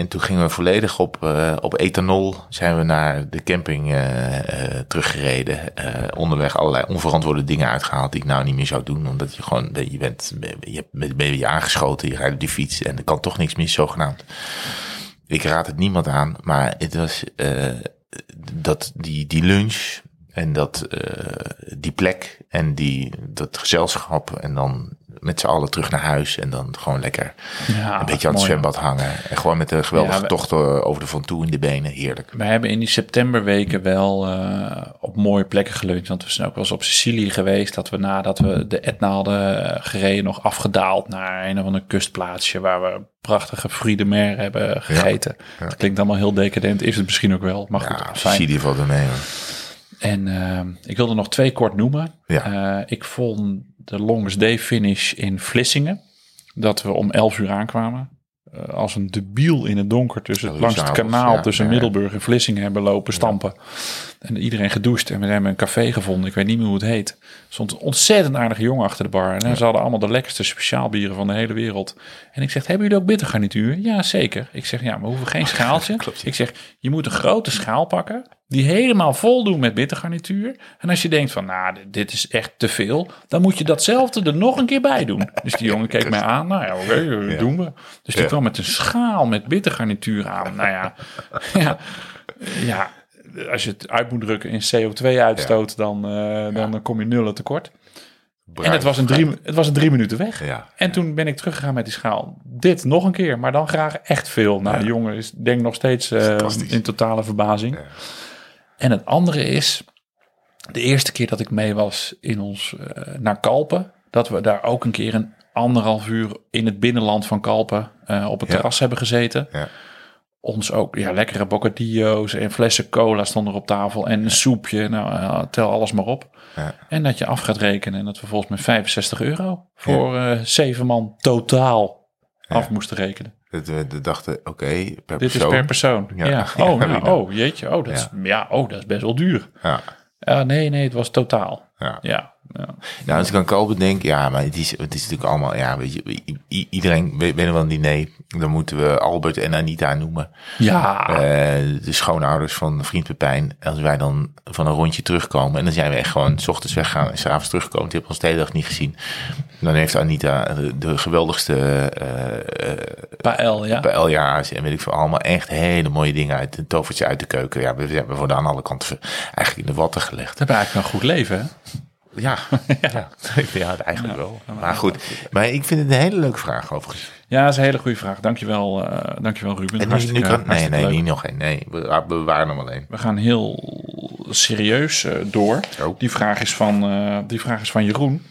En toen gingen we volledig op, eh, op ethanol zijn we naar de camping eh, eh, teruggereden. Onderweg allerlei onverantwoorde dingen uitgehaald die ik nou niet meer zou doen. Omdat je gewoon, je bent, je hebt- ben je aangeschoten, je rijdt op die fiets en er kan toch niks mis zogenaamd. Ik raad het niemand aan, maar het was dat die, die lunch en dat, die plek en die, dat gezelschap en dan met z'n allen terug naar huis en dan gewoon lekker ja een beetje aan het mooi, zwembad hangen. En gewoon met een geweldige Ja, tocht eh, over de Van Toe in de benen. Heerlijk. We hebben in die septemberweken wel eh, op mooie plekken geluncht. Want we zijn ook wel eens op Sicilië geweest. Dat we nadat we de Etna hadden eh, gereden nog afgedaald naar een of ander kustplaatsje. Waar we prachtige fruits de mer hebben gegeten. ja. Dat klinkt allemaal heel decadent. Is het misschien ook wel. Maar goed. Sicilië valt er mee. hoor. En eh, ik wilde nog twee kort noemen. Ja. Ik vond de longest day finish in Vlissingen. Dat we om 11 uur aankwamen. Eh, als een debiel in het donker tussen, langs het kanaal tussen. Middelburg en Vlissingen hebben lopen stampen. En iedereen gedoucht. En we hebben een café gevonden. Ik weet niet meer hoe het heet. Er stond een ontzettend aardige jongen achter de bar. En ze hadden allemaal de lekkerste speciaalbieren van de hele wereld. En ik zeg, hebben jullie ook bittergarnituur? Ja, zeker. Ik zeg, ja, maar we hoeven geen [laughs] schaaltje. Klopt, ja. Ik zeg, je moet een grote schaal pakken. Die helemaal vol doen met bittergarnituur. En als je denkt van, nou, dit, is echt te veel. Dan moet je datzelfde er nog een keer bij doen. Dus die [laughs] jongen keek mij aan. Nou ja, oké, dat doen we. Dus die kwam met een schaal met bittergarnituur aan. Nou ja, [laughs] ja, ja, als je het uit moet drukken in CO2-uitstoot, dan, eh, dan kom je nullen tekort. En het was, een drie, het was een drie minuten weg. Ja. En toen ben ik teruggegaan met die schaal. Dit nog een keer, maar dan graag echt veel. Nou, de jongen is denk ik nog steeds eh, in totale verbazing. En het andere is, de eerste keer dat ik mee was in ons eh, naar Kalpen, dat we daar ook een keer een anderhalf uur in het binnenland van Kalpen op het terras hebben gezeten. Ja. Ons ook, ja, lekkere bocadillo's en flessen cola stonden er op tafel en een soepje. Nou, eh, tel alles maar op. Ja. En dat je af gaat rekenen en dat we volgens mij 65 euro voor eh, zeven man totaal af moesten rekenen. Dat we dachten, oké, per Dit is per persoon. Ja. [laughs] Oh, nou, oh, jeetje. Oh, dat is, ja. oh, dat is best wel duur. Ja, nee, nee, het was totaal. ja. Ja. Nou, als ik aan Kopen denk, ja, maar het is, het is natuurlijk allemaal, ja, weet je, iedereen weet, weet wel een diner. Dan moeten we Albert en Anita noemen. Ja. Eh, de schoonouders van vriend Pepijn. Als wij dan van een rondje terugkomen en dan zijn we echt gewoon s ochtends weggaan en s'avonds terugkomen. Die hebben ons de hele dag niet gezien. Dan heeft Anita de, de geweldigste eh eh, Pael, ja. en weet ik veel allemaal echt hele mooie dingen uit een tovertje uit de keuken. Ja, we, we worden aan alle kanten eigenlijk in de watten gelegd. Dat hebben eigenlijk een goed leven, hè? [laughs] Ja, ja. ja eigenlijk wel. Maar goed, maar ik vind het een hele leuke vraag overigens. Ja, dat is een hele goede vraag. Dankjewel, eh dankjewel Ruben. En nu, nu kan, nee, nee, niet nog één. Nee, we, we bewaren hem alleen. We gaan heel serieus eh, door. Oh. Die, vraag is van, eh, die vraag is van Jeroen.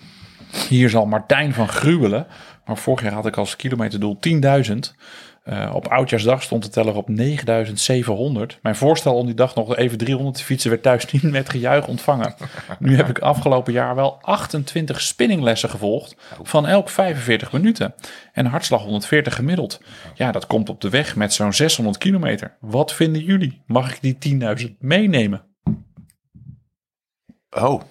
Hier zal Martijn van gruwelen. Maar vorig jaar had ik als kilometerdoel 10.000. Eh, op Oudjaarsdag stond de teller op 9.700. Mijn voorstel om die dag nog even 300 te fietsen werd thuis [laughs] niet met gejuich ontvangen. Nu heb ik afgelopen jaar wel 28 spinninglessen gevolgd van elk 45 minuten. En hartslag 140 gemiddeld. Ja, dat komt op de weg met zo'n 600 kilometer. Wat vinden jullie? Mag ik die 10.000 meenemen? Oh,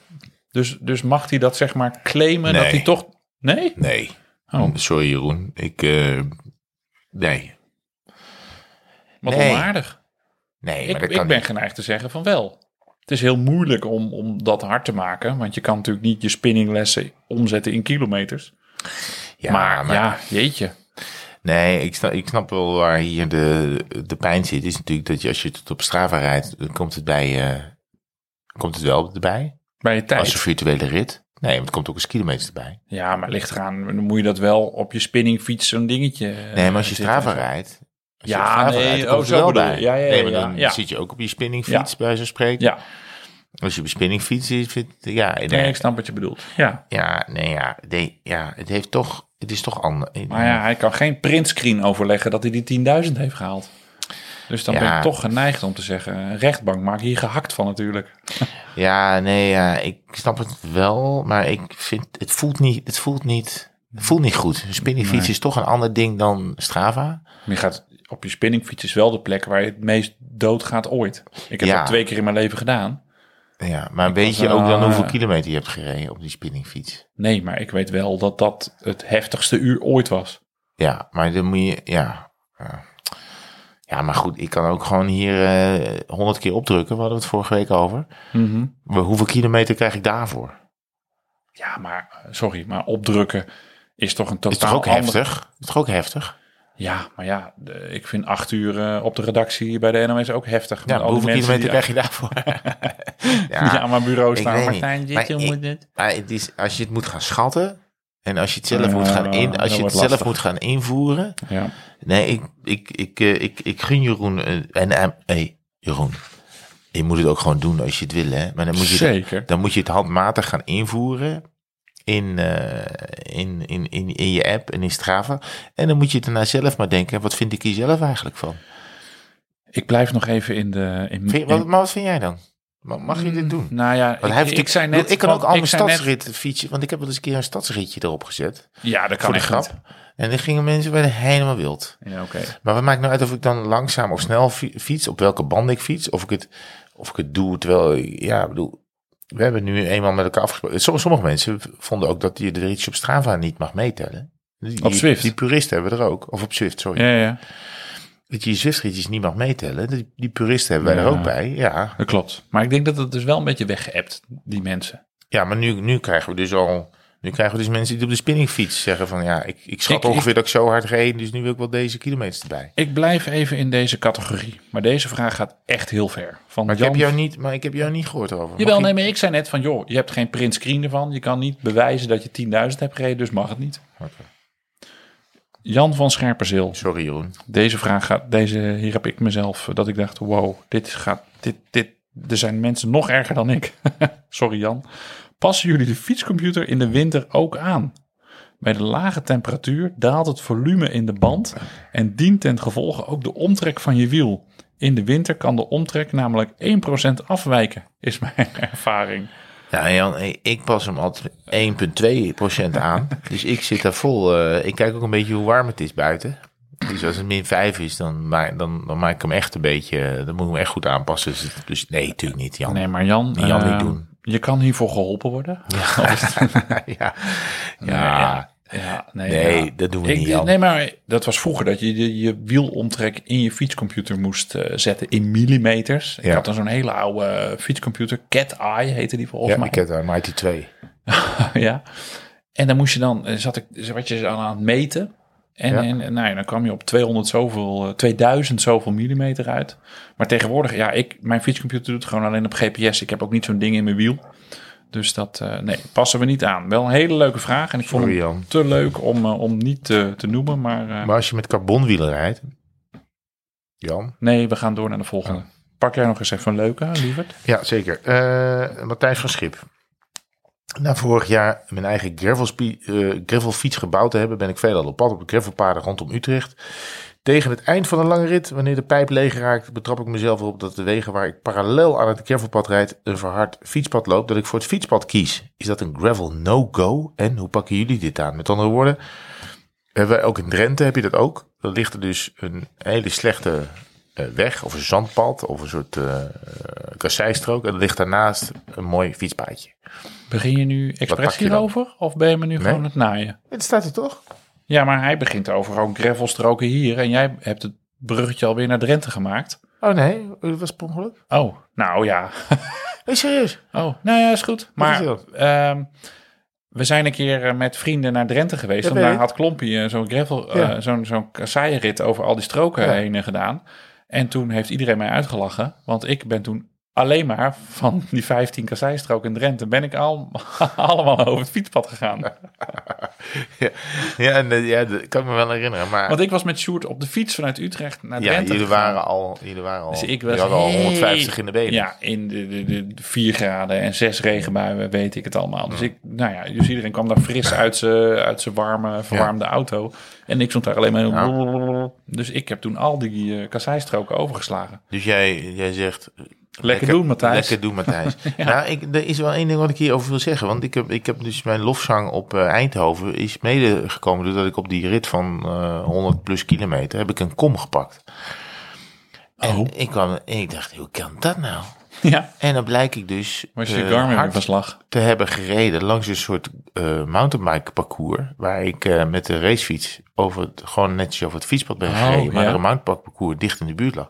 Dus, dus mag hij dat zeg maar claimen dat hij toch... Nee? nee. Oh. Sorry Jeroen. Ik, eh, nee. Wat Nee. onaardig. Nee, Ik, maar ik ben niet. geneigd te zeggen van wel. Het is heel moeilijk om, om dat hard te maken. Want je kan natuurlijk niet je spinninglessen omzetten in kilometers. Ja, maar, ja, jeetje. Nee, ik snap, ik snap wel waar hier de, de pijn zit. Is natuurlijk dat je als je het op Strava rijdt, dan komt het bij, eh, komt het wel erbij. Bij je tijd. Als een virtuele rit. Nee, want er komt ook eens kilometers erbij. Ja, maar ligt eraan. Dan moet je dat wel op je spinningfiets zo'n dingetje... Nee, maar als je zitten. Strava rijdt. Als je Ja, op Strava nee, rijdt, dan oh, zo bedoel bij. je. Ja, ja, nee, maar ja, dan ja. zit je ook op je spinningfiets, bij zo'n spreken. Ja, Als je op je spinningfiets zit, ja, nee, nee, ik snap wat je bedoelt. Ja. ja, nee, ja, nee, ja, het heeft toch, het is toch anders. Maar ja, hij kan geen printscreen overleggen dat hij die 10.000 heeft gehaald. Dus dan Ja. ben ik toch geneigd om te zeggen, een rechtbank maak hier gehakt van natuurlijk. [laughs] Ja, nee, ja, ik snap het wel, maar ik vind het voelt niet, het voelt niet, het voelt niet goed. Een spinningfiets Nee. is toch een ander ding dan Strava. Je gaat op je spinningfiets is wel de plek waar je het meest doodgaat ooit. Ik heb Ja. dat twee keer in mijn leven gedaan. Ja, maar weet je ook dan eh, hoeveel kilometer je hebt gereden op die spinningfiets? Nee, maar ik weet wel dat dat het heftigste uur ooit was. Ja, maar dan moet je, ja. Ja, ja maar goed, ik kan ook gewoon hier eh, honderd keer opdrukken. We hadden het vorige week over. Maar hoeveel kilometer krijg ik daarvoor? Ja, maar eh, sorry, maar opdrukken is toch een totaal Is toch ook ander- heftig? Is toch ook heftig? Ja, maar ja, ik vind acht uur eh, op de redactie bij de NOS ook heftig. Ja, maar hoeveel kilometer die- krijg je daarvoor? [laughs] Ja, aan mijn bureau staan. Martijn, dit Maar je ik-. Maar het is, als je het moet gaan schatten en als je het zelf moet gaan in, dat als je het zelf lastig. moet gaan invoeren. Ja. Nee, ik, ik, ik, eh, ik, ik gun Jeroen eh, en eh, hey, Jeroen. Je moet het ook gewoon doen als je het wil, hè? Maar dan moet je, Zeker. dan moet je het handmatig gaan invoeren in, eh, in, in, in, in je app en in Strava. En dan moet je daarna zelf maar denken, wat vind ik hier zelf eigenlijk van? Ik blijf nog even in de... In, wat, in- maar wat vind jij dan? Ma- Mag je dit doen? Nou ja, Want ik, hij heeft ik natuurlijk- zei net... ik kan ook al ik mijn net- stadsrit fietsen, want ik heb wel eens een keer een stadsritje erop gezet. Ja, dat kan voor de echt grap. niet. En dan gingen mensen werden helemaal wild. Ja, oké. Maar wat maakt nou uit of ik dan langzaam of snel fi- fiets, op welke band ik fiets, of ik het, of ik het doe terwijl, ja, ik bedoel, we hebben nu eenmaal met elkaar afgesproken. Som- Sommige mensen vonden ook dat je de ritjes op Strava niet mag meetellen. Die, Op Zwift. Die puristen hebben er ook, of op Zwift, sorry. Ja, ja, Dat je je Zwift-ritjes niet mag meetellen. Die, die puristen hebben wij Ja. er ook bij, ja. dat klopt. Maar ik denk dat het dus wel een beetje weggeëpt, die mensen. Ja, maar nu, nu krijgen we dus al, nu krijgen we dus mensen die op de spinningfiets zeggen van, ja, ik, ik schat Ik- ongeveer dat ik zo hard reed, dus nu wil ik wel deze kilometers erbij. Ik blijf even in deze categorie. Maar deze vraag gaat echt heel ver. Van Maar ik, heb jou niet, maar ik heb jou niet gehoord over. Mag Jawel, nee, maar ik zei net van, joh, je hebt geen print screen ervan. Je kan niet bewijzen dat je 10.000 hebt gereden, dus mag het niet. Oké. Jan van Scherpenzeel. Sorry Jeroen. Deze vraag gaat, deze, hier heb ik mezelf, eh, dat ik dacht, wow, dit gaat, dit, dit, er zijn mensen nog erger dan ik. [laughs] Sorry Jan. Passen jullie de fietscomputer in de winter ook aan? Bij de lage temperatuur daalt het volume in de band en dient ten gevolge ook de omtrek van je wiel. In de winter kan de omtrek namelijk 1% afwijken, is mijn [laughs] ervaring. Ja, Jan, ik pas hem altijd 1,2% aan. [laughs] dus ik zit daar vol. eh, ik kijk ook een beetje hoe warm het is buiten. Dus als het min 5 is, dan, dan, dan maak ik hem echt een beetje. Dan moet ik hem echt goed aanpassen. Dus, dus nee, natuurlijk niet, Jan. Nee, maar Jan, Jan eh, niet doen. je kan hiervoor geholpen worden. ja. [laughs] Nee, ja. Ja, nee, Nee, ja. dat doen we Ik- niet, Jan. Nee, maar dat was vroeger dat je je, je wielomtrek in je fietscomputer moest eh, zetten in millimeters. Ik Ja. had dan zo'n hele oude eh, fietscomputer, Cat Eye heette die volgens Ja, mij. ik heb daar Mighty 2. [laughs] ja. En dan moest je dan, eh, zat ik, wat je aan aan het meten. En, Ja. en nou ja, dan kwam je op 200 zoveel, eh, 2000 zoveel millimeter uit. Maar tegenwoordig, ja, ik, mijn fietscomputer doet gewoon alleen op GPS. Ik heb ook niet zo'n ding in mijn wiel. Dus dat, eh, nee, passen we niet aan. Wel een hele leuke vraag. En ik vond Sorry, hem Jan. te leuk om, eh, om niet te, te noemen. Maar, eh, Maar als je met carbonwielen rijdt. Jan? nee, we gaan door naar de volgende. Pak jij nog eens even een leuke, lieverd? Ja, zeker. Matthijs van Schip. Na vorig jaar mijn eigen gravelfiets gebouwd te hebben, ben ik veelal op pad op de gravelpaden rondom Utrecht. Tegen het eind van een lange rit, wanneer de pijp leeg raakt, betrap ik mezelf erop dat de wegen waar ik parallel aan het gravelpad rijd een verhard fietspad loopt, dat ik voor het fietspad kies. Is dat een gravel no-go? En hoe pakken jullie dit aan? Met andere woorden, hebben wij ook in Drenthe heb je dat ook. Dan ligt er dus een hele slechte eh, weg of een zandpad of een soort eh kasseistrook. En er ligt daarnaast een mooi fietspaadje. Begin je nu expres hierover? Of ben je me nu Nee. gewoon het naaien? Het staat er toch? Ja, maar hij begint over ook gravelstroken hier. En jij hebt het bruggetje alweer naar Drenthe gemaakt. Oh nee, dat was per ongeluk. Oh, nou ja. Nee, serieus. Oh, nou ja, is goed. Maar is ehm, we zijn een keer eh, met vrienden naar Drenthe geweest. En daar had Klompie eh, zo'n gravel, Ja. eh, zo'n zo'n kasseienrit over al die stroken Ja. heen gedaan. En toen heeft iedereen mij uitgelachen. Want ik ben toen alleen maar van die 15 kasseistroken in Drenthe ben ik al, [laughs] allemaal over het fietspad gegaan. [laughs] Ja, ja, en, eh, ja, dat kan ik me wel herinneren. Maar Want ik was met Sjoerd op de fiets vanuit Utrecht naar ja, Drenthe jullie gegaan. waren al, jullie waren al, Dus ik jullie was hadden al hey. 150 in de benen. Ja, in de, de, de, de 4 graden en 6 regenbuien, weet ik het allemaal. Dus ik, nou ja, dus iedereen kwam daar fris uit zijn warme, verwarmde auto. En ik stond daar alleen maar. Dus ik heb toen al die uh, kasseistroken overgeslagen. Dus jij, jij zegt... Lekker doen, Matthijs. Lekker doen, Matthijs. [laughs] Nou, ik, er is wel één ding wat ik hierover wil zeggen. Want ik heb, ik heb dus mijn lofzang op eh, Eindhoven is mede gekomen doordat ik op die rit van eh 100 plus kilometer heb ik een kom gepakt. En Oh. ik, kwam, en ik dacht, hoe kan dat nou? Ja, En dan blijk ik dus was je verslag. te hebben gereden langs een soort mountainbike parcours. Waar ik met de racefiets over het, gewoon netjes over het fietspad ben Oh, gereden. Maar ja. er een mountainbike parcours dicht in de buurt lag.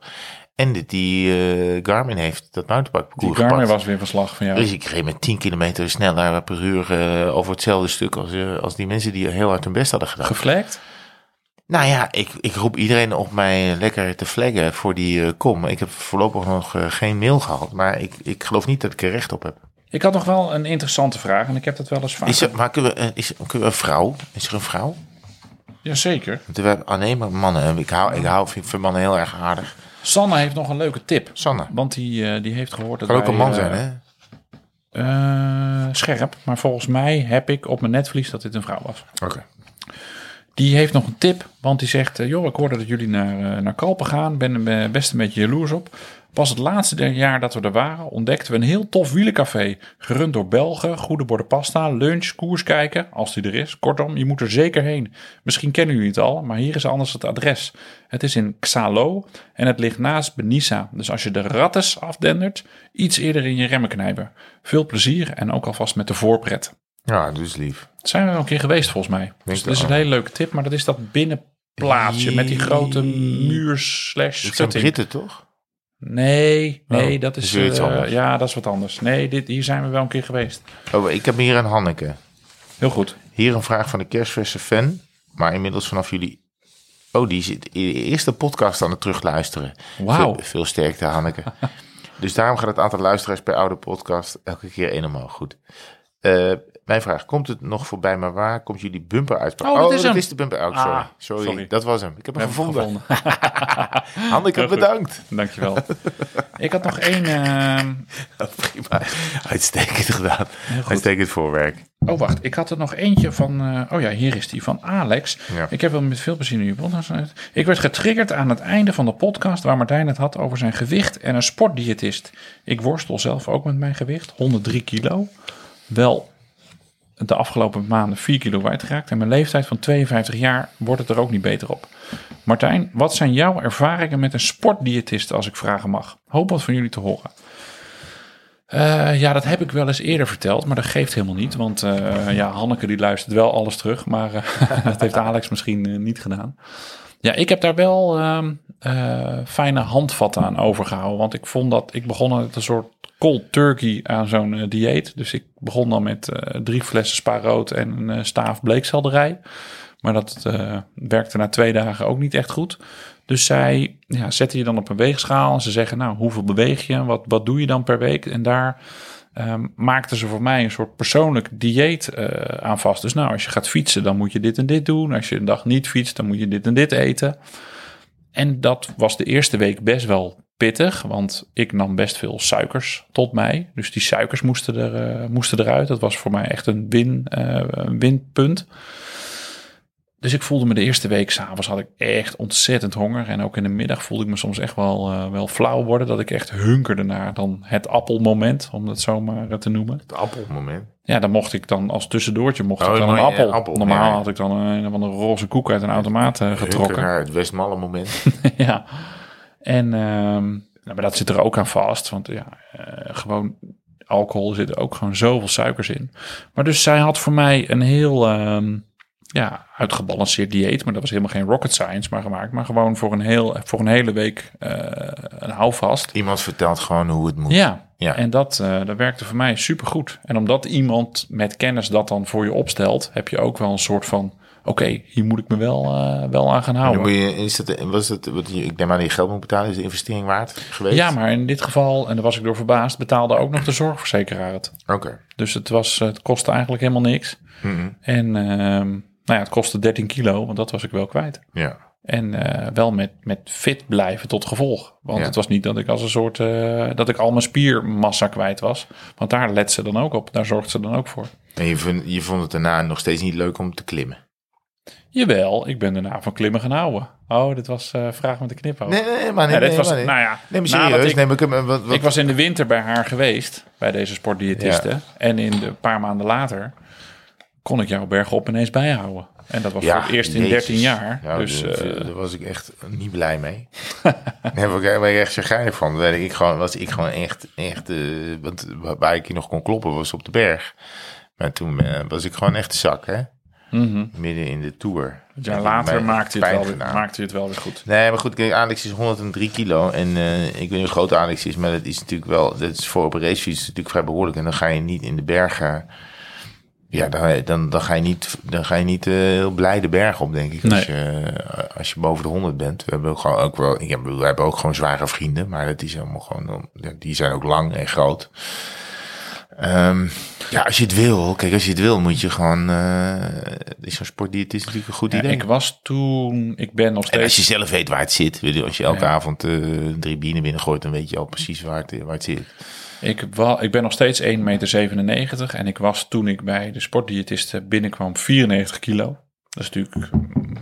En die, die eh, Garmin heeft dat mountainbike Die Garmin gepakt. was weer verslag van jou. Dus ik reed met 10 kilometer sneller per uur eh, over hetzelfde stuk als, eh, als die mensen die heel hard hun best hadden gedaan. Geflekt? Nou ja, ik, ik roep iedereen op mij lekker te flaggen voor die kom. Ik heb voorlopig nog geen mail gehad, maar ik, ik geloof niet dat ik er recht op heb. Ik had nog wel een interessante vraag en ik heb dat wel eens vaak. Is er, maar kunnen we, is, kunnen we een vrouw? Is er een vrouw? Jazeker. Want we hebben alleen maar mannen. En Ik hou, ik hou vind, vind mannen heel erg aardig. Sanne heeft nog een leuke tip. Sanne. Want die, eh, die heeft gehoord dat Kan ook een man eh, zijn, hè? eh, scherp. Maar volgens mij heb ik op mijn netvlies dat dit een vrouw was. Oké. Die heeft nog een tip, want die zegt... eh, joh, ik hoorde dat jullie naar, eh, naar Kalpen gaan. Ben er best een beetje jaloers op. Pas het laatste jaar dat we er waren... ontdekten we een heel tof wielencafé. Gerund door Belgen, goede borden pasta, lunch, koers kijken... als die er is. Kortom, je moet er zeker heen. Misschien kennen jullie het al, maar hier is anders het adres. Het is in Xalo en het ligt naast Benissa. Dus als je de rattes afdendert... iets eerder in je remmen knijpen. Veel plezier en ook alvast met de voorpret. Ja, dus lief. Zijn we wel een keer geweest volgens mij. Dus dat is een hele leuke tip. Maar dat is dat binnenplaatsje met die grote muur slash Het zijn schutting. Britten, toch? Nee, nee, Oh, dat dat is... is eh, ja, dat is wat anders. Nee, dit, hier zijn we wel een keer geweest. Oh, ik heb hier een Hanneke. Heel goed. Hier een vraag van de kerstverse fan. Maar inmiddels vanaf jullie... Oh, die zit in de eerste podcast aan het terugluisteren. Wauw. Veel, veel sterkte, Hanneke. [laughs] dus daarom gaat het aantal luisteraars per oude podcast elke keer één omhoog. Goed. Eh, mijn vraag, komt het nog voorbij, maar waar komt jullie bumper uit? Oh, dat is hem. de bumper. Oh, sorry. Ah, sorry. sorry. dat was hem. Ik heb hem ik gevonden. gevonden. [laughs] Hanneke, bedankt. Dankjewel. ik had nog [laughs] één... eh, Prima. Uitstekend gedaan. Uitstekend voorwerk. Oh, wacht. Ik had er nog eentje van... eh, oh ja, hier is die van Alex. Ja. Ik heb wel met veel plezier geluisterd. Ik werd getriggerd aan het einde van de podcast... waar Martijn het had over zijn gewicht en een sportdiëtist. Ik worstel zelf ook met mijn gewicht. 103 kilo. Wel de afgelopen maanden 4 kilo kwijtgeraakt. En mijn leeftijd van 52 jaar wordt het er ook niet beter op. Martijn, wat zijn jouw ervaringen met een sportdiëtist... als ik vragen mag? Hoop wat van jullie te horen. Eh, ja, dat heb ik wel eens eerder verteld, maar dat geeft helemaal niet. Want eh, ja, Hanneke die luistert wel alles terug, maar eh, [laughs] dat heeft Alex misschien niet gedaan. Ja, ik heb daar wel ehm, eh, fijne handvatten aan overgehouden. Want ik vond dat, ik begon met een soort cold turkey aan zo'n eh, dieet. Dus ik begon dan met eh, drie flessen spaarrood en een eh, staaf bleekselderij. Maar dat werkte na twee dagen ook niet echt goed. Dus zij ja, zetten je dan op een weegschaal en ze zeggen, nou, hoeveel beweeg je? Wat, wat doe je dan per week? En daar ehm, maakten ze voor mij een soort persoonlijk dieet aan vast. Dus nou, als je gaat fietsen, dan moet je dit en dit doen. Als je een dag niet fietst, dan moet je dit en dit eten. En dat was de eerste week best wel pittig, want ik nam best veel suikers tot mij. Dus die suikers moesten, er, eh, moesten eruit. Dat was voor mij echt een, win, eh, een winpunt. Dus ik voelde me de eerste week, s'avonds had ik echt ontzettend honger. En ook in de middag voelde ik me soms echt wel, eh, wel flauw worden. Dat ik echt hunkerde naar dan het appelmoment, om het zo maar te noemen. Het appelmoment. Ja, dan mocht ik dan als tussendoortje mocht Oh, ik dan een ja, appel. Normaal ja. had ik dan een, van de roze koek uit een automaat Getrokken. getrokken. naar het Westmalle moment. [laughs] ja. En ehm, nou, maar dat zit er ook aan vast. Want ja, eh, gewoon alcohol zit er ook gewoon zoveel suikers in. Maar dus zij had voor mij een heel ehm, ja, uitgebalanceerd dieet. Maar dat was helemaal geen rocket science maar gemaakt. Maar gewoon voor een, heel, voor een hele week eh, een houvast. Iemand vertelt gewoon hoe het moet. Ja, Ja. en dat, eh, dat werkte voor mij supergoed. En omdat iemand met kennis dat dan voor je opstelt, heb je ook wel een soort van oké, hier moet ik me wel, eh, wel aan gaan houden. moet je, is dat, was het, wat je, ik neem aan dat je geld moet betalen, is de investering waard geweest? Ja, maar in dit geval, en daar was ik door verbaasd, betaalde ook nog de zorgverzekeraar het. Oké. Dus het, was, het kostte eigenlijk helemaal niks. Mhm. En ehm, nou ja, het kostte 13 kilo, want dat was ik wel kwijt. Ja. En eh, wel met, met fit blijven tot gevolg. Want Ja. het was niet dat ik als een soort, eh, dat ik al mijn spiermassa kwijt was. Want daar let ze dan ook op, daar zorgt ze dan ook voor. En je vond, je vond het daarna nog steeds niet leuk om te klimmen? Jawel, ik ben daarna van klimmen gaan houden. Oh, dit was eh vraag met de knipoog. Nee, nee, nee, maar nee, Ja, dit nee, was, maar nee. nou ja, Nee, serieus. ik- nee, maar ik, wat, wat, Ik was in de winter bij haar geweest, bij deze sportdiëtiste. En in de een paar maanden later kon ik jou bergop ineens bijhouden. En dat was voor het eerst in jezus. 13 jaar. Ja, dus daar, eh, daar was ik echt niet blij mee. [laughs] Daar was ik echt chagrijnig van. Werd ik gewoon, was ik gewoon echt, echt eh, want waar ik hier nog kon kloppen was op de berg. Maar toen eh, was ik gewoon echt de zak, hè. Mhm. Midden in de Tour. een jaar Dat heeft later maakte je, het wel weer, maakte het wel weer goed. Nee, maar goed, kijk, Alex is 103 kilo. En eh, ik weet niet hoe groot Alex is, maar dat is natuurlijk wel, dat is voor op een racefiets natuurlijk vrij behoorlijk. En dan ga je niet in de bergen, ja, dan, dan, dan ga je niet, dan ga je niet eh, heel blij de berg op, denk ik. Als, je, als je boven de 100 bent. We hebben ook gewoon ook wel, ik heb, we hebben ook gewoon zware vrienden, maar dat is helemaal gewoon, ja, die zijn ook lang en groot. Ehm, ja, als je het wil, kijk, als je het wil, moet je gewoon, eh is zo'n sportdiët is natuurlijk een goed Ja, idee. ik was toen, ik ben nog En als steeds... je zelf weet waar het zit, weet je, als je elke Ja. avond eh, drie bienen binnengooit, dan weet je al precies waar het, waar het zit. Ik, ik ben nog steeds 1,97 meter en ik was toen ik bij de sportdiëtiste binnenkwam 94 kilo. Dat is natuurlijk, mm,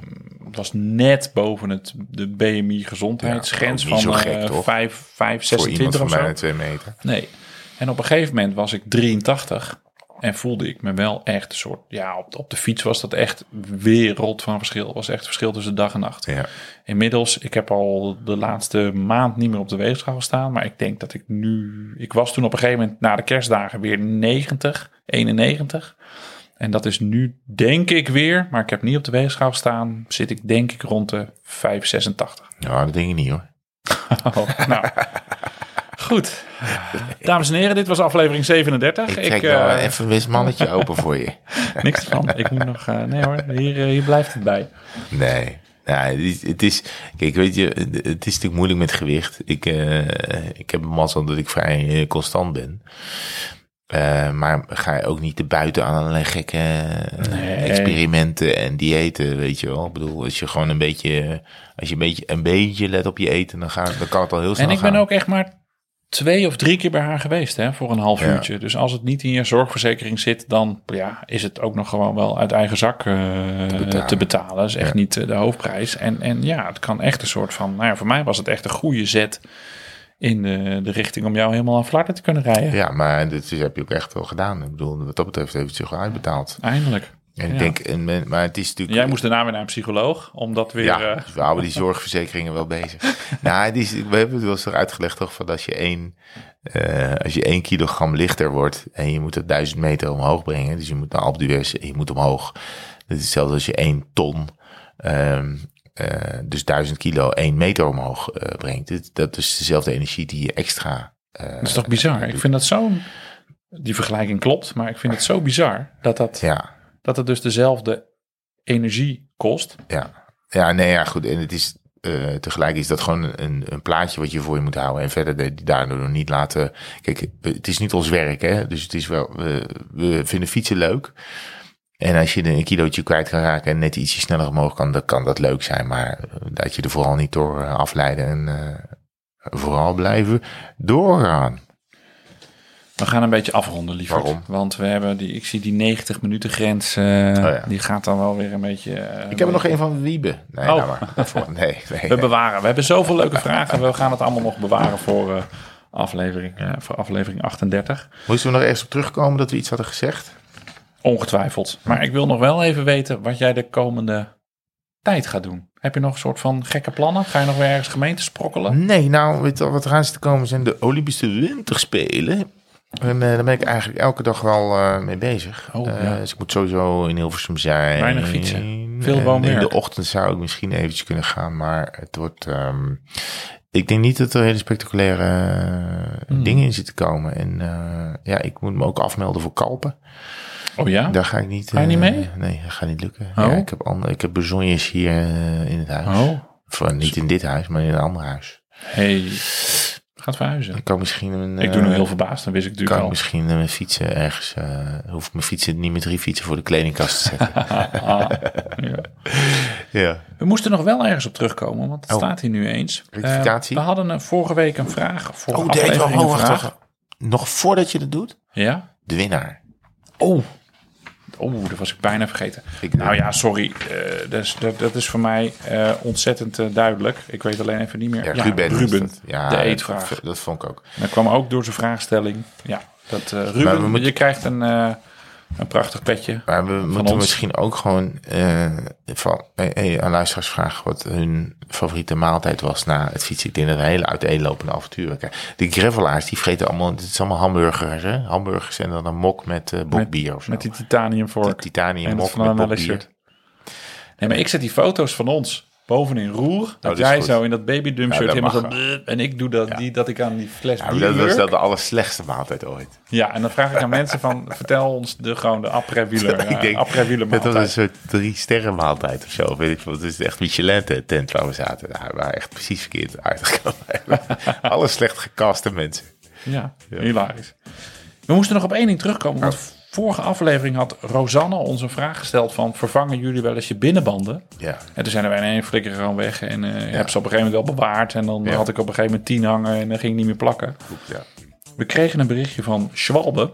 het was net boven het, de BMI gezondheidsgrens Ja, van gek, eh, toch? 5, 5, Voor iemand 26 van of zo. bijna twee meter. Nee. En op een gegeven moment was ik 83 en voelde ik me wel echt een soort, ja, op, op de fiets was dat echt wereld van verschil. was echt verschil tussen dag en nacht. Ja. Inmiddels, ik heb al de laatste maand niet meer op de weegschaal gestaan. Maar ik denk dat ik nu... Ik was toen op een gegeven moment na de kerstdagen weer 90, 91. En dat is nu denk ik weer, maar ik heb niet op de weegschaal gestaan, zit ik denk ik rond de 586. ja, dat denk ik niet hoor. [laughs] Oh, nou, goed. Dames en heren, dit was aflevering 37. Ik trek eh, even een mannetje [laughs] open voor je. niks van. Ik moet nog... eh, nee hoor, hier, eh, hier blijft het bij. Nee. Ja, het is, kijk, weet je, het is natuurlijk moeilijk met gewicht. Ik, ik heb een mazzel dat ik vrij constant ben. Maar ga je ook niet te buiten aan allerlei gekke Nee. experimenten en diëten, weet je wel. Ik bedoel, als je gewoon een beetje, als je een beetje, een beetje let op je eten, dan, gaat, dan kan het al heel snel En ik ben ook echt maar twee of drie keer bij haar geweest hè, voor een half Ja. uurtje. Dus als het niet in je zorgverzekering zit, dan ja, is het ook nog gewoon wel uit eigen zak eh, te, betalen. Dat is echt Ja. niet eh, de hoofdprijs. En, en ja, het kan echt een soort van, nou ja, voor mij was het echt een goede zet in de, de richting om jou helemaal aan flarden te kunnen rijden. Ja, maar dit is- heb je ook echt wel gedaan. Ik bedoel, wat dat betreft heeft het zich uitbetaald. Eindelijk. En ik denk, en maar het is natuurlijk... Jij moest daarna weer naar een psycholoog, omdat weer... Ja, eh, dus we houden die [laughs] zorgverzekeringen wel bezig. nou, het is, we hebben het wel eens uitgelegd toch, van als je één, eh, als je één kilogram lichter wordt en je moet het duizend meter omhoog brengen, dus je moet naar Alpe en je moet omhoog. Dat is hetzelfde als je één ton, ehm, eh, dus duizend kilo, één meter omhoog brengt. Dit- dat is dezelfde energie die je extra... dat is toch bizar? Ik vind dat zo'n... Die vergelijking klopt, maar ik vind het zo bizar dat, dat, Ja, dat het dus dezelfde energie kost. Ja, ja nee, ja, goed. En het is eh, tegelijk is dat gewoon een, een plaatje wat je voor je moet houden. En verder daardoor niet laten. Kijk, het is niet ons werk, hè? Dus het is wel. We, we vinden fietsen leuk. En als je een kilootje kwijt kan raken en net ietsje sneller omhoog kan, dan kan dat leuk zijn. Maar eh, dat je er vooral niet door eh, afleiden en vooral blijven doorgaan. We gaan een beetje afronden, liever. Waarom? Want we hebben die, ik zie die 90 minuten grens, eh, ja. die gaat dan wel weer een beetje... eh, Ik heb er nog een van Wiebe. Nee, Oh. nou maar. Nee, [laughs] nee. We bewaren. We hebben zoveel leuke vragen. We gaan het allemaal nog bewaren voor, eh, aflevering, voor aflevering 38. Moesten we nog eerst op terugkomen dat we iets hadden gezegd? Ongetwijfeld. Maar ik wil nog wel even weten wat jij de komende tijd gaat doen. Heb je nog een soort van gekke plannen? Ga je nog weer ergens gemeente sprokkelen? Nee, nou, weet je wat eraan zit te komen zijn de Olympische Winterspelen. En eh, daar ben ik eigenlijk elke dag wel eh, mee bezig. Oh, Eh, ja. Dus ik moet sowieso in Hilversum zijn. Weinig fietsen. Veel woonwerk. In de ochtend zou ik misschien eventjes kunnen gaan, maar het wordt... ehm, ik denk niet dat er hele spectaculaire Hmm. dingen in zitten komen. En ja, ik moet me ook afmelden voor Kalpen. Oh ja? Daar ga ik niet... Ga je niet mee? Nee, dat gaat niet lukken. Oh. Ja, ik heb, andere, ik heb bezonjes hier in het huis. Oh, Of, niet in dit huis, maar in een ander huis. hey. Gaat verhuizen. Ik kan misschien een... Ik doe nu eh, heel verbaasd, dan wist ik kan natuurlijk ik al. misschien eh, mijn fietsen ergens... eh hoef ik mijn fietsen niet met drie fietsen voor de kledingkast te zetten. [laughs] Ah, ja. [laughs] ja. We moesten nog wel ergens op terugkomen, want het Oh. staat hier nu eens. Rectificatie? We hadden een, vorige week een vraag. Vorige Oh, deed wel. Oh, wacht, wacht. Nog voordat je dat doet, Ja? de winnaar. Oh. Oh, dat was ik bijna vergeten. Ik- nou ja, sorry. eh, dat, is, dat, dat is voor mij eh, ontzettend eh, duidelijk. Ik weet alleen even niet meer. Ja, Ruben. Ja, de eetvraag. Dat, dat vond ik ook. Dat kwam ook door zijn vraagstelling. Ja, dat, Ruben, moeten- je krijgt een, een prachtig petje. Maar we moeten ons. misschien ook gewoon eh, van, eh, eh, aan luisteraars vragen wat hun favoriete maaltijd was na het fietsen. Ik denk dat we hele uiteenlopende avonturen krijgen. De gravelaars, die vreten allemaal, het is allemaal hamburgers, hè? Hamburgers en dan een mok met eh bokbier of zo. Met die titanium vork. titanium en mok met bokbier. Nee, maar ik zet die foto's van ons bovenin roer. Dat, Oh, dat jij goed. zo in dat babydump Ja, shirt helemaal zo... En ik doe dat, die, dat ik aan die fles Ja, dat was wel de allerslechtste maaltijd ooit. Ja, en dan vraag ik aan [laughs] mensen van... Vertel ons de, gewoon de après-wieler [laughs] ik denk, après-wieler dat was een soort drie sterren maaltijd of zo. Weet ik wat. Het is echt Michelin tent waar we zaten. Daar waren echt precies verkeerd uitgekomen. [laughs] Alle slecht gecaste mensen. Ja, hilarisch. We moesten nog op één ding terugkomen. Want vorige aflevering had Rosanne ons een vraag gesteld van... Vervangen jullie wel eens je binnenbanden? Ja. En toen zijn wij nee, flikker gewoon weg. En eh heb ze op een gegeven moment wel bewaard. En dan Ja. had ik op een gegeven moment tien hangen en dan ging ik niet meer plakken. Goed, ja. We kregen een berichtje van Schwalbe.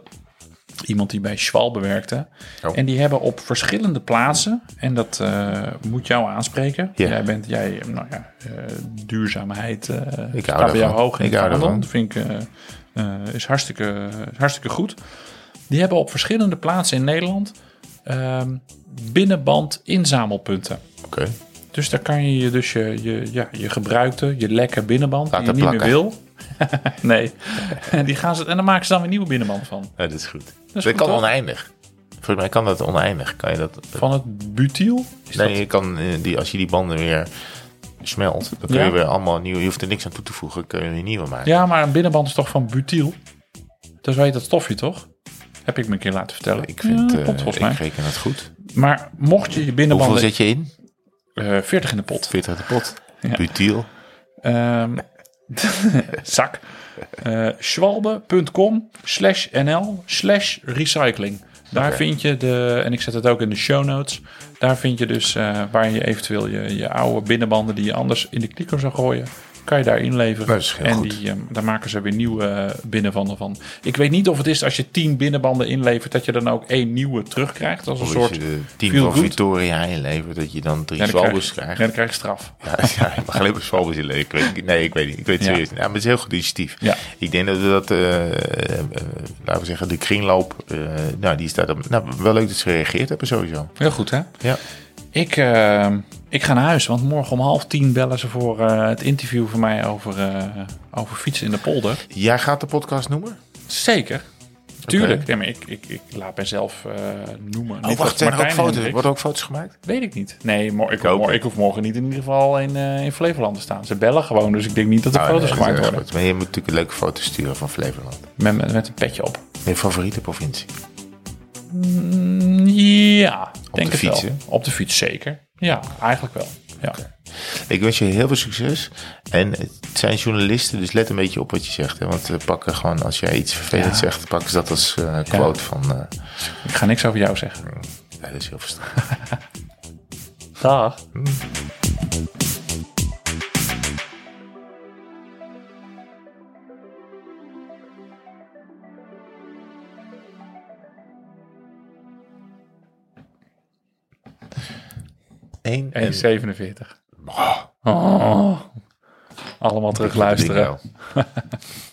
Iemand die bij Schwalbe werkte. Oh. En die hebben op verschillende plaatsen, en dat eh, moet jou aanspreken. Ja. Jij bent, jij, nou ja, eh, duurzaamheid Ik staat hou bij jou hoog in Ik hou. Dat vind ik, is hartstikke, hartstikke goed. Die hebben op verschillende plaatsen in Nederland ehm, binnenband inzamelpunten. Oké. Dus daar kan je je dus je, je, ja, je gebruikte, je lekke binnenband die je niet meer wil. [laughs] nee. En, [laughs] die gaan ze, en dan maken ze dan weer nieuwe binnenband van. Ja, dat is goed. is dat goed, kan toch? oneindig. Volgens mij kan dat oneindig. Kan je dat, Van het butyl? Is nee, dat- je kan, eh, die, als je die banden weer smelt, dan kun Ja. je weer allemaal nieuwe. Je hoeft er niks aan toe te voegen, kun je weer nieuwe maken. Ja, maar een binnenband is toch van butyl? Dus weet dat stofje toch? Heb ik me een keer laten vertellen. Ik vind, ja, eh, volgens ik mij. reken het goed. Maar mocht je je Hoeveel binnenbanden... zet je in? eh 40 in de pot. 40 de pot. Ja. Butyl. Ehm, [laughs] zak. Eh schwalbe.com slash nl slash recycling. Daar vind je de, en ik zet het ook in de show notes. Daar vind je dus eh, waar je eventueel je, je oude binnenbanden die je anders in de kliko zou gooien, kan je daar inleveren. En goed. die, eh, daar maken ze weer nieuwe eh, binnenbanden van. Ik weet niet of het is als je 10 binnenbanden inlevert, dat je dan ook één nieuwe terugkrijgt. Als een Of als soort. je feel van. Victoria inlevert, dat je dan drie Ja, dan krijg, krijgt. ja, dan krijg je straf. Ja, [laughs] ja, je mag alleen maar zwalbes inleveren. Nee, ik weet niet. Ik weet het serieus niet. Ja, maar het is heel goed initiatief. Ja. Ik denk dat we dat, eh, eh, laten we zeggen, de kringloop, nou, die staat op, nou, wel leuk dat ze gereageerd hebben sowieso. Heel goed, hè? Ja. Ik, eh, ik ga naar huis, want morgen om half tien bellen ze voor eh, het interview van mij over, eh, over fietsen in de polder. Jij gaat de podcast noemen? Zeker. Tuurlijk. Ja, maar ik, ik, ik laat mezelf eh, noemen. Oh, Niet wacht, zijn er ook foto's? Worden ook foto's gemaakt? Weet ik niet. Nee, ik, hoef ik hoef morgen niet in ieder geval in, eh, in Flevoland te staan. Ze bellen gewoon, dus ik denk niet dat er Oh, foto's nee, gemaakt worden. goed. Maar je moet natuurlijk een leuke foto sturen van Flevoland. Met, met, met een petje op. Je favoriete provincie? Mm, Ja, denk de het fiets, wel. hè? Op de fiets, zeker. Ja, eigenlijk wel. Ja. Ik wens je heel veel succes. En het zijn journalisten, dus let een beetje op wat je zegt. Hè? Want ze pakken gewoon, als jij iets vervelends Ja. zegt, pakken ze dat als eh, quote van... eh, Ik ga niks over jou zeggen. ja, dat is heel verstandig. [laughs] Dag. Eén en 1,47. Oh. Allemaal terug luisteren. Bingo. [laughs]